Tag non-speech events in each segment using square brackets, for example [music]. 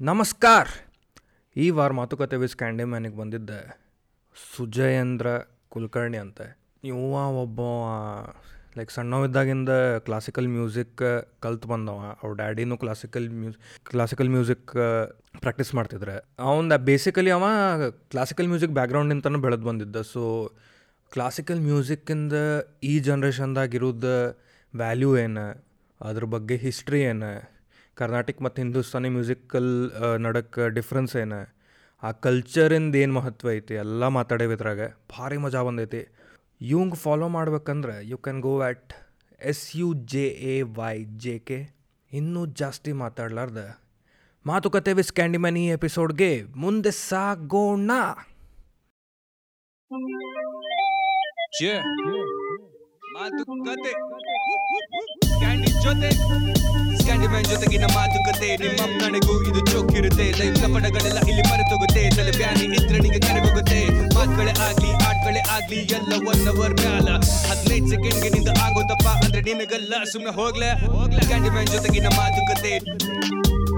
ನಮಸ್ಕಾರ. ಈ ವಾರ ಮಾತುಕತೆ ವಿಸ್ ಕ್ಯಾಂಡಿ ಮ್ಯಾನಿಗೆ ಬಂದಿದ್ದೆ ಸುಜಯೇಂದ್ರ ಕುಲಕರ್ಣಿ ಅಂತ. ಇವ ಒಬ್ಬ ಲೈಕ್ ಸಣ್ಣವಿದ್ದಾಗಿಂದ ಕ್ಲಾಸಿಕಲ್ ಮ್ಯೂಸಿಕ್ ಕಲ್ತು ಬಂದವ. ಅವ್ರ ಡ್ಯಾಡಿನೂ classical music classical music practice ಮಾಡ್ತಿದ್ರೆ. ಅವನ ಬೇಸಿಕಲಿ ಅವ ಕ್ಲಾಸಿಕಲ್ ಮ್ಯೂಸಿಕ್ ಬ್ಯಾಕ್ಗ್ರೌಂಡಿಂದನೂ ಬೆಳೆದು ಬಂದಿದ್ದ. ಸೊ ಕ್ಲಾಸಿಕಲ್ ಮ್ಯೂಸಿಕ್ಕಿಂದ ಈ ಜನ್ರೇಷನ್ದಾಗ ಇರೋದು ವ್ಯಾಲ್ಯೂ ಏನು? ಅದ್ರ ಬಗ್ಗೆ ಹಿಸ್ಟ್ರಿ ಏನು? ಕರ್ನಾಟಕ ಮತ್ತು ಹಿಂದೂಸ್ತಾನಿ ಮ್ಯೂಸಿಕಲ್ ನಡಕ್ಕೆ ಡಿಫ್ರೆನ್ಸ್ ಏನು? ಆ ಕಲ್ಚರಿಂದ ಏನು ಮಹತ್ವ ಐತಿ? ಎಲ್ಲ ಮಾತಾಡೇವಿ ಇದ್ರಾಗ. ಭಾರಿ ಮಜಾ ಬಂದೈತಿ. ಇವಂಗೆ ಫಾಲೋ ಮಾಡ್ಬೇಕಂದ್ರೆ you can go at S U J A Y J K ಇನ್ನೂ ಜಾಸ್ತಿ ಮಾತಾಡ್ಲಾರ್ದ. ಮಾತುಕತೆ ವಿಸ್ ಕ್ಯಾಂಡಿಮನ್ ಈ ಎಪಿಸೋಡ್ಗೆ ಮುಂದೆ ಸಾಗೋಣ. ಮಾತುಕತೆ. ಕ್ಯಾಂಡಿ ಜೊತೆ ಕ್ಯಾಂಡಿ ಮ್ಯಾನ್ ಜೊತೆಗಿನ ಮಾತುಕತೆ. ನಿಮ್ಮ ನನಗೂ ಇದು ಚೊಕ್ಕಿರುತ್ತೆ ಲೈಫ್ ಪಡಗಳೆಲ್ಲ ಇಲ್ಲಿ ಮರೆತೋಗುತ್ತೆ. ತಲೆ ಬ್ಯಾನಿ ಇದ್ರೆ ನಿಂಗೆ ಕರೆಗೋಗುತ್ತೆ ಮಾತುಗಳೇ ಆಗ್ಲಿ ಆಟ್ಗಳೇ ಆಗ್ಲಿ ಎಲ್ಲ ಒನ್ ಅವರ್ ಮ್ಯಾಲ. ಹದಿನೈದು ಸೆಕೆಂಡ್ಗೆ ನಿಂದ ಆಗೋದಪ್ಪ ಅಂದ್ರೆ ನಿನಗಲ್ಲ. ಸುಮ್ಮನೆ ಹೋಗ್ಲೆ. ಕ್ಯಾಂಡಿ ಮ್ಯಾನ್ ಜೊತೆಗಿನ ಮಾತುಕತೆ.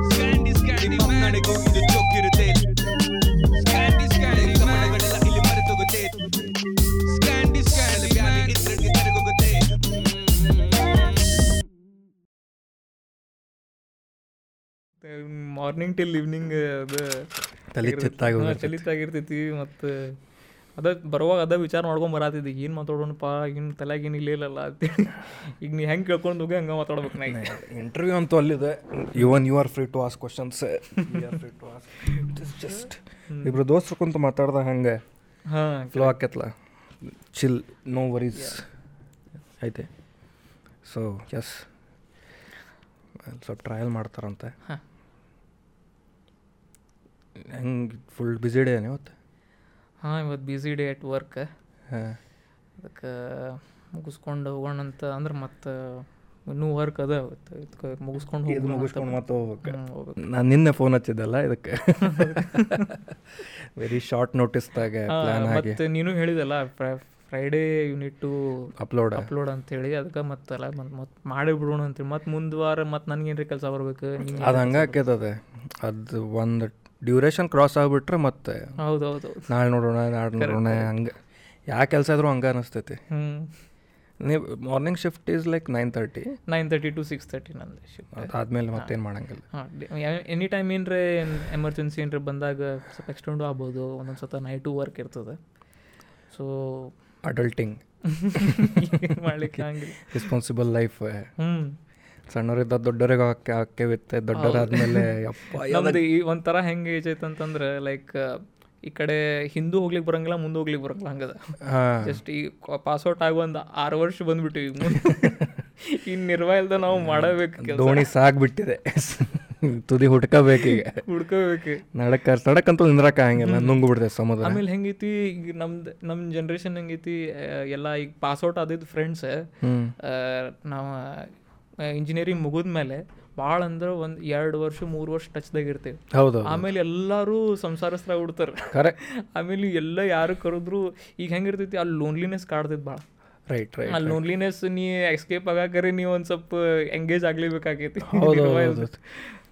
ಸ್ಕ್ಯಾಂಡಿ ಸ್ಕ್ಯಾಂಡಿ ನನಗೂ ಇದು ಚೊಕ್ಕಿರುತ್ತೆ ಮಾರ್ನಿಂಗ್ ಟಿಲ್ ಈವ್ನಿಂಗ್ ಅದು. ಚಲಿತಾಗಿರ್ತೈತಿ ಮತ್ತು ಅದ ಬರುವಾಗ ಅದ ವಿಚಾರ ಮಾಡ್ಕೊಂಡು ಬರತ್ತಿದ್ದೆ ಏನು ಮಾತಾಡೋಣಪ್ಪ? ಏನು ತಲೆಯಾಗ ಏನು ಇಲ್ಲಲ್ಲ? ಅಂತೇಳಿ ಈಗ ನೀ ಹೆಂಗೆ ಕೇಳ್ಕೊಂಡು ಹೋಗಿ ಹಂಗೆ ಮಾತಾಡ್ಬೇಕು ನಾ. ಇಂಟರ್ವ್ಯೂ ಅಂತೂ ಅಲ್ಲಿದೆ. Even you are free to ask questions just ಇಬ್ರು ದೋಸ್ತರು ಕುಂತು ಮಾತಾಡ್ದ ಹಂಗೆ. ಹಾಂ ಫ್ಲೋ ಆಕೈತ್ಲ. ಚಿಲ್ ನೋ ವರೀಸ್ ಐತೆ. ಸೊ ಎಸ್ ಸ್ವಲ್ಪ ಟ್ರಯಲ್ ಮಾಡ್ತಾರಂತೆ. ಹಾ. ಹೆಂಗೆ ಫುಲ್ ಬಿಸಿ ಡೇ ಇವತ್ತು? ಹಾಂ ಇವತ್ತು ಬಿಸಿ ಡೇ ಎಟ್ ವರ್ಕ್ ಹಾಂ. ಅದಕ್ಕೆ ಮುಗಿಸ್ಕೊಂಡು ಹೋಗೋಣ ಅಂತ ಅಂದ್ರೆ ಮತ್ತೆ ಇನ್ನೂ ವರ್ಕ್ ಅದ ಇವತ್ತು. ಇದಕ್ಕೆ ಮುಗಿಸ್ಕೊಂಡು ಹೋಗಿ ಮುಗಿಸ್ಕೊಂಡು ಮತ್ತೆ ಹೋಗ್ಬೇಕು. ನಾನು ನಿನ್ನೆ ಫೋನ್ ಹಚ್ಚಿದ್ದಲ್ಲ ಇದಕ್ಕೆ. ವೆರಿ ಶಾರ್ಟ್ ನೋಟಿಸ್ದಾಗ ಮತ್ತೆ ನೀನು ಹೇಳಿದಲ್ಲ Friday unit two upload upload ಅಂತೇಳಿ ಅದಕ್ಕೆ ಮತ್ತಲ್ಲ ಮತ್ತೆ ಮಾಡಿ ಬಿಡೋಣ ಅಂತೇಳಿ ಮತ್ತೆ ಮುಂದ್ ವಾರ ಮತ್ತೆ ನನಗೇನ್ರಿ ಕೆಲಸ ಬರ್ಬೇಕು ಅದು ಹಂಗೆ ಆಕೈತದೆ. ಅದು ಒಂದು ಡ್ಯೂರೇಷನ್ ಕ್ರಾಸ್ ಆಗಿಬಿಟ್ರೆ ಮತ್ತೆ ಹೌದು ಹೌದು ನಾಳೆ ನೋಡೋಣ ನಾಳೆ ನೋಡೋಣ ಹಂಗೆ. ಯಾವ ಕೆಲಸ ಆದರೂ ಹಂಗೆ ಅನಿಸ್ತೈತಿ. ಹ್ಞೂ ನೀವು morning shift is like nine thirty nine thirty to six thirty ನಂದು ಶಿಫ್ಟ್ ಆದಮೇಲೆ ಮತ್ತೇನು ಮಾಡಂಗಿಲ್ಲ. ಎನಿ ಟೈಮ್ ಏನರೆ ಎಮರ್ಜೆನ್ಸಿ ಏನರ ಬಂದಾಗ ಸ್ವಲ್ಪ ಎಕ್ಸ್ಟೆಂಡು ಆಗ್ಬೋದು ಒಂದೊಂದು ಸತ ನೈಟು ವರ್ಕ್ ಇರ್ತದೆ. ಸೊ ಅಡಲ್ಟಿಂಗ್ [laughs] ಮಾಡ್ಲಿಕ್ಕೆ ಹಂಗೆ ರೆಸ್ಪಾನ್ಸಿಬಲ್ ಲೈಫ್ ಹ್ಞೂ ಸಣ್ಣವರಿದ್ದ ದೊಡ್ಡವರಿಗೆ ಹಾಕಿ ಹಾಕೇವಿತ್ತೆ ದೊಡ್ಡವರಾದ್ಮೇಲೆ ಅಪ್ಪ ನಮ್ದು ಈ ಒಂಥರ ಹೆಂಗೆ ಏಜ್ ಅಂತಂದ್ರೆ ಲೈಕ್ ಈ ಕಡೆ ಹಿಂದೂ ಹೋಗ್ಲಿಕ್ಕೆ ಬರಂಗಿಲ್ಲ ಮುಂದೆ ಹೋಗ್ಲಿಕ್ಕೆ ಬರಂಗಿಲ್ಲ ಹಂಗದ. ಜಸ್ಟ್ ಈ ಪಾಸ್ಔಟ್ ಆಗಿ ಒಂದು ಆರು ವರ್ಷ ಬಂದ್ಬಿಟ್ಟಿವಿ [laughs] ಈ ನಿರ್ವಾಯಿಲ್ದ ನಾವು ಮಾಡಬೇಕು ದೋಣಿ ಸಾಕ್ಬಿಟ್ಟಿದೆ ತುದಿ ಹುಡ್ಕೋಬೇಕೀಗ. ಹುಡ್ಕೋಬೇಕು. ನಡಕ ನಡಕ್ಕಂತೂ ನಿಂದ್ರಕ ಹಂಗಿಲ್ಲ ನುಂಗ್ಬಿಡ್ತೇವೆ ಸಮುದ್ರ. ಆಮೇಲೆ ಹೆಂಗೈತಿ ಈಗ ನಮ್ದು ನಮ್ಮ ಜನ್ರೇಷನ್ ಹೆಂಗೈತಿ ಎಲ್ಲ ಈಗ ಪಾಸ್ಔಟ್ ಆದಿದ್ದು ಫ್ರೆಂಡ್ಸ್ ನಾವು ಇಂಜಿನಿಯರಿಂಗ್ ಮುಗಿದ್ಮೇಲೆ ಭಾಳ ಅಂದ್ರೆ ಒಂದು ಎರಡು ವರ್ಷ ಮೂರು ವರ್ಷ ಟಚ್ದಾಗ ಇರ್ತೀವಿ. ಹೌದು ಆಮೇಲೆ ಎಲ್ಲರೂ ಸಂಸಾರಸ್ತ್ರ ಬಿಡ್ತಾರೆ ಕರೆ [laughs] ಆಮೇಲೆ ಎಲ್ಲ ಯಾರು ಕರೆದ್ರು ಈಗ ಹೆಂಗಿರ್ತೈತಿ ಅಲ್ಲಿ ಲೋನ್ಲಿನೆಸ್ ಕಾಡ್ತೈತಿ ಭಾಳ ರೈಟ್ ರೈಟ್ ಆ ಲೋನ್ಲಿನೆಸ್ ನೀ ಎಸ್ಕೇಪ್ ಆಗಾಕರೆ ನೀವು ಒಂದು ಸ್ವಲ್ಪ ಎಂಗೇಜ್ ಆಗ್ಲೇಬೇಕಾಗೈತಿ [laughs]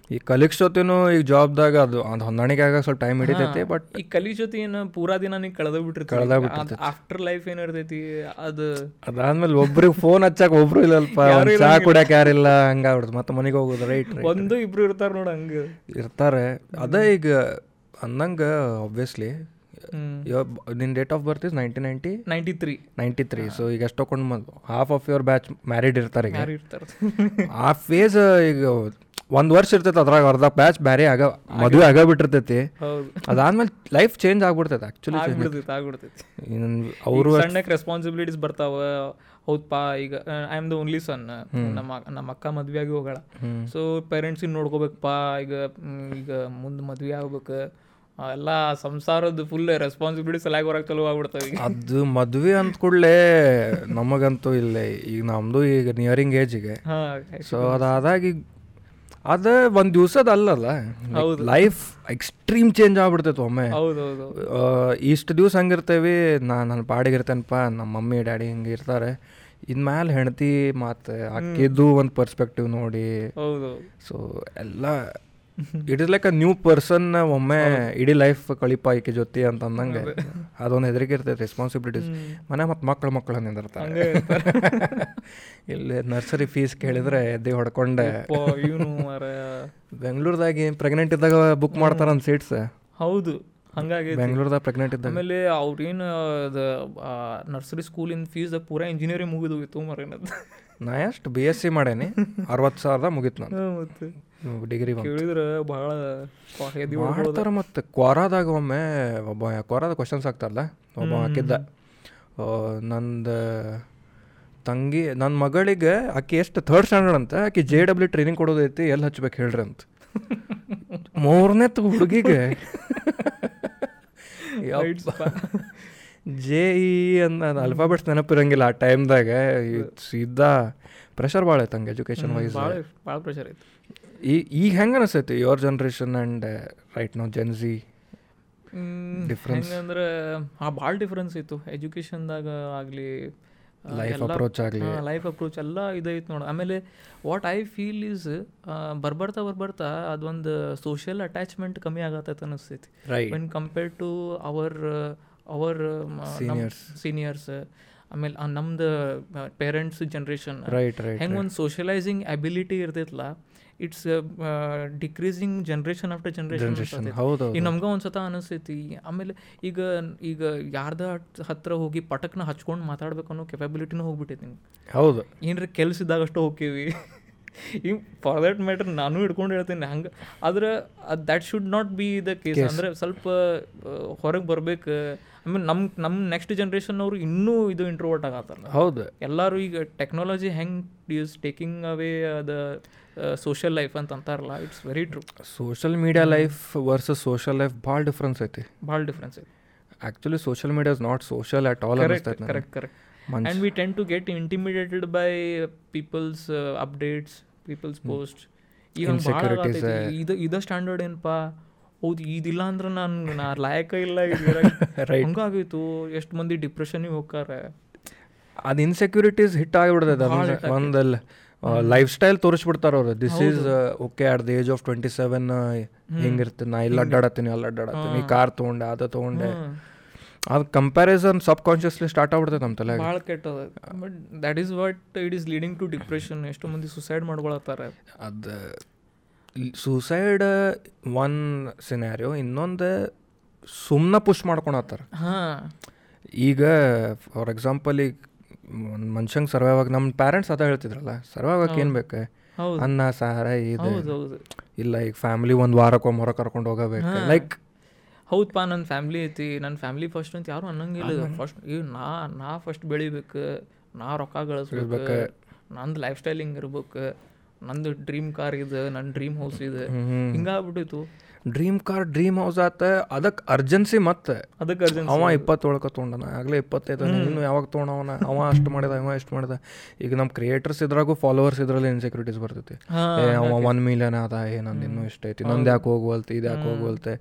ಈ ಕಲೀಗ್ಸ್ ಜೊತೆನೂ ಈಗ ಜಾಬ್ದಾಗ ಅದು ಅದು ಹೊಂದಾಣಿಕೆ ಆಗ ಸ್ವಲ್ಪ ಟೈಮ್ ಹಿಡಿತೈತಿ ಬಟ್ ಈ ಕಲಿ ಜೊತೆ ಏನು ಪೂರಾ ದಿನ ನೀ ಕಳೆದ ಕಳ್ದ ಬಿಟ್ಟಿರ್ತೀವಿ ಆಫ್ಟರ್ ಲೈಫ್ ಏನು ಇರ್ತೈತಿ ಅದು ಅದಾದ್ಮೇಲೆ ಒಬ್ರಿಗೆ ಫೋನ್ ಹಚ್ಚಾಕ ಒಬ್ರು ಇಲ್ಲಲ್ಪ [laughs] ಚಾ ಕುಡಿಯಕ್ ಯಾರಿಲ್ಲ ಹಂಗಾಗ್ಬಿಡ್ತು ಮತ್ತೆ ಮನೆಗೆ ಹೋಗೋದು ರೈಟ್ ಒಂದು ಇಬ್ರು ಇರ್ತಾರ ನೋಡ ಹಂಗೆ. ಇರ್ತಾರೆ. ಅದೇ ಈಗ ಅಂದಂಗೆ ಆಬ್ವಿಯಸ್ಲಿ ನಿನ್ನ ನಿನ್ date of birth is nineteen ninety ninety three ninety three so ಈಗ ಎಷ್ಟೊಕೊಂಡು ಬಂದು half of your batch married ಇರ್ತಾರೆ ಈಗ. [laughs] ಆ ಫೇಸ್ ಈಗ ಒಂದ್ ವರ್ಷ ಇರ್ತೈತೆ ಅದ್ರಾಗ ಅರ್ಧ ಬ್ಯಾಚ್ ಬ್ಯಾರೆ ಆಗ ಮದುವೆ ಆಗ ಬಿಟ್ಟಿರ್ತೈತಿ ಅದಾದ್ಮೇಲೆ ಲೈಫ್ ಚೇಂಜ್ ಆಗ್ಬಿಡ್ತೈತೆ ಆಗ್ಬಿಡ್ತೈತಿ ಅವರು ಈಗ ಸಣ್ಣಕ್ಕೆ ರೆಸ್ಪಾನ್ಸಿಬಿಲಿಟೀಸ್ ಬರ್ತಾವ. ಹೌದಪ್ಪ ಈಗ I am the only son ನಮ್ಮ ನಮ್ಮ ಅಕ್ಕ ಮದ್ವೆ ಆಗಿ ಹೋಗಳ ಸೊ ಪೇರೆಂಟ್ಸಿಗೆ ನೋಡ್ಕೋಬೇಕಪ್ಪ. ಈಗ ಈಗ ಮುಂದೆ ಮದ್ವೆ ಆಗ್ಬೇಕು. ಎಲ್ಲ ಸಂಸಾರದ ಫುಲ್ ರೆಸ್ಪಾನ್ಸಿಬಿಲಿಟಿ ಸಲಾಗಿ ಹೊರಗೆ ಚಲೋ ಆಗ್ಬಿಡ್ತಾವ ಅದು ಮದ್ವೆ ಅಂತ ಕೂಡಲೇ ನಮಗಂತೂ ಇಲ್ಲೇ. ಈಗ ನಮ್ದು ಈಗ ನಿಯರಿಂಗ್ ಏಜಿಗೆ ಸೊ ಅದಾದಾಗ ಈಗ ಅದ ಒಂದ್ ದಿವ್ಸದ ಅಲ್ಲಲ್ಲ. ಲೈಫ್ ಎಕ್ಸ್ಟ್ರೀಮ್ ಚೇಂಜ್ ಆಗ್ಬಿಡ್ತೈತೆ ಒಮ್ಮೆ. ಇಷ್ಟು ದಿವ್ಸ ಹಂಗಿರ್ತೇವಿ ನಾ ನನ್ನ ಪಾಡಿಗೆ ಇರ್ತೇನಪ್ಪ ನಮ್ಮ ಮಮ್ಮಿ ಡ್ಯಾಡಿ ಹಿಂಗೆ ಇರ್ತಾರೆ. ಇನ್ಮ್ಯಾಲೆ ಹೆಂಡತಿ ಮತ್ತು ಅಕ್ಕಿದ್ದು ಒಂದು ಪರ್ಸ್ಪೆಕ್ಟಿವ್ ನೋಡಿ. ಸೊ ಎಲ್ಲ it is like a new person ಒಮ್ಮೆ ಇಡೀ ಲೈಫ್ ಕಳಿಪ ಈಕೆ ಜೊತೆ ಅಂತ ಅಂದಂಗೆ ಅದೊಂದು ಹೆದರಿಕೆ ಇರ್ತೈತೆ ರೆಸ್ಪಾನ್ಸಿಬಿಲಿಟೀಸ್ ಮನೆ ಮತ್ತು ಮಕ್ಕಳು ಮಕ್ಕಳು ನಿಂದಿರ್ತಾರೆ. [laughs] ಇಲ್ಲಿ ನರ್ಸರಿ ಫೀಸ್ ಕೇಳಿದ್ರೆ ಎದ್ದೆ ಹೊಡ್ಕೊಂಡೆ. ಬೆಂಗಳೂರದಾಗಿ ಪ್ರೆಗ್ನೆಂಟ್ ಇದ್ದಾಗ ಬುಕ್ ಮಾಡ್ತಾರಂತ ಸೀಟ್ಸ್ ಹೌದು ಹಂಗಾಗಿ ಬೆಂಗಳೂರದಾಗ ಪ್ರೆಗ್ನೆಂಟ್ ಇದ್ದ ಆಮೇಲೆ ಅವ್ರೇನು ನರ್ಸರಿ ಸ್ಕೂಲಿನ ಫೀಸ್ ಪೂರಾ ಇಂಜಿನಿಯರಿಂಗ್ ಮುಗಿದು ಹೋಗಿತ್ತು ಮರೇನದು ನಾ ಎಷ್ಟು ಬಿ ಎಸ್ ಸಿ ಮಾಡೇನಿ? ಅರವತ್ತು ಸಾವಿರದ ಮುಗೀತು ನಾನು ಮತ್ತೆ. ಡಿಗ್ರಿ ಕೇಳಿದ್ರೆ ಭಾಳ ಮಾಡ್ತಾರ ಮತ್ತು ಕ್ವಾರಾದಾಗ ಒಮ್ಮೆ ಒಬ್ಬ ಕ್ವಾರಾದ ಕ್ವಶನ್ಸ್ ಆಗ್ತಾರಲ್ಲ ಒಬ್ಬ ಹಾಕಿದ್ದ. ನಂದು ತಂಗಿ ನನ್ನ ಮಗಳಿಗೆ ಆಕೆ ಎಷ್ಟು ಥರ್ಡ್ ಸ್ಟ್ಯಾಂಡರ್ಡ್ ಅಂತ ಆಕೆ ಜೆ ಡಬ್ಲ್ಯೂ ಟ್ರೈನಿಂಗ್ ಕೊಡೋದೈತಿ ಎಲ್ಲಿ ಹಚ್ಬೇಕು ಹೇಳ್ರಿ ಅಂತ. ಮೂರನೇ ಹುಡುಗಿಗೆ. ಜೆ ಇ ಅನ್ನ ಅಲ್ಫಾಬೆಟ್ಸ್ ನೆನಪಿರಂಗಿಲ್ಲ ಆ ಟೈಮ್ದಾಗ ಸೀದಾ ಪ್ರೆಷರ್ ಭಾಳ ಐತೆ ಹಂಗೆ ಎಜುಕೇಷನ್ ವೈಸ್ ಭಾಳ ಪ್ರೆಷರ್ ಐತಿ ಈ ಈಗ ಹೆಂಗೆ ಅನಿಸ್ತೈತಿ your generation and right now Gen Z difference ಅಂದ್ರೆ ಆ ಭಾಳ ಡಿಫ್ರೆನ್ಸ್ ಇತ್ತು. ಎಜುಕೇಷನ್ದಾಗ ಆಗಲಿ ಲೈಫ್ ಅಪ್ರೋಚ್ ಆಗಲಿ. ಲೈಫ್ ಅಪ್ರೋಚ್ ಎಲ್ಲ ಇದೈತೆ ನೋಡಿ. ಆಮೇಲೆ ವಾಟ್ ಐ ಫೀಲ್ ಈಸ್ ಬರ್ಬರ್ತಾ ಬರ್ಬರ್ತಾ ಅದೊಂದು ಸೋಷಿಯಲ್ ಅಟ್ಯಾಚ್ಮೆಂಟ್ ಕಮ್ಮಿ ಆಗತ್ತೈತೆ ಅನಿಸ್ತೈತಿ. When compare to our our seniors seniors ಆಮೇಲೆ ನಮ್ದು ಪೇರೆಂಟ್ಸ್ ಜನ್ರೇಷನ್ ಹೆಂಗೆ ಒಂದು ಸೋಷಿಯಲೈಸಿಂಗ್ ಅಬಿಲಿಟಿ ಇರ್ತೈತಲ್ಲ it's decreasing generation after generation ಹೌದು, ಈಗ ನಮ್ಗೆ ಒಂದ್ಸತ ಅನಿಸ್ತೈತಿ ಆಮೇಲೆ ಈಗ ಈಗ ಯಾರ್ದ ಹತ್ರ ಹೋಗಿ ಪಟಕ್ನ ಹಚ್ಕೊಂಡು ಮಾತಾಡ್ಬೇಕು ಅನ್ನೋ ಕೆಪಬಿಲಿಟಿನೂ ಹೋಗ್ಬಿಟ್ಟೈತಿ ಹೌದು. ಏನ್ರಿ ಕೆಲ್ಸ ಇದ್ದಾಗಷ್ಟು ಹೋಗ್ತೀವಿ ಈಗ ಫಾರ್ ದಟ್ ಮ್ಯಾಟರ್ ನಾನು ಹಿಡ್ಕೊಂಡು ಹೇಳ್ತೀನಿ. ಹಂಗೆ ಆದ್ರೆ ಅದು that should not be the case ಅಂದ್ರೆ ಸ್ವಲ್ಪ ಹೊರಗೆ ಬರ್ಬೇಕು. ಆಮೇಲೆ ನಮ್ಮ ನಮ್ಮ ನೆಕ್ಸ್ಟ್ ಜನ್ರೇಷನ್ ಅವರು ಇನ್ನೂ ಇದು ಇಂಟ್ರೋವರ್ಟ್ ಆಗತ್ತಲ್ಲ ಹೌದು. ಎಲ್ಲರೂ ಈಗ ಟೆಕ್ನಾಲಜಿ ಹೆಂಗ್ is taking away the social life ಅಂತ ಅಂತಾರಲ್ಲ it's very true social media life versus social life ಭಾಳ ಡಿಫ್ರೆನ್ಸ್ ಐತಿ. ಭಾಳ ಡಿಫ್ರೆನ್ಸ್ ಐತಿ. Actually social media is not social at all correct correct and we tend to get intimidated by people's updates people's post ಈಗ. ಇದು ಇದ standard ಏನಪ್ಪಾ ಹೌದು ಇದಿಲ್ಲ ಅಂದ್ರೆ ನಾನು ನಾ ಲಾಯಕ ಇಲ್ಲ. [laughs] ಹಂಗಾಗಿತ್ತು ಎಷ್ಟು ಮಂದಿ ಡಿಪ್ರೆಷನಿಗೆ ಹೋಗ್ತಾರೆ. ಅದು ಇನ್ಸೆಕ್ಯೂರಿಟೀಸ್ ಹಿಟ್ ಆಗೈತೆ. ಒಂದಲ್ಲಿ. ಲೈಫ್ ಸ್ಟೈಲ್ ತೋರಿಸ್ಬಿಡ್ತಾರ ಅವ್ರು. This is okay at the age of twenty seven ಹಿಂಗಿರ್ತೀನಿ ನಾ ಇಲ್ಲಿ ಅಡ್ಡಾಡತ್ತೀನಿ ಅಲ್ಲಿ ಅಡ್ಡಾಡತ್ತೀನಿ. ಕಾರ್ ತೊಗೊಂಡೆ ಅದು ತೊಗೊಂಡೆ. ಅದು ಕಂಪ್ಯಾರಿಸನ್ ಸಬ್ ಕಾನ್ಷಿಯಸ್ಲಿ ಸ್ಟಾರ್ಟ್ ಆಗ್ಬಿಡ್ತೈತೆ ನಮ್ಮ ತಲೆ ಭಾಳ ಕೆಟ್ಟದ. But that is what it is leading to depression ಎಷ್ಟೋ ಮಂದಿ ಸುಸೈಡ್ ಮಾಡ್ಕೊಳತ್ತಾರ. ಅದು ಸೂಸೈಡ್ ಒನ್ ಸಿನಾರಿಯೋ ಇನ್ನೊಂದು ಸುಮ್ಮನೆ ಪುಷ್ ಮಾಡ್ಕೊಳತ್ತಾರ. ಹಾಂ. ಈಗ ಫಾರ್ ಎಕ್ಸಾಂಪಲ್ ಈಗ ಒಂದು ಮನುಷ್ಯಂಗೆ ಸರ್ವೈವ್ ಆಗಿ ನಮ್ಮ ಪ್ಯಾರೆಂಟ್ಸ್ ಅದ ಹೇಳ್ತಿದ್ರಲ್ಲ ಸರ್ವೈವ್ ಆಗಕ್ಕೆ ಏನು ಬೇಕು? ಹೌದು. ಅನ್ನ ಸಾರ ಇದು. ಹೌದು ಹೌದು. ಇಲ್ಲ ಈಗ ಫ್ಯಾಮಿಲಿ ಒಂದು ವಾರಕ್ಕೊಮ್ಮೆ ಹೊರ ಕರ್ಕೊಂಡು ಹೋಗಬೇಕು. ಲೈಕ್ ಹೌದಪ್ಪ ನನ್ನ ಫ್ಯಾಮ್ಲಿ ಐತಿ ನನ್ನ ಫ್ಯಾಮ್ಲಿ ಫಸ್ಟ್ ಅಂತ ಯಾರು ಅನ್ನಂಗಿಲ್ಲ. ಫಸ್ಟ್ ಈಗ ನಾ ನಾ ಫಸ್ಟ್ ಬೆಳಿಬೇಕು ನಾ ರೊಕ್ಕ ಗಳಿಸ್ಬೇಕು ನಂದು ಲೈಫ್ ಸ್ಟೈಲ್ ಹಿಂಗೆ ಇರ್ಬೇಕು ನಂದು ಡ್ರೀಮ್ ಕಾರ್ ಇದೆ ನನ್ನ ಡ್ರೀಮ್ ಹೌಸ್ ಇದೆ. ಹಿಂಗಾಗ್ಬಿಟ್ಟಿತ್ತು. ಡ್ರೀಮ್ ಕಾರ್ ಡ್ರೀಮ್ ಹೌಸ್ ಆತ ಅದಕ್ಕೆ ಅರ್ಜೆನ್ಸಿ ಮತ್ತೆ. ಅದಕ್ಕೆ ಅರ್ಜೆನ್ಸಿ ಅವ ಇಪ್ಪತ್ತೊಳಕ ತೊಗೊಂಡನ ಆಗಲೇ ಇಪ್ಪತ್ತೈದು ಇನ್ನು ಯಾವಾಗ ತೊಗೊಂಡವನ ಅವ ಅಷ್ಟು ಮಾಡಿದ ಅವ ಎಷ್ಟು ಮಾಡಿದ ಈಗ ನಮ್ಮ ಕ್ರಿಯೇಟರ್ಸ್ ಇದ್ರಾಗು ಫಾಲೋವರ್ಸ್ ಇದ್ರಲ್ಲಿ ಇನ್ಸೆಕ್ಯೂರಿಟೀಸ್ ಬರ್ತೈತಿ. ಅವ ಒನ್ ಮಿಲಿಯನ್ ಅದ ಏ ನಂದು ಇನ್ನೂ ಇಷ್ಟ ಐತಿ ನಂದು ಯಾಕೆ ಹೋಗುವಲ್ತೆ ಇದು ಯಾಕೆ ಹೋಗುವಲ್ತೆ.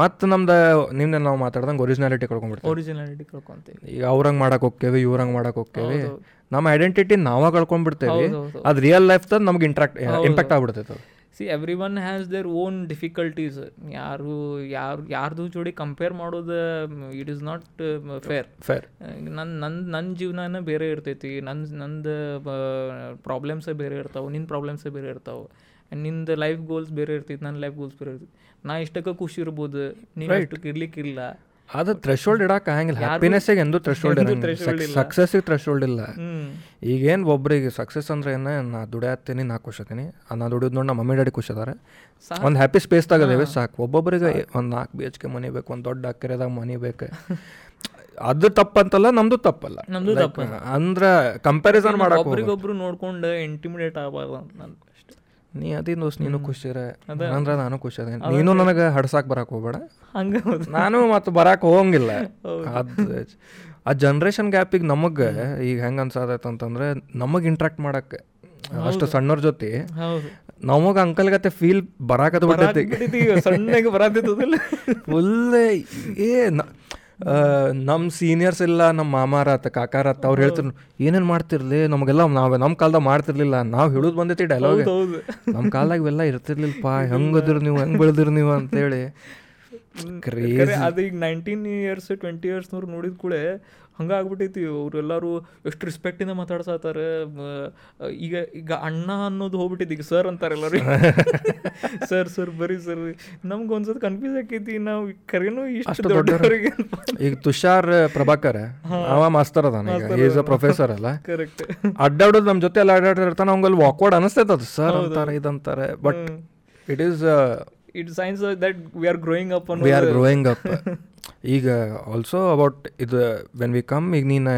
ಮತ್ತೆ ನಮ್ದು ನಿನ್ನೆ ನಾವು ಮಾತಾಡ್ದಂಗೆ ಒರಿಜಿನಾಲಿಟಿ ಕಳ್ಕೊಂಡ್ಬಿಡ್ತೀವಿ. ಒರಿಜಿನಾಲಿಟಿ ಕಳ್ಕೊಂತೀವಿ. ಈಗ ಅವ್ರಂಗೆ ಮಾಡಕ್ಕೆ ಹೋಗ್ತೇವೆ ಇವ್ರಂಗೆ ಮಾಡಕ್ಕೆ ಹೋಗ್ತೇವೆ. ನಮ್ಮ ಐಡೆಂಟಿಟಿ ನಾವ ಕಳ್ಕೊಂಡ್ಬಿಡ್ತೇವೆ. ಅದು ರಿಯಲ್ ಲೈಫ್ ನಮ್ಗೆ ಇಂಟ್ರಾಕ್ಟ್ ಇಂಪ್ಯಾಕ್ಟ್ ಆಗ್ಬಿಡ್ತೈತೆ ಅದು. See everyone has their own difficulties ಯಾರು ಯಾರು ಯಾರ್ದು ಜೋಡಿ ಕಂಪೇರ್ ಮಾಡೋದು it is not fair fair ನನ್ನ ನನ್ನ ನನ್ನ ಜೀವನನೇ ಬೇರೆ ಇರ್ತೈತಿ. ನನ್ನ ನಂದು ಪ್ರಾಬ್ಲಮ್ಸೇ ಬೇರೆ ಇರ್ತಾವೆ ನಿನ್ನ ಪ್ರಾಬ್ಲಮ್ಸೇ ಬೇರೆ ಇರ್ತಾವೆ. ನಿಂದು ಲೈಫ್ ಗೋಲ್ಸ್ ಬೇರೆ ಇರ್ತೈತಿ ನನ್ನ ಲೈಫ್ ಗೋಲ್ಸ್ ಬೇರೆ ಇರ್ತೈತಿ. ನಾ ಇಷ್ಟಕ್ಕೆ ಖುಷಿ ಇರ್ಬೋದು ನೀವು ಇಷ್ಟಕ್ಕೆ ಇರ್ಲಿಕ್ಕಿಲ್ಲ. ಅದು ಥ್ರೆಶೋಲ್ಡ್ ಇಡಕ್ಕೆ ಆಗಂಗಿಲ್ಲ. ಹ್ಯಾಪಿನೆಸ್ಸಿಗೆ ಎಂದೂ ಥ್ರೆಶೋಲ್ಡ್ ಇರಂಗಿಲ್ಲ. ಸಕ್ಸಸ್ಸಿಗೆ ಥ್ರೆಶೋಲ್ಡ್ ಇಲ್ಲ. ಈಗೇನು ಒಬ್ರಿಗೆ ಸಕ್ಸಸ್ ಅಂದ್ರೆ ಏನು ನಾ ದುಡಿಯತ್ತೀನಿ ನಾ ಖುಷಿ ಆತೀನಿ ನಾ ದುಡಿದ್ ನೋಡಿ ನಮ್ಮ ಮಮ್ಮಿ ಡ್ಯಾಡಿ ಖುಷಿ ಅದಾರೆ ಒಂದು ಹ್ಯಾಪಿ ಸ್ಪೇಸ್ ತಗದೇವೆ ಸಾಕು. ಒಬ್ಬೊಬ್ಬರಿಗೆ ಒಂದು ನಾಲ್ಕು ಬಿ ಎಚ್ ಕೆ ಮನಿ ಬೇಕು ಒಂದು ದೊಡ್ಡ ಅಕ್ಕರೆದಾಗ ಮನಿ ಬೇಕು. ಅದು ತಪ್ಪಂತಲ್ಲ ನಮ್ದು ತಪ್ಪಲ್ಲ. ನಮ್ದು ಅಂದ್ರ ಕಂಪ್ಯಾರಿಸನ್ ಹೋಗ್ಬೇಡ. ಒಬ್ರಿಗೊಬ್ರು ನೋಡ್ಕೊಂಡು ಇಂಟಿಮಿಡೇಟ್ ಆಗಬಾರ್ದು ನಾನು ನೀ ಅದೇನು ದೋಸ್ತ್ ನೀನು ಖುಷಿರ ಅಂದ್ರೆ ನಾನು ಖುಷಿ ಅದೇ ನೀನು ನನಗೆ ಹಡ್ಸಾಕ್ ಬರಕ್ ಹೋಗ್ಬೇಡ. ಹಂಗೆ ನಾನು ಮತ್ತೆ ಬರಾಕ್ ಹೋಗಂಗಿಲ್ಲ. ಅದು ಆ ಜನ್ರೇಷನ್ ಗ್ಯಾಪಿಗೆ ನಮಗೆ ಈಗ ಹೆಂಗೆ ಅನ್ಸತೈತೆ ಅಂತಂದ್ರೆ ನಮಗೆ ಇಂಟ್ರಾಕ್ಟ್ ಮಾಡಕ್ಕೆ ಅಷ್ಟು ಸಣ್ಣವ್ರ ಜೊತೆ ನಮಗ ಅಂಕಲ್ ಗತೆ ಫೀಲ್ ಬರಾಕತ್ ಬಿಟ್ಟೈತಿ ಸಣ್ಣಗೆ ಬರತ್ತಿತ್ತದಿಲ್ಲ [laughs] ಫುಲ್ ಏ ನಮ್ಮ ಸೀನಿಯರ್ಸ್ ಇಲ್ಲ ನಮ್ಮ ಮಾಮಾರ ಆತ ಕಾಕಾರ ಆತ ಅವ್ರು ಹೇಳ್ತಿರು ಏನೇನು ಮಾಡ್ತಿರ್ಲಿ? ನಮಗೆಲ್ಲ ನಾವು ನಮ್ಮ ಕಾಲದಾಗ ಮಾಡ್ತಿರ್ಲಿಲ್ಲ. ನಾವು ಹೇಳೋದು ಬಂದೈತಿ ಡೈಲಾಗ್ ನಮ್ಮ ಕಾಲದಾಗ ಇವೆಲ್ಲ ಇರ್ತಿರ್ಲಿಲ್ಲಪ್ಪ ಹೆಂಗದಿರು ನೀವು ಹೆಂಗೆ ಬೆಳೆದಿರು ನೀವು ಅಂತೇಳಿ. ಅದು ಈಗ ನೈನ್ಟೀನ್ ಇಯರ್ಸ್ ಟ್ವೆಂಟಿ ಇಯರ್ಸ್ನವ್ರು ನೋಡಿದ ಕೂಡಲೇ ಹಂಗೆ ಆಗ್ಬಿಟ್ಟೈತಿ ಅವರೆಲ್ಲರೂ ಎಷ್ಟು ರೆಸ್ಪೆಕ್ಟಿಂದ ಮಾತಾಡ್ಸತ್ತಾರೆ ಈಗ ಈಗ ಅಣ್ಣ ಅನ್ನೋದು ಹೋಗ್ಬಿಟ್ಟಿದ್ದು ಈಗ ಸರ್ ಅಂತಾರೆ ಎಲ್ಲರೂ. ಸರ್ ಸರ್ ಬರೀ ಸರ್ ನಮ್ಗೆ ಒಂದ್ಸತಿ ಕನ್ಫ್ಯೂಸ್ ಆಕೈತಿ ನಾವು ಕರೆನೂ ಇಷ್ಟು ದೊಡ್ಡವರಿಗೆ ಈಗ ತುಷಾರ್ ಪ್ರಭಾಕರ್ ಅವ ಮಾಸ್ತರ್ ಅದಾನ ಈಗ. ಈಸ್ ಅ ಪ್ರೊಫೆಸರ್ ಅಲ್ಲ. ಕರೆಕ್ಟ್ ಅಡ್ಡಾಡೋದು ನಮ್ಮ ಜೊತೆ ಎಲ್ಲ ಅಡ್ಡಾಡಿರ್ತಾನೆ ಅವಂಗಲ್ಲಿ ವಾಕ್ವರ್ಡ್ ಅನಿಸ್ತೈತೆ ಅದು. ಸರ್ ಅಂತಾರೆ ಇದಂತಾರೆ but it is it signs that we are growing up we are growing up ಈಗ ಆಲ್ಸೋ ಅಬೌಟ್ ಇದು ವೆನ್ ವಿ ಕಮ್ ಈಗ ನೀನು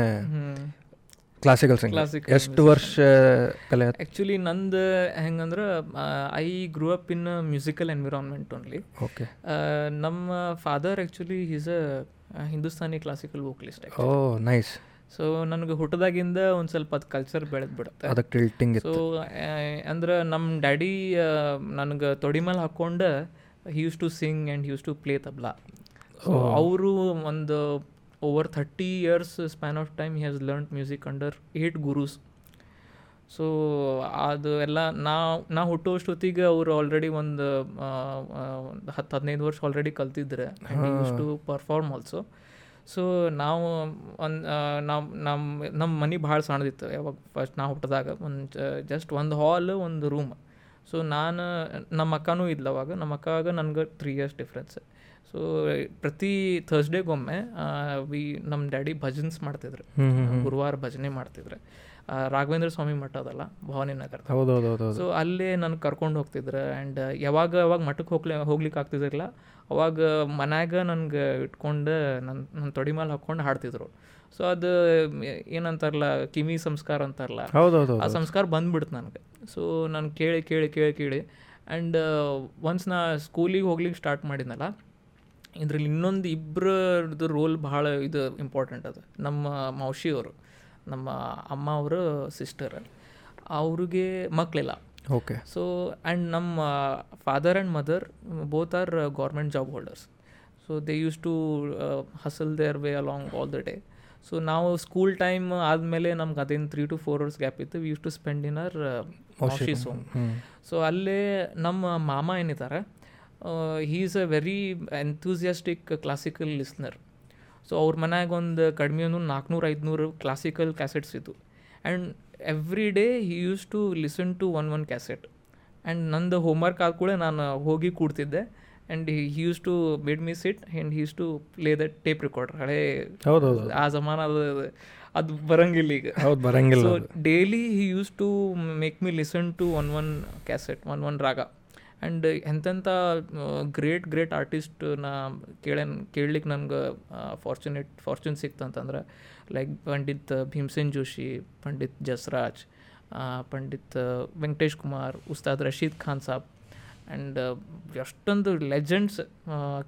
ಕ್ಲಾಸಿಕಲ್ ಸಿಂಗ್ ಕ್ಲಾಸಿಕ್ ಎಷ್ಟು ವರ್ಷ ಕಲೆ ಆ್ಯಕ್ಚುಲಿ ನಂದು ಹೆಂಗಂದ್ರೆ I grew up in musical environment only okay ನಮ್ಮ father actually is a Hindustani classical vocalist oh nice so ನನಗೆ ಹುಟ್ಟದಾಗಿಂದ ಒಂದು ಸ್ವಲ್ಪ ಅದು ಕಲ್ಚರ್ ಬೆಳೆದು ಬಿಡುತ್ತೆ. ಅದಕ್ಕೆ ಟಿಲ್ಟಿಂಗ್ ಸೊ ಅಂದ್ರೆ ನಮ್ಮ ಡ್ಯಾಡಿ ನನಗೆ ತೊಡಿ ಮೇಲೆ ಹಾಕ್ಕೊಂಡು used to sing and used to play tabla so ಅವರು ಒಂದು over thirty years span of time he has learn music under eight gurus so ಅದು ಎಲ್ಲ ನಾ ನಾ ಹುಟ್ಟುವಷ್ಟೊತ್ತಿಗೆ ಅವರು ಆಲ್ರೆಡಿ ಒಂದು ಹತ್ತು ಹದಿನೈದು ವರ್ಷ already ಕಲ್ತಿದ್ರೆ. Used to perform also so ನಾವು ಒಂದು ನಮ್ಮ ನಮ್ಮ ನಮ್ಮ ಮನೆ ಭಾಳ ಸಣ್ಣದಿತ್ತು. ಯಾವಾಗ ಫಸ್ಟ್ ನಾವು ಹುಟ್ಟಿದಾಗ ಒಂದು ಜಸ್ಟ್ ಒಂದು ಹಾಲ್ ಒಂದು ರೂಮ್ ಸೊ ನಾನು ನಮ್ಮ ಅಕ್ಕನೂ ಇದ್ಲು ಅವಾಗ. ನಮ್ಮ ಅಕ್ಕಾಗ ನನಗೆ ತ್ರೀ ಇಯರ್ಸ್ ಡಿಫ್ರೆನ್ಸ್ ಸೊ ಪ್ರತಿ ಥರ್ಸ್ಡೇಗೊಮ್ಮೆ ವಿ ನಮ್ಮ ಡ್ಯಾಡಿ ಭಜನ್ಸ್ ಮಾಡ್ತಿದ್ರು. ಗುರುವಾರ ಭಜನೆ ಮಾಡ್ತಿದ್ರು. ರಾಘವೇಂದ್ರ ಸ್ವಾಮಿ ಮಠ ಅದಲ್ಲ ಭವಾನಿ ನಗರ. ಹೌದು ಸೊ ಅಲ್ಲಿ ನನ್ನ ಕರ್ಕೊಂಡು ಹೋಗ್ತಿದ್ರು ಆ್ಯಂಡ್ ಯಾವಾಗ ಯಾವಾಗ ಮಠಕ್ಕೆ ಹೋಗ್ಲಿ ಹೋಗ್ಲಿಕ್ಕೆ ಆಗ್ತಿದ್ದಿಲ್ಲ ಅವಾಗ ಮನ್ಯಾಗ ನನಗೆ ಇಟ್ಕೊಂಡು ನನ್ನ ನನ್ನ ತೊಡಿ ಮೇಲೆ ಹಾಕ್ಕೊಂಡು ಹಾಡ್ತಿದ್ರು. ಸೊ ಅದು ಏನಂತಾರಲ್ಲ ಕಿವಿ ಸಂಸ್ಕಾರ ಅಂತಾರಲ್ಲ ಆ ಸಂಸ್ಕಾರ ಬಂದ್ಬಿಡ್ತು ನನಗೆ. ಸೊ ನಾನು ಕೇಳಿ ಕೇಳಿ ಕೇಳಿ ಕೇಳಿ ಆ್ಯಂಡ್ ಒನ್ಸ್ ನಾ ಸ್ಕೂಲಿಗೆ ಹೋಗ್ಲಿಕ್ಕೆ ಸ್ಟಾರ್ಟ್ ಮಾಡಿದ್ನಲ್ಲ ಇದ್ರಲ್ಲಿ ಇನ್ನೊಂದು ಇಬ್ಬರದ್ದು ರೋಲ್ ಭಾಳ ಇದು ಇಂಪಾರ್ಟೆಂಟ್ ಅದು ನಮ್ಮ ಮೌಶಿಯವರು. ನಮ್ಮ ಅಮ್ಮ ಅವರ ಸಿಸ್ಟರ್ ಅವ್ರಿಗೆ ಮಕ್ಕಳಿಲ್ಲ ಓಕೆ ಸೊ ಆ್ಯಂಡ್ ನಮ್ಮ father and mother both are government job holders so they use to hustle their way along all the day so ನಾವು ಸ್ಕೂಲ್ ಟೈಮ್ ಆದಮೇಲೆ ನಮ್ಗೆ ಅದೇನು three to four hours gap ಇತ್ತು. We use to spend in our office home. So ಅಲ್ಲೇ ನಮ್ಮ ಮಾಮ ಏನಿದ್ದಾರೆ he is a very enthusiastic classical listener so ಅವ್ರ ಮನ್ಯಾಗ ಒಂದು ಕಡಿಮೆ ಒಂದು ನಾಲ್ಕುನೂರು ಐದುನೂರು ಕ್ಲಾಸಿಕಲ್ ಕ್ಯಾಸೆಟ್ಸ್ ಇತ್ತು and every day he use to listen to one one cassette and ನಂದು ಹೋಮ್ವರ್ಕ್ ಆದ ಕೂಡ ನಾನು ಹೋಗಿ ಕೂಡ್ತಿದ್ದೆ. And he use to made miss it and he use to play the tape recorder ಹಳೇ ಆ ಜಮಾನ ಅದು ಅದು ಬರಂಗಿಲ್ಲ ಈಗ. ಹೌದು ಬರಂಗಿಲ್ಲ so daily he use to make me listen to one one cassette one one raga and ಎಂತೆಂಥ ಗ್ರೇಟ್ ಗ್ರೇಟ್ ಆರ್ಟಿಸ್ಟ್ ನಾ ಕೇಳನ್ ಕೇಳಲಿಕ್ಕೆ ನನಗೆ ಫಾರ್ಚುನೇಟ್ ಸಿಕ್ತು ಅಂತಂದ್ರೆ ಲೈಕ್ ಪಂಡಿತ್ ಭೀಮ್ಸೇನ್ ಜೋಶಿ, ಪಂಡಿತ್ ಜಸ್ರಾಜ್ ಪಂಡಿತ್ ವೆಂಕಟೇಶ್ ಕುಮಾರ್, ಉಸ್ತಾದ್ ರಶೀದ್ ಖಾನ್ ಸಾಬ್ ಆ್ಯಂಡ್ ಎಷ್ಟೊಂದು ಲೆಜೆಂಡ್ಸ್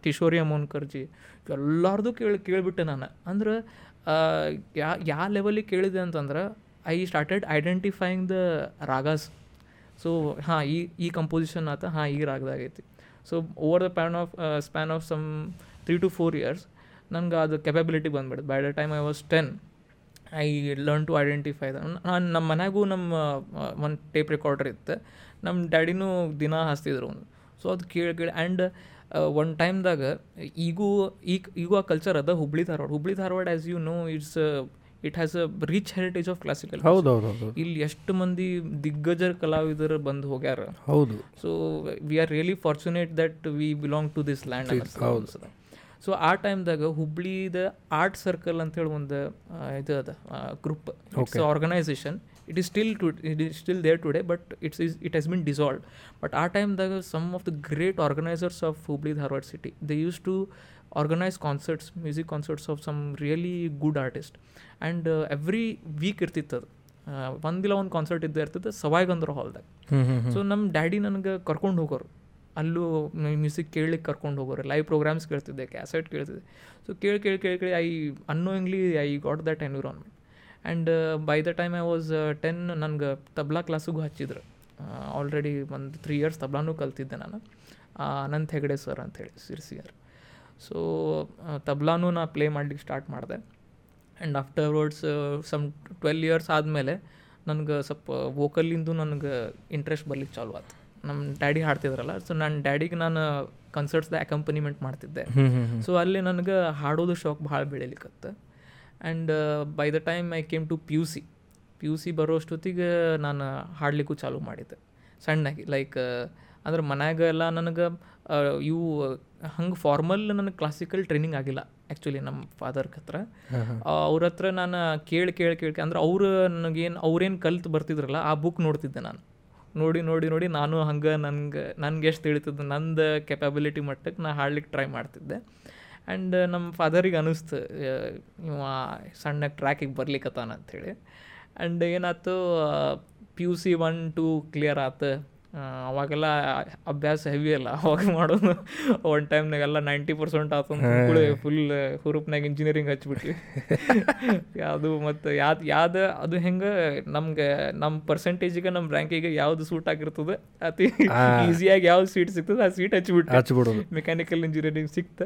ಕಿಶೋರಿ ಅಮೋನ್ಕರ್ಜಿ ಎಲ್ಲರದು ಕೇಳಿ, ಕೇಳಿಬಿಟ್ಟೆ ನಾನು. ಅಂದ್ರೆ ಯಾ ಯಾವ ಲೆವೆಲಿಗೆ ಕೇಳಿದೆ ಅಂತಂದ್ರೆ I started identifying the ragas so ಹಾಂ, ಈ ಈ ಕಂಪೋಸಿಷನ್ ಆತ, ಹಾಂ, ಈ ರಾಗದಾಗೈತಿ so over the pan of span of some three to four years ನನಗೆ ಅದು ಕೆಪಬಿಲಿಟಿ ಬಂದ್ಬಿಡುತ್ತೆ by the time I was ten I learn to identify ನಾನು ನಮ್ಮ ಮನೆಗೂ ನಮ್ಮ ಒಂದು ಟೇಪ್ ರೆಕಾರ್ಡರ್ ಇತ್ತು. ನಮ್ಮ ಡ್ಯಾಡಿನೂ ದಿನ ಹಾಸ್ತಿದ್ರು ಒಂದು ಸೊ ಅದು ಕೇಳಿ ಕೇಳಿ ಆ್ಯಂಡ್ ಒನ್ ಟೈಮ್ದಾಗ ಈಗೂ ಈಗ ಈಗೂ ಆ ಕಲ್ಚರ್ ಅದ Hubli Dharwad. Hubli Dharwad as you know it's it has a rich heritage of classical ಇಲ್ಲಿ ಎಷ್ಟು ಮಂದಿ ದಿಗ್ಗಜರ ಕಲಾವಿದರು ಬಂದು ಹೋಗ್ಯಾರ. ಹೌದು. So we are really fortunate that we belong to this land ಅನಿಸ್ತದೆ ಸೊ ಆ ಟೈಮ್ದಾಗ ಹುಬ್ಳಿದ ಆರ್ಟ್ ಸರ್ಕಲ್ ಅಂತೇಳಿ ಒಂದು ಇದು ಅದ group it's organisation it is still to it is still there today but it's is it has been dissolve but ಆ ಟೈಮ್ದಾಗ some of the great organisers of Hubli Dharwad city they used to organise concerts music concerts of some really good artist and every week ಇರ್ತಿತ್ತು ಅದು. ಒಂದಿಲ್ಲ ಒಂದು concert ಇದ್ದೇ ಇರ್ತದೆ ಸವಾಯ್ಗಂದ್ರ ಹಾಲ್ದಾಗ so ನಮ್ಮ daddy ನನಗೆ ಕರ್ಕೊಂಡು ಹೋಗೋರು. ಅಲ್ಲೂ ಮ್ಯೂಸಿಕ್ ಕೇಳಲಿಕ್ಕೆ ಕರ್ಕೊಂಡು ಹೋಗೋರು. ಲೈವ್ ಪ್ರೋಗ್ರಾಮ್ಸ್ ಕೇಳ್ತಿದ್ದೆ ಕ್ಯಾಸೆಟ್ ಕೇಳ್ತಿದ್ದೆ. ಸೊ ಕೇಳಿ ಕೇಳಿ ಕೇಳಿ ಕೇಳಿ I annoyingly I got that environment and by the time I was ten ನನಗೆ ತಬ್ಲಾ ಕ್ಲಾಸಿಗೂ ಹಚ್ಚಿದ್ರು. ಆಲ್ರೆಡಿ ಒಂದು ತ್ರೀ ಇಯರ್ಸ್ ತಬ್ಲಾನೂ ಕಲ್ತಿದ್ದೆ ನಾನು. ಆ, ಅನಂತ್ ಹೆಗಡೆ ಸರ್ ಅಂಥೇಳಿ ಸಿರ್ಸಿಯರ್. ಸೊ ತಬ್ಲಾನು ನಾ ಪ್ಲೇ ಮಾಡ್ಲಿಕ್ಕೆ ಸ್ಟಾರ್ಟ್ ಮಾಡಿದೆ. And afterwards some twelve years ಆದಮೇಲೆ ನನಗೆ ಸ್ವಲ್ಪ ವೋಕಲ್ಲಿಂದು ನನಗೆ ಇಂಟ್ರೆಸ್ಟ್ ಬರ್ಲಿಕ್ಕೆ ಚಾಲು ಆಯ್ತು ನಮ್ಮ ಡ್ಯಾಡಿ ಹಾಡ್ತಿದ್ರಲ್ಲ ಸೊ ನನ್ನ ಡ್ಯಾಡಿಗೆ ನಾನು ಕನ್ಸರ್ಟ್ಸ್ದ ಅಕಂಪನಿಮೆಂಟ್ ಮಾಡ್ತಿದ್ದೆ. ಸೊ ಅಲ್ಲಿ ನನಗೆ ಹಾಡೋದು ಶಾಕ್ ಭಾಳ ಬೆಳಿಲಿಕ್ಕತ್ತೆ and by the time I came to P U C P U C ಬರೋಷ್ಟೊತ್ತಿಗೆ ನಾನು ಹಾಡ್ಲಿಕ್ಕೂ ಚಾಲೂ ಮಾಡಿದ್ದೆ. ಸಣ್ಣಾಗಿ ಲೈಕ್ ಅಂದ್ರೆ ಮನ್ಯಾಗ ಎಲ್ಲ ನನಗೆ ಇವು ಹಂಗೆ ಫಾರ್ಮಲ್ ನನಗೆ ಕ್ಲಾಸಿಕಲ್ ಟ್ರೈನಿಂಗ್ ಆಗಿಲ್ಲ ಆ್ಯಕ್ಚುಲಿ ನಮ್ಮ ಫಾದರ್ ಹತ್ರ. ಅವ್ರ ಹತ್ರ ನಾನು ಕೇಳಿ ಕೇಳಿ ಕೇಳಿ ಅಂದ್ರೆ ಅವರು ನನಗೇನು ಅವ್ರೇನು ಕಲ್ತು ಬರ್ತಿದ್ರಲ್ಲ ಆ ಬುಕ್ ನೋಡ್ತಿದ್ದೆ ನಾನು. ನೋಡಿ ನೋಡಿ ನೋಡಿ ನಾನು ಹಂಗೆ ನನಗೆ ನನಗೆ ಎಷ್ಟು ತಿಳಿತದ ನಂದು ಕೆಪಬಿಲಿಟಿ ಮಟ್ಟಕ್ಕೆ ನಾ ಹಾಡ್ಲಿಕ್ಕೆ ಟ್ರೈ ಮಾಡ್ತಿದ್ದೆ. ಆ್ಯಂಡ್ ನಮ್ಮ ಫಾದರಿಗೆ ಅನ್ನಿಸ್ತು ಇವ ಸಣ್ಣ ಟ್ರ್ಯಾಕಿಗೆ ಬರ್ಲಿಕ್ಕತ್ತಾನ ಅಂಥೇಳಿ ಆ್ಯಂಡ್ ಏನಾಯ್ತು P U C one two clear ಆತು. ಅವಾಗೆಲ್ಲ ಅಭ್ಯಾಸ ಹೆವಿ ಅಲ್ಲ. ಅವಾಗ ಮಾಡೋದು ಒನ್ ಟೈಮ್ನಾಗೆಲ್ಲ ನೈಂಟಿ ಪರ್ಸೆಂಟ್ ಆತು ಫುಲ್ ಹುರುಪ್ನಾಗ ಇಂಜಿನಿಯರಿಂಗ್ ಹಚ್ಬಿಟ್ವಿ. ಅದು ಮತ್ತು ಯಾವ್ದು ಯಾವ್ದು ಅದು ಹೆಂಗೆ ನಮ್ಗೆ ನಮ್ಮ ಪರ್ಸೆಂಟೇಜಿಗೆ ನಮ್ಮ ರ್ಯಾಂಕಿಗೆ ಯಾವ್ದು ಸೂಟ್ ಆಗಿರ್ತದೆ ಅತಿ ಈಸಿಯಾಗಿ ಯಾವ್ದು ಸೀಟ್ ಸಿಗ್ತದೆ ಆ ಸೀಟ್ ಹಚ್ಬಿಟ್ಟು ಹಚ್ಬಿಡೋದು. ಮೆಕ್ಯಾನಿಕಲ್ ಇಂಜಿನಿಯರಿಂಗ್ ಸಿಕ್ತ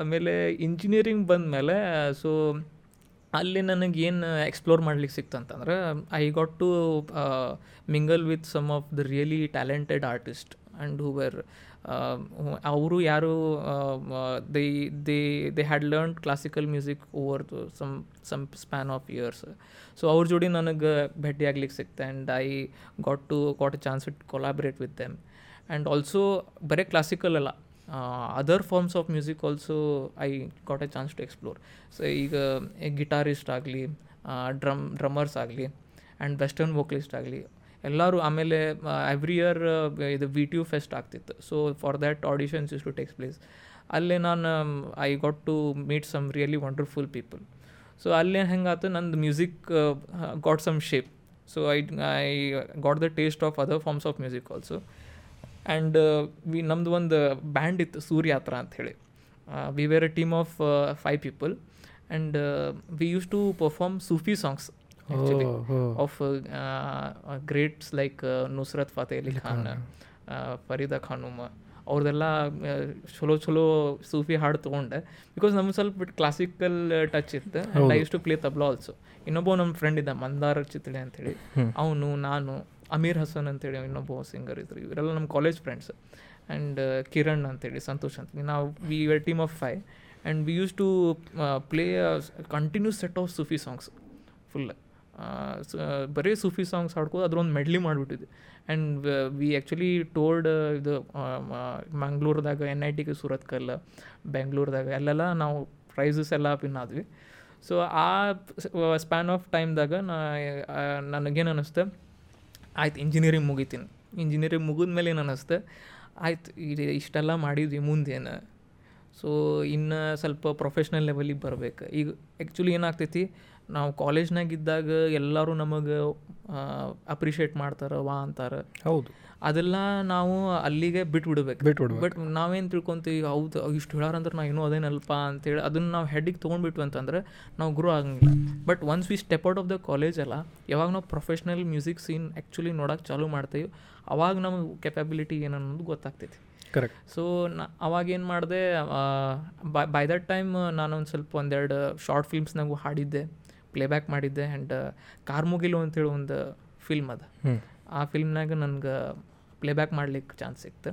ಆಮೇಲೆ ಇಂಜಿನಿಯರಿಂಗ್ ಬಂದಮೇಲೆ ಸೊ ಅಲ್ಲಿ ನನಗೆ ಏನು ಎಕ್ಸ್ಪ್ಲೋರ್ ಮಾಡ್ಲಿಕ್ಕೆ ಸಿಕ್ತಂತಂದ್ರೆ I got to mingle with some of the really talented artist and who were ಅವರು ಯಾರು they they they had learn classical music over some some span of years so ಅವ್ರ ಜೋಡಿ ನನಗೆ ಭೇಟಿ ಆಗ್ಲಿಕ್ಕೆ ಸಿಕ್ತೆ and I got to got a chance it collaborate with them and also ಬರೀ classical ಅಲ್ಲ. Other forms of music also I got a chance to explore so ಈಗ guitarist ಆಗಲಿ drum drummers ಆಗಲಿ ಆ್ಯಂಡ್ ವೆಸ್ಟರ್ನ್ ವೋಕಲಿಸ್ಟ್ ಆಗಲಿ, ಎಲ್ಲರೂ ಆಮೇಲೆ every year ಇದು V T U fest ಆಗ್ತಿತ್ತು. So for that auditions is to takes place ಅಲ್ಲೇ ನಾನು I got to meet some really wonderful people so ಅಲ್ಲೇನು ಹೆಂಗಾಯ್ತು ನಂದು music got some shape so I I got the taste of other forms of music also and we ನಮ್ಮದು ಒಂದು band ಇತ್ತು ಸೂರ್ಯಾತ್ರ ಹೇಳಿ. We were a team of five people and we use to perform Sufi songs actually of greats like Nusrat Fateh Ali Khan Farida Khanum ಅವ್ರದ್ದೆಲ್ಲ ಚಲೋ ಚಲೋ ಸೂಫಿ ಹಾಡು ತೊಗೊಂಡೆ. Because ನಮ್ಗೆ ಸ್ವಲ್ಪ ಕ್ಲಾಸಿಕಲ್ ಟಚ್ ಇತ್ತು. I used to play tabla also ಇನ್ನೊಬ್ಬ ನಮ್ಮ ಫ್ರೆಂಡ್ ಇದ್ದ ಮಂದಾರ ಚಿತ್ಳೆ ಅಂತೇಳಿ ಅವನು ನಾನು ಅಮೀರ್ ಹಸನ್ ಅಂತೇಳಿ ಇನ್ನೊಬ್ಬ ಸಿಂಗರ್ ಇದ್ರು. ಇವರೆಲ್ಲ ನಮ್ಮ ಕಾಲೇಜ್ ಫ್ರೆಂಡ್ಸ್ ಆ್ಯಂಡ್ ಕಿರಣ್ ಅಂತೇಳಿ, ಸಂತೋಷ್ ಅಂತ. ನಾವು we were team of five and we used to play continues set of Sufi songs full ಬರೀ ಸೂಫಿ ಸಾಂಗ್ಸ್ ಹಾಡ್ಕೋದು ಅದ್ರೊಂದು ಮೆಡ್ಲಿ ಮಾಡಿಬಿಟ್ಟಿದ್ದೆ ಆ್ಯಂಡ್ ವಿ ಆ್ಯಕ್ಚುಲಿ ಟೋಲ್ಡ್ ಇದು ಮಂಗ್ಳೂರ್ದಾಗ ಎನ್ ಐ ಟಿಗೆ ಸೂರತ್ಕಲ್ ಬೆಂಗ್ಳೂರ್ದಾಗ ಅಲ್ಲೆಲ್ಲ ನಾವು ಪ್ರೈಸಸ್ ಎಲ್ಲ ಪಿನ್ ಆದ್ವಿ. ಸೊ ಆ ಸ್ಪ್ಯಾನ್ ಆಫ್ ಟೈಮ್ದಾಗ ನಾ ನನಗೇನು ಅನ್ನಿಸ್ತೆ ಆಯ್ತು ಇಂಜಿನಿಯರಿಂಗ್ ಮುಗಿತೀನಿ. ಇಂಜಿನಿಯರಿಂಗ್ ಮುಗಿದ ಮೇಲೆ ಏನು ಅನ್ನಿಸ್ತು ಆಯ್ತು ಇದು ಇಷ್ಟೆಲ್ಲ ಮಾಡಿದ್ವಿ ಮುಂದೇನು. ಸೊ ಇನ್ನು ಸ್ವಲ್ಪ ಪ್ರೊಫೆಷ್ನಲ್ ಲೆವೆಲಿಗೆ ಬರಬೇಕು. ಈಗ ಆ್ಯಕ್ಚುಲಿ ಏನಾಗ್ತೈತಿ, ನಾವು ಕಾಲೇಜ್ನಾಗಿದ್ದಾಗ ಎಲ್ಲರೂ ನಮಗೆ ಅಪ್ರಿಷಿಯೇಟ್ ಮಾಡ್ತಾರೆ, ವಾ ಅಂತಾರೆ. ಹೌದು. ಅದೆಲ್ಲ ನಾವು ಅಲ್ಲಿಗೆ ಬಿಟ್ಬಿಡ್ಬೇಕು. ಬಿಟ್ಬಿಡ್ಬೇಕು. ಬಟ್ ನಾವೇನು ತಿಳ್ಕೊತೀವಿ ಹೌದು ಇಷ್ಟು ಹೇಳಾರಂದ್ರೆ ನಾ ಇನ್ನೂ ಅದೇನಲ್ಪ ಅಂತೇಳಿ ಅದನ್ನು ನಾವು ಹೆಡ್ಡಿಗೆ ತೊಗೊಂಡ್ಬಿಟ್ವಿ ಅಂತಂದ್ರೆ ನಾವು ಗ್ರೋ ಆಗಂಗಿಲ್ಲ. But once we step out of the college ಅಲ್ಲ ಯಾವಾಗ ನಾವು ಪ್ರೊಫೆಷ್ನಲ್ ಮ್ಯೂಸಿಕ್ ಸೀನ್ ಆ್ಯಕ್ಚುಲಿ ನೋಡೋಕೆ ಚಾಲೂ ಮಾಡ್ತೀವಿ ಅವಾಗ ನಮಗೆ ಕೆಪಾಬಿಲಿಟಿ ಏನನ್ನೋದು ಗೊತ್ತಾಗ್ತೈತಿ. ಕರೆಕ್ಟ್ ಸೊ ನಾ ಅವಾಗ ಏನು ಮಾಡಿದೆ ಬೈ ದಟ್ ಟೈಮ್ ನಾನೊಂದು ಸ್ವಲ್ಪ ಒಂದೆರಡು ಶಾರ್ಟ್ ಫಿಲ್ಮ್ಸ್ನಾಗೂ ಹಾಡಿದ್ದೆ ಪ್ಲೇಬ್ಯಾಕ್ ಮಾಡಿದ್ದೆ ಆ್ಯಂಡ್ ಕಾರ್ಮುಗಿಲು ಅಂತೇಳಿ ಒಂದು ಫಿಲ್ಮ್ ಅದ. ಆ ಫಿಲ್ಮ್ನಾಗ ನನಗೆ ಪ್ಲೇಬ್ಯಾಕ್ ಮಾಡ್ಲಿಕ್ಕೆ ಚಾನ್ಸ್ ಸಿಕ್ತು.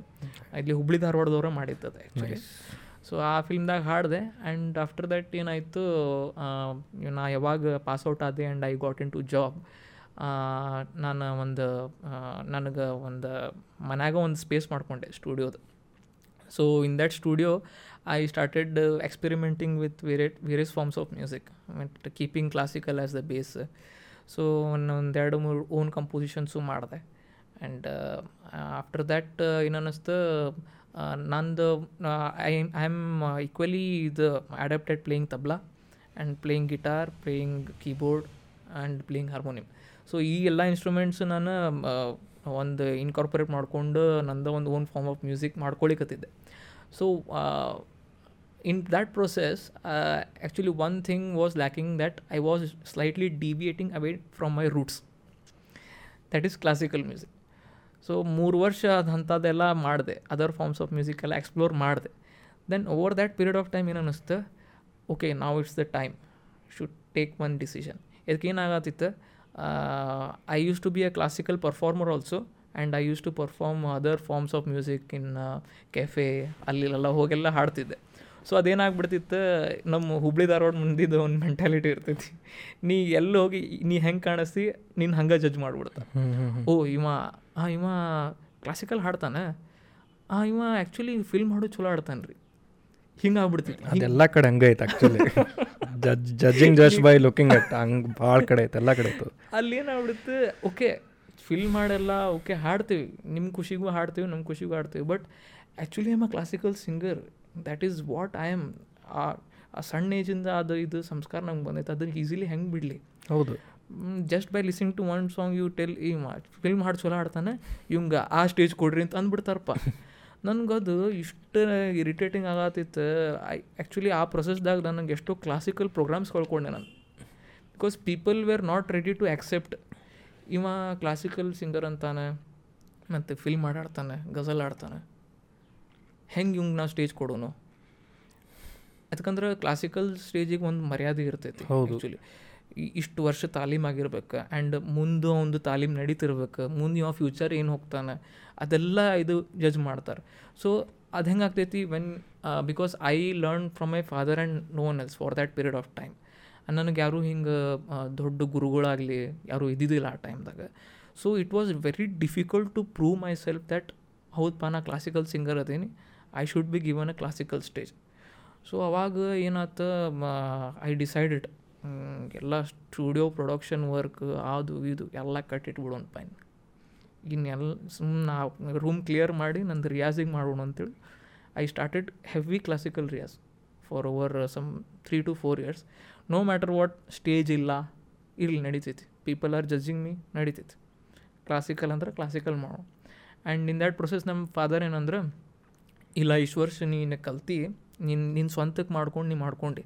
ಇಲ್ಲಿ ಹುಬ್ಳಿ ಧಾರವಾಡದವ್ರೆ ಮಾಡಿದ್ದದು ಆ್ಯಕ್ಚುಲಿ ಸೊ ಆ ಫಿಲ್ಮ್ದಾಗ ಹಾಡಿದೆ ಆ್ಯಂಡ್ ಆಫ್ಟರ್ ದಟ್ ಏನಾಯಿತು ನಾ ಯಾವಾಗ ಪಾಸ್ಔಟ್ ಆದೆ and I got into job ನಾನು ಒಂದು ನನಗೆ ಒಂದು ಮನ್ಯಾಗ ಒಂದು ಸ್ಪೇಸ್ ಮಾಡ್ಕೊಂಡೆ ಸ್ಟುಡಿಯೋದು. So in that studio I started experimenting with variety various forms of music keeping classical as the base so ಒಂದೆರಡು ಮೂರು ಓನ್ ಕಂಪೋಸಿಷನ್ಸು ಮಾಡಿದೆ. ಆ್ಯಂಡ್ ಆಫ್ಟರ್ ದ್ಯಾಟ್ ಏನನ್ನಿಸ್ತು ನಂದು ಐ ಐ ಆಮ್ ಈಕ್ವಲಿ ಇದು adapted playing tabla and playing guitar playing keyboard and playing harmonium so ಈ ಎಲ್ಲ instruments ನಾನು ಒಂದು ಇನ್ಕಾರ್ಪೊರೇಟ್ ಮಾಡಿಕೊಂಡು ನಂದು ಒಂದು own form of music ಮಾಡ್ಕೊಳಿಕತ್ತಿದ್ದೆ. So in that process uh, actually one thing was lacking that i was slightly deviating away from my roots. That is classical music. So ಮೂರು ವರ್ಷ ಅಂಥದ್ದೆಲ್ಲ ಮಾಡಿದೆ. ಅದರ್ ಫಾರ್ಮ್ಸ್ ಆಫ್ ಮ್ಯೂಸಿಕ್ ಎಲ್ಲ explore ಮಾಡಿದೆ. Then over that period of time ಏನು ಅನ್ನಿಸ್ತು okay ನಾವು it's the time should take one decision ಇದಕ್ಕೆ I use to be a classical performer also and I use to perform other forms of music in cafe ಅಲ್ಲಿಲೆಲ್ಲ ಹೋಗೆಲ್ಲ ಹಾಡ್ತಿದ್ದೆ. So ಅದೇನಾಗ್ಬಿಡ್ತಿತ್ತು ನಮ್ಮ ಹುಬ್ಳಿ ಧಾರವಾಡ ಮುಂದಿದ್ದು ಒಂದು mentality ಇರ್ತೈತಿ. ನೀ ಎಲ್ಲಿ ಹೋಗಿ ನೀ ಹೆಂಗೆ ಕಾಣಿಸ್ತಿ ನೀನು ಹಂಗೆ ಜಡ್ಜ್ ಮಾಡ್ಬಿಡ್ತ. ಓ ಇವ ಹಾಂ ಇವ ಕ್ಲಾಸಿಕಲ್ ಹಾಡ್ತಾನೆ? ಹಾಂ ಇವ ಆ್ಯಕ್ಚುಲಿ ಫಿಲ್ಮ್ ಹಾಡು ಚಲೋ ಆಡ್ತಾನೆ ರೀ. ಹಿಂಗೆ ಆಗ್ಬಿಡ್ತಿತ್ತು. ಅದೆಲ್ಲ ಕಡೆ ಹಂಗೆ ಐತೆ actually ಜಜ್ judging just by looking at ಹಂಗೆ ಭಾಳ ಕಡೆ ಐತೆ ಎಲ್ಲ ಕಡೆ ಐತೆ. ಅಲ್ಲಿ ಏನಾಗ್ಬಿಡುತ್ತೆ ಓಕೆ ಫಿಲ್ಮ್ ಹಾಡೆಲ್ಲ ಓಕೆ ಹಾಡ್ತೀವಿ. ನಿಮ್ಮ ಖುಷಿಗೂ ಹಾಡ್ತೀವಿ ನಮ್ಮ ಖುಷಿಗೂ ಹಾಡ್ತೀವಿ. But actually I'm a classical singer that is what I am ಆ ಸಣ್ಣ ಏಜಿಂದ ಅದು ಇದು ಸಂಸ್ಕಾರ ನಂಗೆ ಬಂದೈತೆ. ಅದನ್ನು ಈಸಿಲಿ ಹೆಂಗೆ ಬಿಡಲಿ? ಹೌದು. Just by listening to one song you tell ಈ ಫಿಲ್ಮ್ ಹಾಡು ಚಲೋ ಆಡ್ತಾನೆ ಇವಂಗೆ ಆ ಸ್ಟೇಜ್ ಕೊಡ್ರಿ ಅಂತ ಅಂದ್ಬಿಡ್ತಾರಪ್ಪ. ನನಗದು ಇಷ್ಟು ಇರಿಟೇಟಿಂಗ್ ಆಗತ್ತಿತ್ತು. ಐ ಆ್ಯಕ್ಚುಲಿ ಆ ಪ್ರೊಸೆಸ್ದಾಗ ನನಗೆ ಎಷ್ಟೋ ಕ್ಲಾಸಿಕಲ್ ಪ್ರೋಗ್ರಾಮ್ಸ್ ಕಳ್ಕೊಂಡೆ ನಾನು. Because people were not ready to accept ಇವ ಕ್ಲಾಸಿಕಲ್ ಸಿಂಗರ್ ಅಂತಾನೆ ಮತ್ತು ಫಿಲ್ಮ್ ಹಾಡಾಡ್ತಾನೆ ಗಜಲ್ ಆಡ್ತಾನೆ ಹೆಂಗೆ ಇವಂಗೆ ನಾವು ಸ್ಟೇಜ್ ಕೊಡೋನು? ಯಾಕಂದ್ರೆ ಕ್ಲಾಸಿಕಲ್ ಸ್ಟೇಜಿಗೆ ಒಂದು ಮರ್ಯಾದೆ ಇರ್ತೈತಿ. ಆ್ಯಕ್ಚುಲಿ ಇಷ್ಟು ವರ್ಷ ತಾಲೀಮ್ ಆಗಿರ್ಬೇಕು ಆ್ಯಂಡ್ ಮುಂದೆ ಒಂದು ತಾಲೀಮ್ ನಡೀತಿರ್ಬೇಕು ಮುಂದೆ ಯಾವ ಫ್ಯೂಚರ್ ಏನು ಹೋಗ್ತಾನೆ ಅದೆಲ್ಲ ಇದು ಜಡ್ಜ್ ಮಾಡ್ತಾರೆ. ಸೊ ಅದು ಹೆಂಗೆ ಆಗ್ತೈತಿ when because I learn from my father and no one else for that period of time ನನಗೆ ಯಾರೂ ಹಿಂಗೆ ದೊಡ್ಡ ಗುರುಗಳಾಗಲಿ ಯಾರೂ ಇದ್ದಿದ್ದಿಲ್ಲ ಆ ಟೈಮ್ದಾಗ so it was very difficult to prove myself that ಹೌದಪ್ಪ ನಾ classical singer ಅದೀನಿ. I should be given a classical stage so ಅವಾಗ ಏನಾತ ಐ ಡಿಸೈಡೆಡ್ ಎಲ್ಲ ಸ್ಟುಡಿಯೋ ಪ್ರೊಡಕ್ಷನ್ ವರ್ಕ್ ಅದು ಇದು ಎಲ್ಲ ಕಟ್ಟಿಟ್ಬಿಡೋಣ ಪೈನ್. ಇನ್ನೆಲ್ಲ ಸುಮ್ಮನೆ ರೂಮ್ ಕ್ಲಿಯರ್ ಮಾಡಿ ನಂದು ರಿಯಾಜಿಗೆ ಮಾಡೋಣ ಅಂತೇಳಿ I started heavy classical riyaz for over some three to four years no matter what stage ಇಲ್ಲ ಇಲ್ಲಿ ನಡೀತೈತಿ. ಪೀಪಲ್ ಆರ್ ಜಜ್ಜಿಂಗ್ ಮೀ ನಡೀತೈತಿ. ಕ್ಲಾಸಿಕಲ್ ಅಂದ್ರೆ ಕ್ಲಾಸಿಕಲ್ ಮಾಡೋಣ. ಆ್ಯಂಡ್ ಇನ್ ದ್ಯಾಟ್ ಪ್ರೊಸೆಸ್ ನಮ್ಮ ಫಾದರ್ ಏನಂದ್ರೆ ಇಲ್ಲ ಇಷ್ಟು ವರ್ಷ ನೀನು ಕಲ್ತಿ ನಿನ್ನ ನಿನ್ನ ಸ್ವಂತಕ್ಕೆ ಮಾಡ್ಕೊಂಡು ನೀ ಮಾಡ್ಕೊಂಡು.